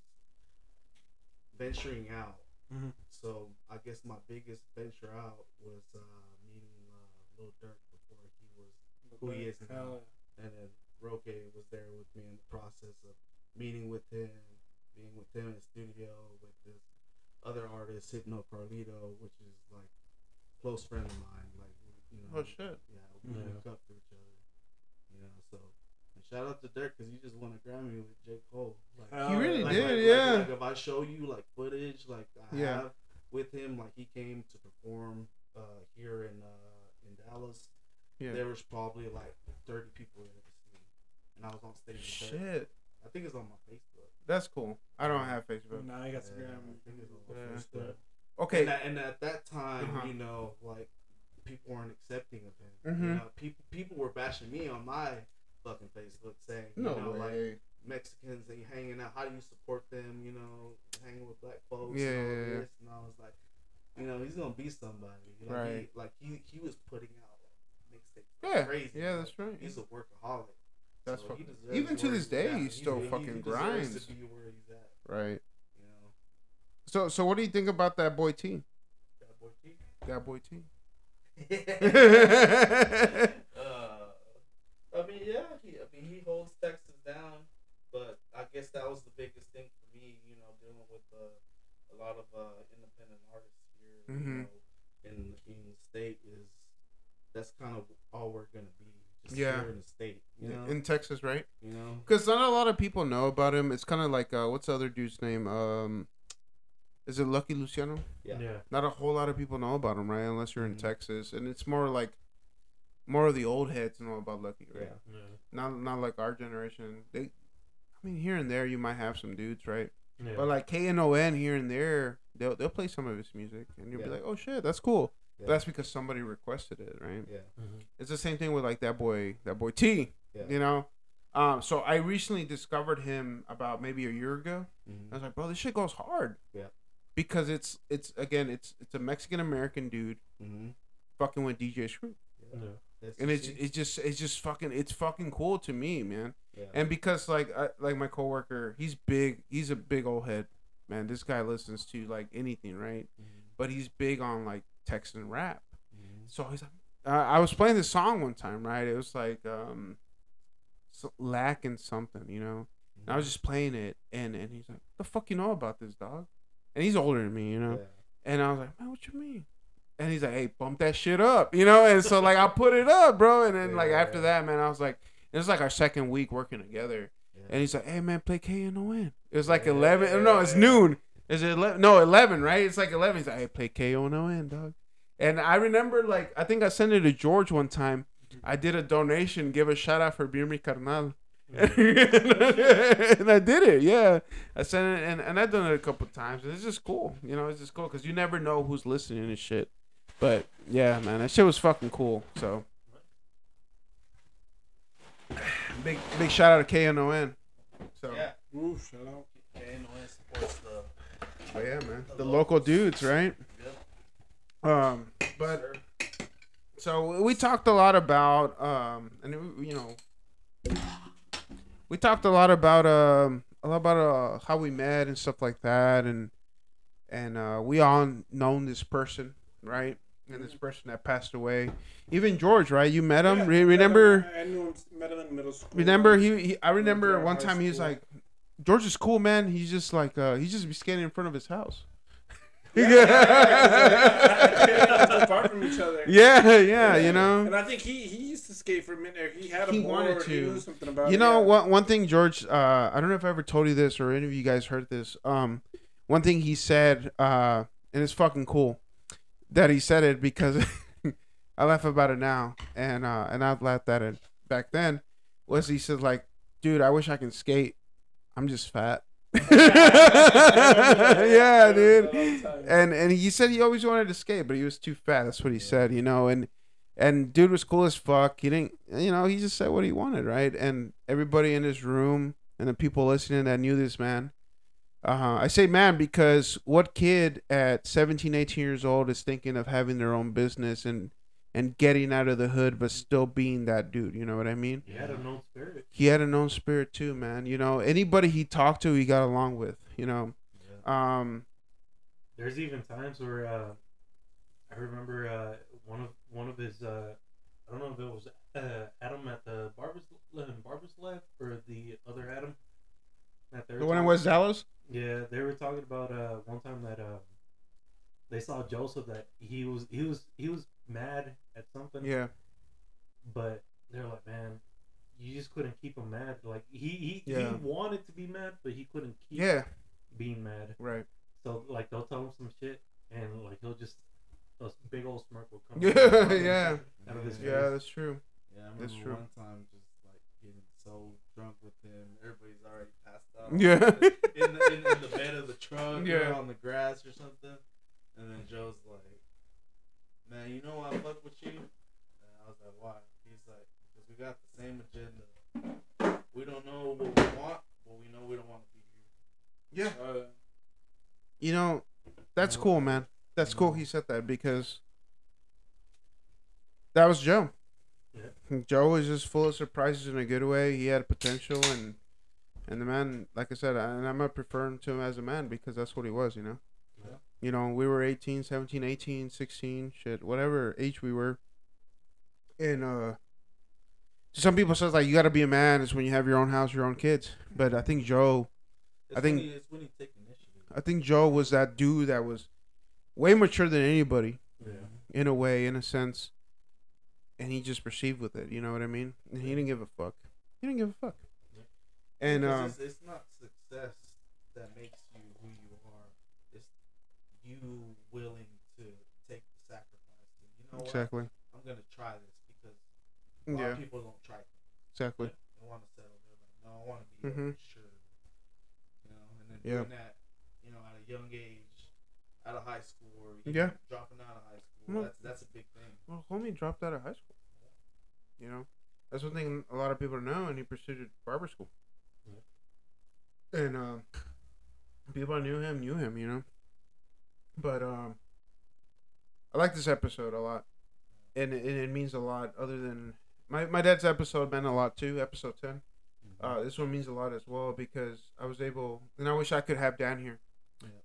venturing out. Mhm. So I guess my biggest venture out was uh, meeting uh, Lil Durk before he was, Who he is now. And then Roque was there with me in the process of meeting with him, being with him in the studio with this other artist, Hypno Carlito, which is like close friend of mine. Like you know, Oh shit. yeah, we Yeah. look up for each other. You know, so and shout out to Durk because he just won a Grammy with J Cole. Like, He really like, did, like- like- yeah. Like, if I show you like footage, like I Yeah. have with him, like he came to perform uh, here in uh, in Dallas. Yeah. There was probably like thirty people in the see, and I was on stage. with Durk. Shit. I think it's on my Facebook. That's cool. I don't have. Facebook. Now I got Yeah, Instagram. I think it's on my Yeah. Facebook. Okay. And, at, and at that time, Uh-huh. you know, like people weren't accepting of him. Mhm. You know, people people were bashing me on my fucking Facebook saying, No you know, like. Mexicans and you hanging out. How do you support them? You know, hanging with black folks. Yeah, and all this. And I was like, you know, he's gonna be somebody. Like, Right. He, like he he was putting out like mixtapes. Yeah, crazy. yeah, that's right. He's a workaholic. That's so fucking- he deserves even to this day, he still he- fucking he grinds. To be where he's at, Right. you know. So so what do you think about that boy T? That boy T. That boy T. uh, I mean, yeah, he, I mean, he holds Texas down, but I guess that was the biggest thing for me, you know, dealing with uh, a lot of uh, independent artists here, Mhm. you know, in in the state is that's kind of all we're gonna be, just Yeah. here in the state, you know, In Texas, right? you know, Because not a lot of people know about him. It's kind of like uh, what's the other dude's name? Um, is it Lucky Luciano? Yeah. Yeah. Not a whole lot of people know about him, right? Unless you're in Mhm. Texas, and it's more like more of the old heads know about Lucky, right? yeah, Yeah. Not not like our generation. They, I mean, here and there you might have some dudes, right? Yeah. But like K N O N here and there, they'll they'll play some of his music, and you'll be like, oh shit, that's cool. yeah, But that's because somebody requested it, right? yeah, Mhm. It's the same thing with like that boy, that boy T. yeah. You know, um. So I recently discovered him about maybe a year ago. I Mhm. was like, bro, this shit goes hard. Yeah. Because it's it's again it's it's a Mexican American dude Mhm. fucking with DJ Screw, Yeah. That's and it's it's just it's just fucking it's fucking cool to me, man. yeah. And because like I, like my coworker, he's big. He's a big old head, man. This guy listens to like anything, right? Mhm. But he's big on like Texan rap. Mhm. So he's like, uh, I was playing this song one time, right? It was like um, so, lacking something, you know. And I was just playing it, and and he's like, "The fuck you know about this dog?" And he's older than me, you know. Yeah. And I was like, "Man, what you mean?" And he's like, "Hey, bump that shit up," you know. And so like I put it up, bro. And then like Yeah. after that, man, I was like, it was like our second week working together. Yeah. And he's like, "Hey, man, play K N O N." It was like eleven. No, it's noon. Is it 11? No, eleven, right? It's like eleven. He's like, "Hey, play K O N, dog." And I remember, like, I think I sent it to George one time. I did a donation, give a shout out for Beer Mi Carnal. Mm. and I did it, yeah. I sent it, and, and I've done it a couple times. And it's just cool, you know. It's just cool because you never know who's listening and shit. But yeah, man, that shit was fucking cool. So big big shout out to KNON. So Yeah. Ooh, shout out. KNON supports the. but yeah, man, the The local dudes, right? Yep. Um, but sir. so we talked a lot about um and it- you know we talked a lot about um a lot about uh how we met and stuff like that and and uh we all known this person right this person that passed away even george right you met him Yeah, Re- met him- remember I knew him, met him in middle school. remember he, he i remember one time he was school. like george is cool man he's just like uh he's just be skating in front of his house Yeah, yeah, yeah, yeah. Far from each other. yeah yeah you know And I think he he used to skate for a minute. He had a He board. wanted He to. knew something about You know yeah. one one thing, George. Uh, I don't know if I ever told you this or any of you guys heard this. Um, one thing he said, uh, and it's fucking cool that he said it because I laugh about it now, and uh, and I laughed at it back then. Was he said like, dude, I wish I can skate. I'm just fat. yeah, dude. And and he said he always wanted to skate, but he was too fat. That's what he said, you know. And and dude was cool as fuck. He didn't, you know, he just said what he wanted, right? And everybody in his room and the people listening that knew this man. Uh, I say man because what kid at 17, 18 years old is thinking of having their own business and and getting out of the hood, but still being that dude? You know what I mean? He had a known spirit. He had a known spirit too, man. You know, anybody he talked to, he got along with. You know, Yeah. um, There's even times where uh, I remember uh, one of one of his uh, I don't know if it was uh, Adam at the barbers barbers left or the other Adam. That they were the one in talking- West Dallas. Yeah, they were talking about uh, one time that um, they saw Joseph that he was he was he was mad at something. Yeah. but they're like, man, you just couldn't keep him mad. Like he he, Yeah. he wanted to be mad, but he couldn't keep Yeah. being mad. Right. So like they'll tell him some shit, and like he'll just a big old smirk will come. Yeah, out of his- yeah. Out of his. Yeah, that's true. Yeah, I That's remember true. one time just like getting so drunk with him, everybody's already passed out. Yeah. in, the, in, in the bed of the truck, Yeah. or on the grass or something. And then Joe's like, "Man, you know I fuck with you." And I was like, "Why?" He's like, "Because we got the same agenda." we don't know what we want, but we know we don't want to be here. Yeah. Uh, You know, that's cool, man. That's cool. He said that because that was Joe. Joe was just full of surprises in a good way. He had potential, and and the man, like I said, I- and I'm not preferring to him as a man because that's what he was, you know. Yeah. You know, we were 18, 17, 18, 16, shit, whatever age we were. And uh some people says like you got to be a man is when you have your own house, your own kids. But I think Joe It's I think- when you, it's when you take initiative. I think Joe was that dude that was way mature than anybody Yeah. in a way, in a sense, and he just perceived with it. You know what I mean? And he didn't give a fuck. He didn't give a fuck. Yeah. And um, it's, it's not success that makes you who you are. It's you willing to take the sacrifice. To, you know exactly, what? I'm gonna try this because a lot yeah, of people don't try. things. exactly. They want to settle. They're like, no, I want to be Mhm. sure. You know, and then Yeah. doing that, you know, at a young age, out of high school, or Yeah. know, dropping out of high school. Well- that's that's a big thing. Well, homie dropped out of high school. You know, that's one thing a lot of people know, and he pursued barber school. And um, people knew him knew him, you know. But um, I like this episode a lot, and it, it means a lot. Other than my my dad's episode meant a lot too. Episode ten. Uh, this one means a lot as well because I was able, and I wish I could have Dan here.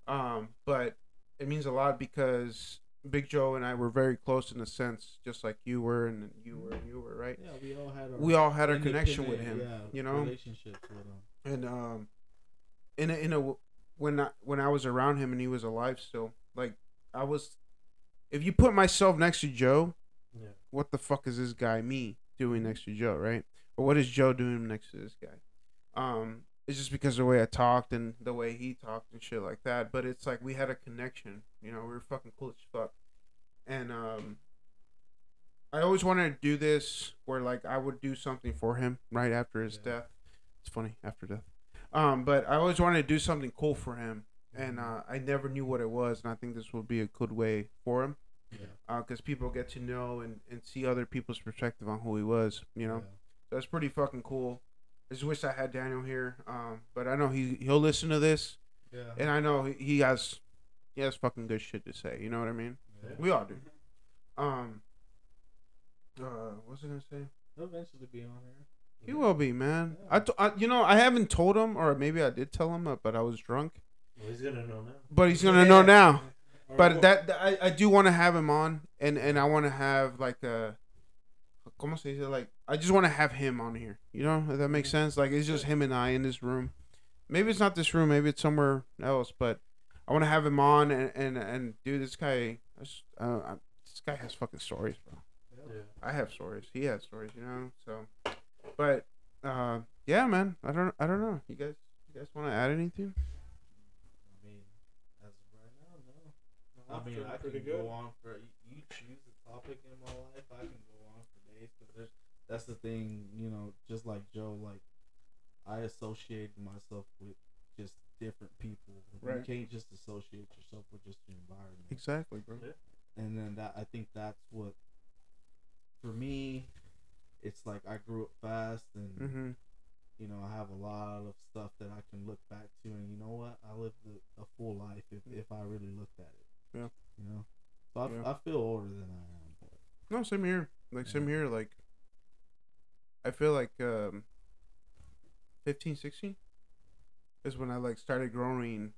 Um, but it means a lot because Big Joe and I were very close in a sense, just like you were and you were and you were, right? Yeah, we all had our We all had our connection with him, yeah, you know? relationships with him. and um, in a, in a when I when I was around him and he was alive still, like I was, if you put myself next to Joe, Yeah. what the fuck is this guy me doing next to Joe, right? Or what is Joe doing next to this guy? Um, it's just because of the way I talked and the way he talked and shit like that. But it's like we had a connection, you know. We were fucking cool as fuck, and um, I always wanted to do this where like I would do something for him right after his Yeah. death. It's funny after death, um, but I always wanted to do something cool for him, and uh, I never knew what it was, and I think this would be a good way for him Yeah. because people get to know and, and see other people's perspective on who he was, you know. So that's pretty fucking cool. I just wish I had Daniel here, um, but I know he he'll listen to this, Yeah. and I know he, he has he has fucking good shit to say. You know what I mean? yeah. We all do. Um, uh, what's I gonna say? He'll eventually be on here. He will be, man. Yeah. I, t- I you know I haven't told him, or maybe I did tell him, uh, but I was drunk. Well, he's gonna know now. But he's gonna know now. Or But what- that, I, I do want to have him on, and and I want to have like a, ¿cómo se dice? Like I just want to have him on here. You know, if that makes sense. Like it's just him and I in this room. Maybe it's not this room. Maybe it's somewhere else. But I want to have him on, and and and dude, this guy, I uh, I, this guy has fucking stories, bro. Yeah. I have stories. He has stories. You know. So, but uh, yeah, man. I don't I don't know. You guys, you guys want to add anything? I mean, as of right now, no. I'm I mean, I pretty can good. go on for you, you choose a topic in my life. I can go on for days because there's that's the thing, you know. Just like Joe, like I associate myself with just different people. Right. You can't just associate yourself with just your environment. Exactly, bro. And then that I think that's what for me. It's like I grew up fast and Mm-hmm. you know, I have a lot of stuff that I can look back to, and you know what? I lived a, a full life if, if I really looked at it. Yeah. You know, so I, Yeah. I feel older than I am. But No, same here. Like same here. Like I feel like um 15, 16 is when I like started growing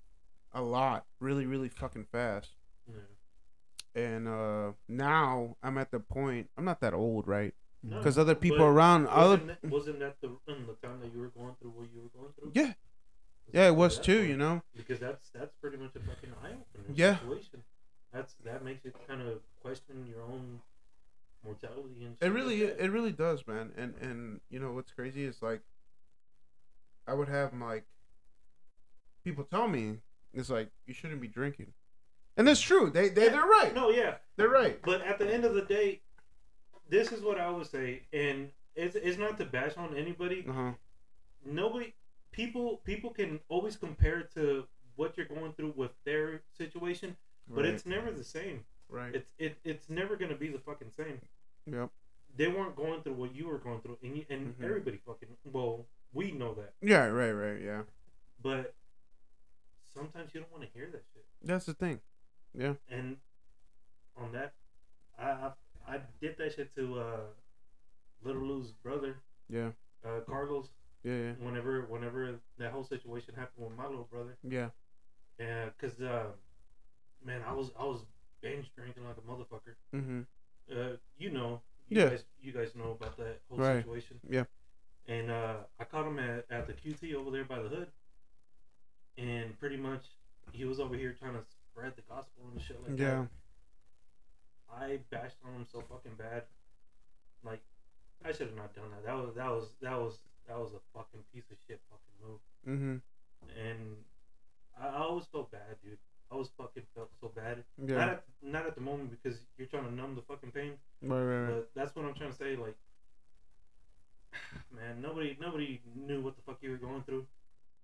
a lot, really, really fucking fast. Yeah. And uh now I'm at the point. I'm not that old, right? No, Because other people around, other Wasn't that, wasn't that the in the time that you were going through what you were going through? yeah, yeah, it was too. way. You know, Because that's that's pretty much a fucking eye opener Yeah. situation. That's that makes it kind of question your own mortality and. it really, like it really does, man. And and you know what's crazy is like, I would have like, people tell me it's like you shouldn't be drinking, and it's true. They they Yeah. they're right. No, yeah, They're right. But at the end of the day, this is what I would say, and it's, it's not to bash on anybody. Uh huh. Nobody, people, people can always compare to what you're going through with their situation, but right. it's never the same. right. It's it, it's never gonna be the fucking same. yep. they weren't going through what you were going through, and you, and Mhm. everybody fucking well, we know that, Yeah, right, right, yeah. but sometimes you don't want to hear that shit. That's the thing. Yeah. And on that, I I, I did that shit to uh, Little Lou's brother, Yeah. uh, Carlos. Yeah, yeah. Whenever whenever that whole situation happened with my little brother, Yeah. yeah, cause uh, man, I was I was binge drinking like a motherfucker. Mm-hmm. Uh, you know, you Yeah. guys you guys know about that whole Right. situation. Yeah. And uh, I caught him at, at the QT over there by the hood, and pretty much he was over here trying to spread the gospel and shit like Yeah. that. I bashed on him so fucking bad. Like, I should have not done that. That was that was that was that was a fucking piece of shit fucking move. Mm-hmm. And I, I always felt bad, dude. I always fucking felt so bad. Yeah. Not at, not at the moment because you're trying to numb the fucking pain. Right, right, right. But that's what I'm trying to say. Like, man, nobody nobody knew what the fuck you were going through.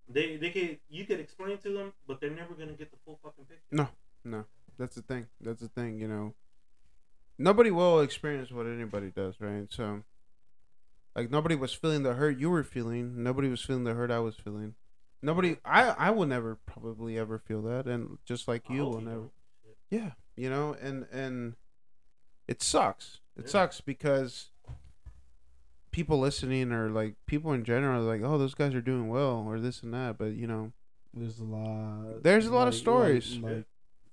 They they could you could explain to them, but they're never gonna get the full fucking picture. No. No, that's the thing. That's the thing, you know. Nobody will experience what anybody does, right? So like nobody was feeling the hurt you were feeling. Nobody was feeling the hurt I was feeling. Nobody I I will never probably ever feel that and just like you oh, will you never. Yeah, you know, and and it sucks. It Yeah. sucks because people listening or like people in general are like, "Oh, those guys are doing well," or this and that. But you know, There's a lot. There's a lot of stories. Like, like,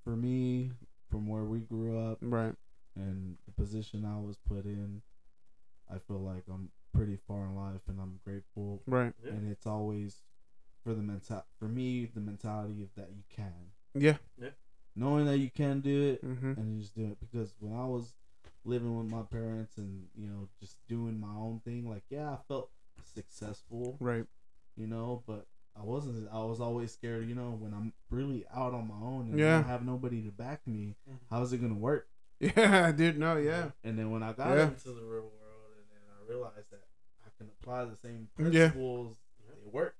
for me, from where we grew up right? and the position I was put in, I feel like I'm pretty far in life, and I'm grateful. Right? Yeah. And it's always for the mental. For me, the mentality of that you can, Yeah. knowing that you can do it, Mm-hmm. and you just do it. Because when I was living with my parents and you know just doing my own thing, like yeah, I felt successful Right. you know, but I wasn't. I was always scared, you know, when I'm really out on my own and Yeah. I have nobody to back me. Mhm. How's it gonna work? Yeah, dude. know yeah. And then when I got Yeah. into the real world, and then I realized that I can apply the same Yeah. principles. It works.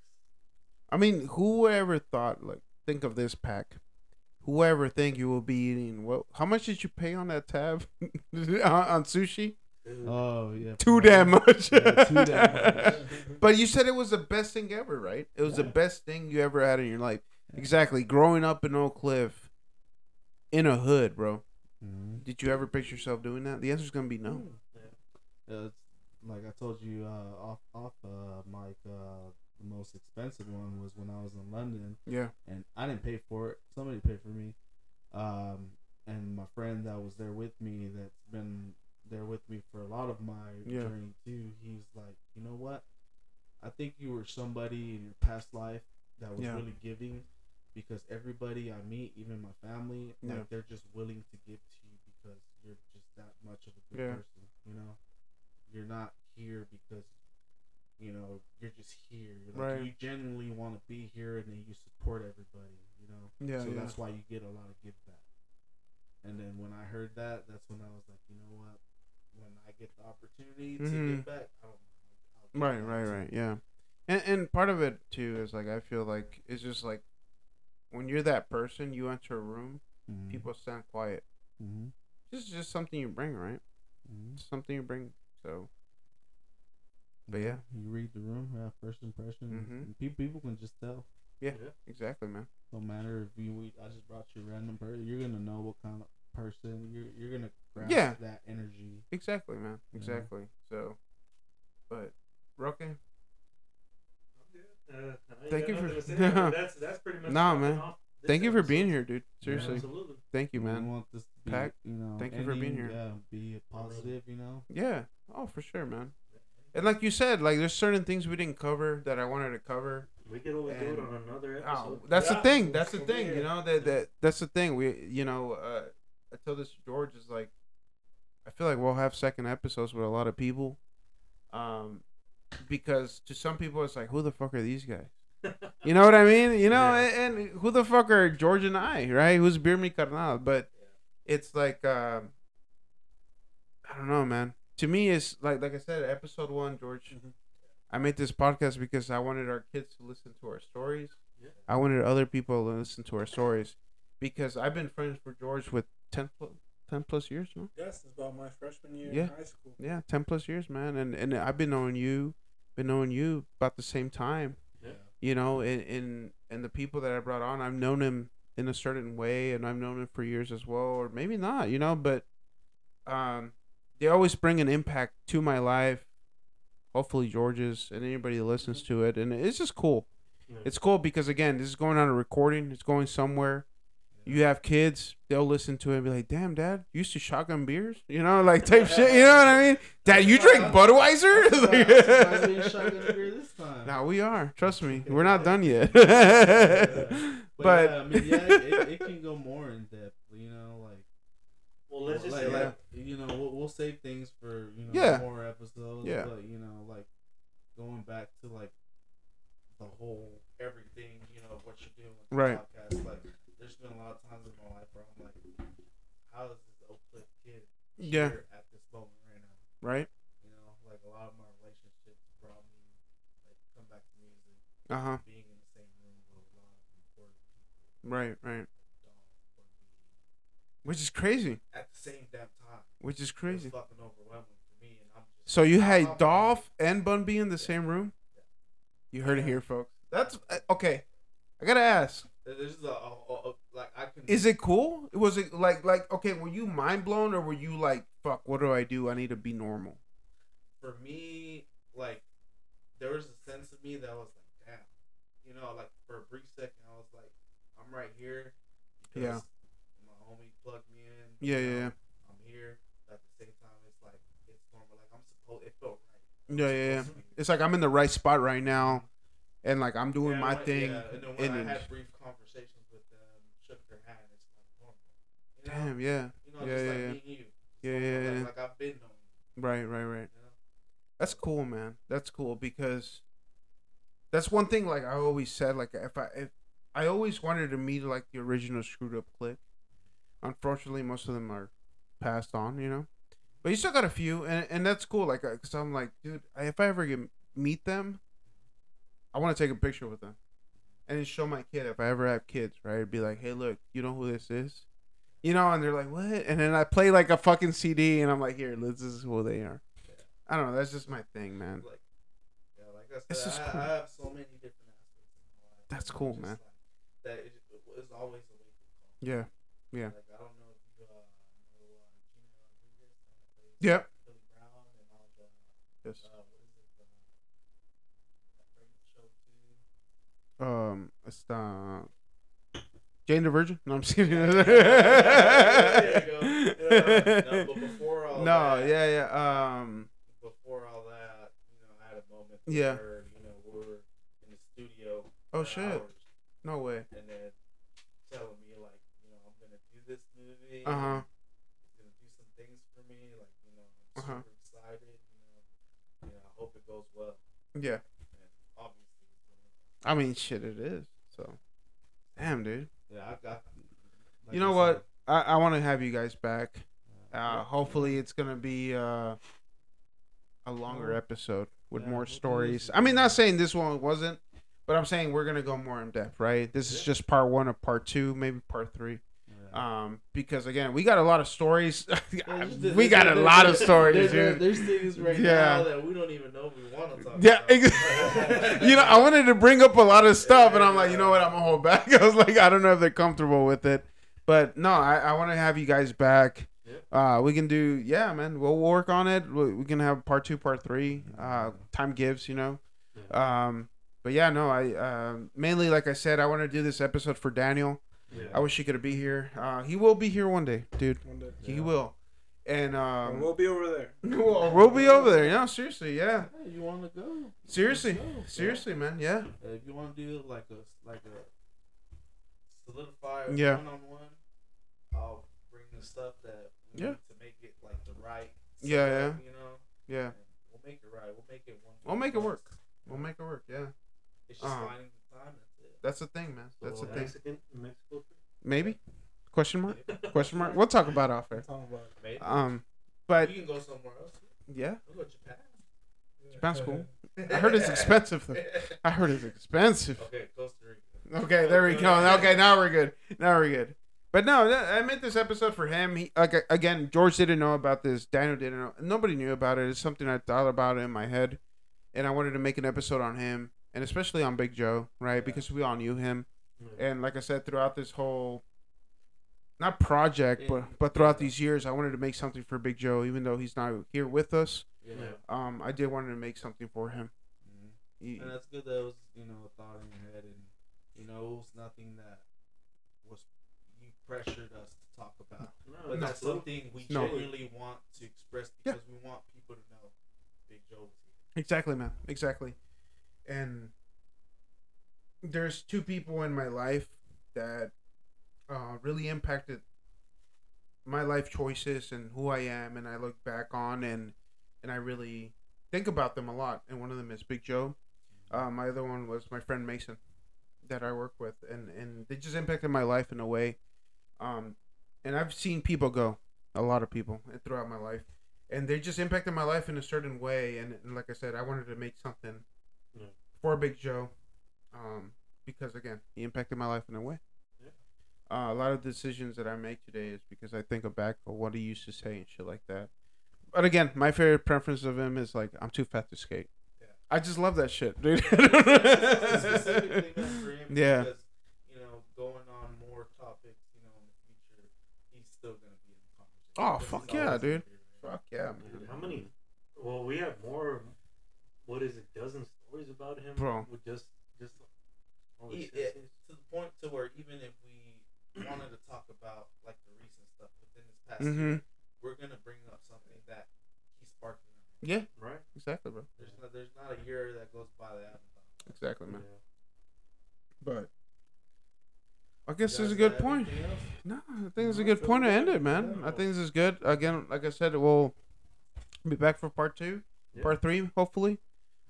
I mean, whoever thought like think of this pack? Whoever think you will be eating what? How much did you pay on that tab on, on sushi? Oh yeah, Too damn much. Yeah, too damn much. But you said it was the best thing ever, right? It was the best thing you ever had in your life. Yeah. Exactly. Growing up in Oak Cliff, in a hood, bro. Mhm. Did you ever picture yourself doing that? The answer's gonna be no. Yeah, like I told you uh, off off uh, mic, uh, the most expensive one was when I was in London. Yeah. and I didn't pay for it. Somebody paid for me. Um, and my friend that was there with me, that's been there with me for a lot of my Yeah. journey too. He's like, you know what? I think you were somebody in your past life that was Yeah. really giving, because everybody I meet, even my family, Yeah. like they're just willing to give to you because you're just that much of a good person. You know, you're not here because you know you're just here. Like, Right. You genuinely want to be here, and then you support everybody. You know. Yeah. so yeah. that's why you get a lot of give back. And then when I heard that, that's when I was like, you know what? When I get the opportunity to Mhm. give back, I don't mind. I'll Right, right, to- right. Yeah. And and part of it too is like I feel like it's just like when you're that person, you enter a room, Mhm. people stand quiet. Mhm. This is just something you bring, right? Mhm. Something you bring. So But yeah. you read the room, have first impression. Mhm. People, people can just tell. Yeah. Exactly, man. No matter if you, we, I just brought you a random person, you're gonna know what kind of person you're. You're gonna grasp Yeah. that energy. Exactly, man. Yeah. Exactly. So, but Roque, Uh, I ain't Thank you for- nothing to say, but that's that's pretty much Nah, man. off this thank you for being here, dude. Yeah, Seriously, Absolutely. thank you, We man. want this to be, Pack, you know, thank you for being here. Yeah, be positive. You know. Yeah. Oh, for sure, man. And like you said, like there's certain things we didn't cover that I wanted to cover. We could always do it on another Oh, episode. that's the thing. That's the thing. You know that that that's the thing. We you know uh, I told this George is like I feel like we'll have second episodes with a lot of people, um, because to some people it's like who the fuck are these guys? You know what I mean? You know, Yeah. and, and who the fuck are George and I, right? Who's Beer Me Carnal? But it's like um, I don't know, man. To me, is like like I said, episode one, George. Mhm. I made this podcast because I wanted our kids to listen to our stories. Yeah. I wanted other people to listen to our stories because I've been friends with George with 10, pl- ten plus years, no? Yes, it's about my freshman year Yeah. in high school. Yeah, ten plus years, man. And and I've been knowing you, been knowing you about the same time. Yeah. You know, and and and the people that I brought on, I've known him in a certain way, and I've known him for years as well, or maybe not. You know, but um, they always bring an impact to my life. Hopefully, George's and anybody that listens to it, and it's just cool. Yeah. It's cool because again, this is going on a recording. It's going somewhere. You have kids, they'll listen to it and be like, "Damn, Dad, you used to shotgun beers," you know, like type shit. You know what I mean? Dad, you drink Budweiser? I'm surprised we ain't shotgun a beer this time. now we are. Trust me, we're not done yet. But, but yeah, I mean, yeah, it, it can go more in depth. You know, like Well, let's just like, say like, you know, we'll, we'll save things for you know Yeah. more episodes. Yeah. But you know, like going back to like the whole everything, you know, what you're doing with the Right. podcast. Like, there's been a lot of times in my life where I'm like, how is this Oak Cliff kid Yeah. here at this moment right now? right? You know, like a lot of my relationships brought me like come back to music, Uh huh. being in the same room with a lot of important people. Right, right. Dog, Bun B, Which is crazy. at the same damn time. Which is crazy. fucking overwhelming for me, and I'm just. So you had Dolph and Bun B in the same room. You heard it here, folks. That's uh, okay. I gotta ask. This is a, a, a, like I can. Is it cool? Was it like like okay? Were you mind blown or were you like fuck? What do I do? I need to be normal. for me like there was a sense of me that was like damn, you know, like for a brief second I was like I'm right here. Yeah. My homie plugged me in. Yeah, you yeah, know, yeah. I'm here. But at the same time, it's like it's normal. Like I'm supposed. It felt right. Yeah, yeah, yeah. Supposed to be. It's like I'm in the right spot right now, and like I'm doing Yeah, my when- thing. Yeah, and then when and- I had brief conversations with them, shook their hand, it's like normal. You know? Damn, yeah, You know, Yeah, just yeah, like yeah. you. Yeah, normal. yeah, like, yeah. like I've been knowing right, right, right. You know? That's cool, man. That's cool because that's one thing. Like I always said, like if I if I always wanted to meet like the original screwed up click. Unfortunately, most of them are passed on, you know. But you still got a few, and and that's cool. Like, uh, cause I'm like, dude, if I ever get meet them, I want to take a picture with them, and then show my kid if I ever have kids, right? Be like, hey, look, you know who this is, you know? And they're like, what? And then I play like a fucking CD, and I'm like, here, this is who they are. I don't know. That's just my thing, man. Like, yeah, like I said, It's just I, cool. I have so many different aspects in my life. That's cool, man. Like, that was always a wake. Yeah. Yeah. Like I don't know if you uh, know uh, Gina Rodriguez. uh, Yep. Billy Brown and all the Yes. uh, what is it? The, show too. Um, it's the Jane the Virgin. No, I'm just kidding. There you go. Yeah, no, but before all no, that, yeah, yeah. Um, before all that, you know, I had a moment Yeah. where you know we were in the studio. oh shit, hours, no way. and then telling me like, you know, I'm gonna do this. Uh huh. He's gonna do some things for me, like you know, I'm Uh-huh. super excited. You know, you know, I hope it goes well. Yeah. Obviously, it's I mean, shit, it is. So, damn, dude. yeah, I got. like You know I what? I I want to have you guys back. Uh, yeah. hopefully, it's gonna be uh a longer Oh. episode with Yeah, more stories. I mean, not saying this one wasn't, but I'm saying we're gonna go more in depth, right? This is just part one of part two, maybe part three. Yeah. Um, because again, we got a lot of stories. There's- we got a lot of stories, there- dude. There's things right Yeah. now that we don't even know we want to talk Yeah, about. you know, I wanted to bring up a lot of stuff, and I'm like, you know what, I'm gonna hold back. I was like, I don't know if they're comfortable with it, but no, I, I want to have you guys back. Uh, we can do, yeah, man. We'll work on it. We, we can have part two, part three. Uh, time gives, you know. Um, but yeah, no, I uh, mainly, like I said, I want to do this episode for Daniel. Yeah. I wish he could be here. Uh, he will be here one day, dude. One day. He Yeah. will. And And um, we'll be over there. we'll, we'll be over there. No, seriously, yeah. Hey, you want to go? Seriously, go, bro. seriously, man, yeah. Uh, if you want to do like a like a solidify Yeah. one on one, I'll bring the stuff that we Yeah. need to make it like the right. Yeah, setup, You know, Yeah, and we'll make it right. We'll make it one. We'll make it work. we'll make it work. Yeah, It's just Um, finding the time. That's the thing, man. That's the thing. Mexican, Mexico. Maybe? Question mark? Question mark? We'll talk about it off air. Talk about Maybe. Um, but we can go somewhere else. yeah, We'll go to Japan. Japan's cool. I heard it's expensive though. I heard it's expensive. Okay, Costa Rica. Okay, there we go. Okay, now we're good. Now we're good. But no, that, I meant this episode for him. He like again, George didn't know about this. Daniel didn't know. Nobody knew about it. It's something I thought about in my head, and I wanted to make an episode on him, and especially on Big Joe, right? Because we all knew him, and like I said, throughout this whole, not project, but but throughout these years, I wanted to make something for Big Joe, even though he's not here with us. Yeah. Um, I did want to make something for him. Mhm. He- And that's good that it was, you know, a thought in your head, and you know, it was nothing that was you pressured us to talk about. no. But No, that's something we No. genuinely want to express Yeah. because we want people to know Big Joe here. Exactly, man. Exactly. And there's two people in my life that uh, really impacted my life choices and who I am, and I look back on and and I really think about them a lot. And one of them is Big Joe. Uh, my other one was my friend Mason, that I work with, and and they just impacted my life in a way. Um, and I've seen people go, a lot of people throughout my life, and they just impacted my life in a certain way. And, and like I said, I wanted to make something Yeah. for Big Joe, um, because again, he impacted my life in a way. Yeah. Uh, a lot of decisions that I make today is because I think of back of what he used to say and shit like that. But again, my favorite preference of him is like, I'm too fat to skate. Yeah. I just love that shit, dude. Specifically meant for him Yeah. because, you know, going on more topics, you know, in the future, he's still gonna be in the conversation. Oh, fuck yeah, dude. Fuck yeah, man. How many? Well, we have more. What is it? Dozen stories about him, Bro. With just, just. He- it- to the point to where even if we wanted to talk about like the recent stuff within this past Mhm. year, we're gonna bring up something that he sparked in. Yeah, right? exactly, bro. There's not, there's not a year that goes by that. I haven't thought about it. Exactly, man. Yeah. But I guess You this is a good point. No, I think it's a good it's point to end it, man. I think this is good. Again, like I said, we'll be back for part two, Yeah. part three, hopefully.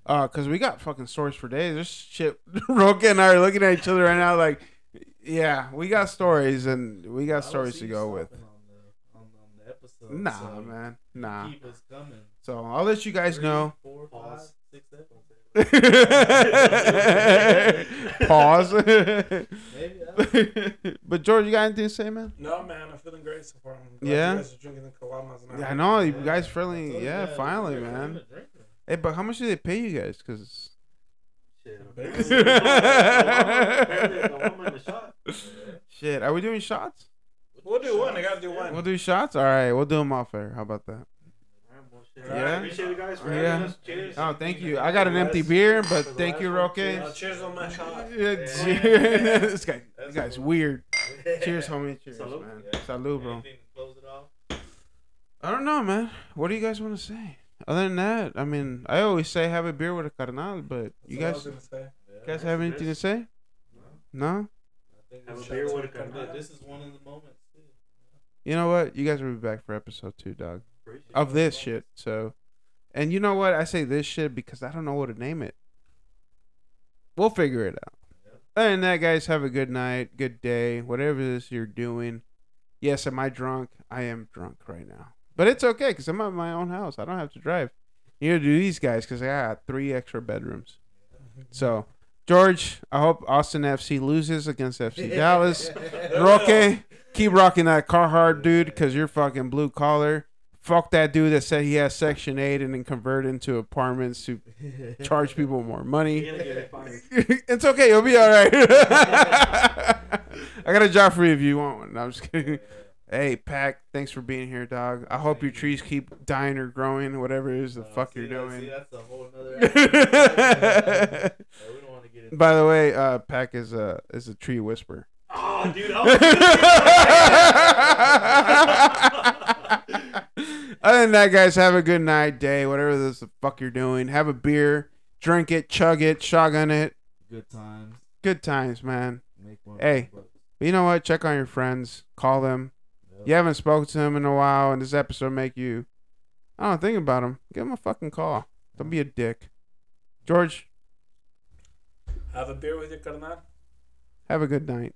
Uh, cause we got fucking stories for days. There's shit. Roque and I are looking at each other right now, like, yeah, we got stories and we got don't stories to go with. On the, on, on the episode, Nah, so man, nah. Keep us coming. So I'll let you guys Three, know. Four, five, Pause. six. Pause. Maybe. I don't know. but George, you got anything to say, man? No, man, I'm feeling great so far. I'm glad Yeah? You guys are drinking the caguamas. and Yeah, I know you Yeah, guys I finally. Yeah, finally, We're man. A drinker. Hey, but how much did they pay you guys? Cause Shit. Basically. Apparently, the woman in the shot. shit, are we doing shots? We'll do one. I gotta do one. We'll do shots. All right, we'll do them off air. How about that? Alright, well, shit. Yeah. Appreciate you guys for Oh, yeah. us. Cheers. Oh, thank you. I got an empty beer, but thank you, Roque. Cheers oh, on my shot. Yeah, Yeah. this guy, this guy's cool. weird. Cheers, homie. Cheers, Salud. man. Yeah. Salud, bro. Close it off? I don't know, man. What do you guys want to say? Other than that, I mean, I always say have a beer with a carnal, but you guys, what I was gonna say. Yeah. guys have anything to say? No. I think Have a beer with a carnal. this is one of the moments. Too. You know what? You guys will be back for episode two, dog. Appreciate. Of this shit. So, and you know what? I say this shit because I don't know what to name it. We'll figure it out. Other than that, guys, have a good night, good day, whatever it is you're doing. Yes, am I drunk? I am drunk right now. But it's okay because I'm at my own house. I don't have to drive. You do these guys because I got three extra bedrooms. So, George, I hope Austin FC loses against FC Dallas. Roque, keep rocking that Carhartt, dude, because you're fucking blue collar. Fuck that dude that said he has Section 8 and then convert into apartments to charge people more money. gonna get it fine. it's okay. You'll be all right. I got a job for you if you want one. No, I'm just kidding. Hey, Pack, thanks for being here, dog. I hope your trees keep dying or growing, whatever it is the Uh, fuck see, you're that- See, doing. that's a whole nother. Yeah, we don't get into By the way, uh, Pack is a is a tree whisperer. Oh, dude. Other than that, guys, have a good night, day, whatever this the fuck you're doing. Have a beer, drink it, chug it, shotgun it. Good times. Good times, man. Make one. Hey. But you know what? Check on your friends. Call them. You haven't spoken to him in a while, and this episode make you. I don't think about him. Give him a fucking call. Don't be a dick. George, Have a beer with your carnal. have a good night.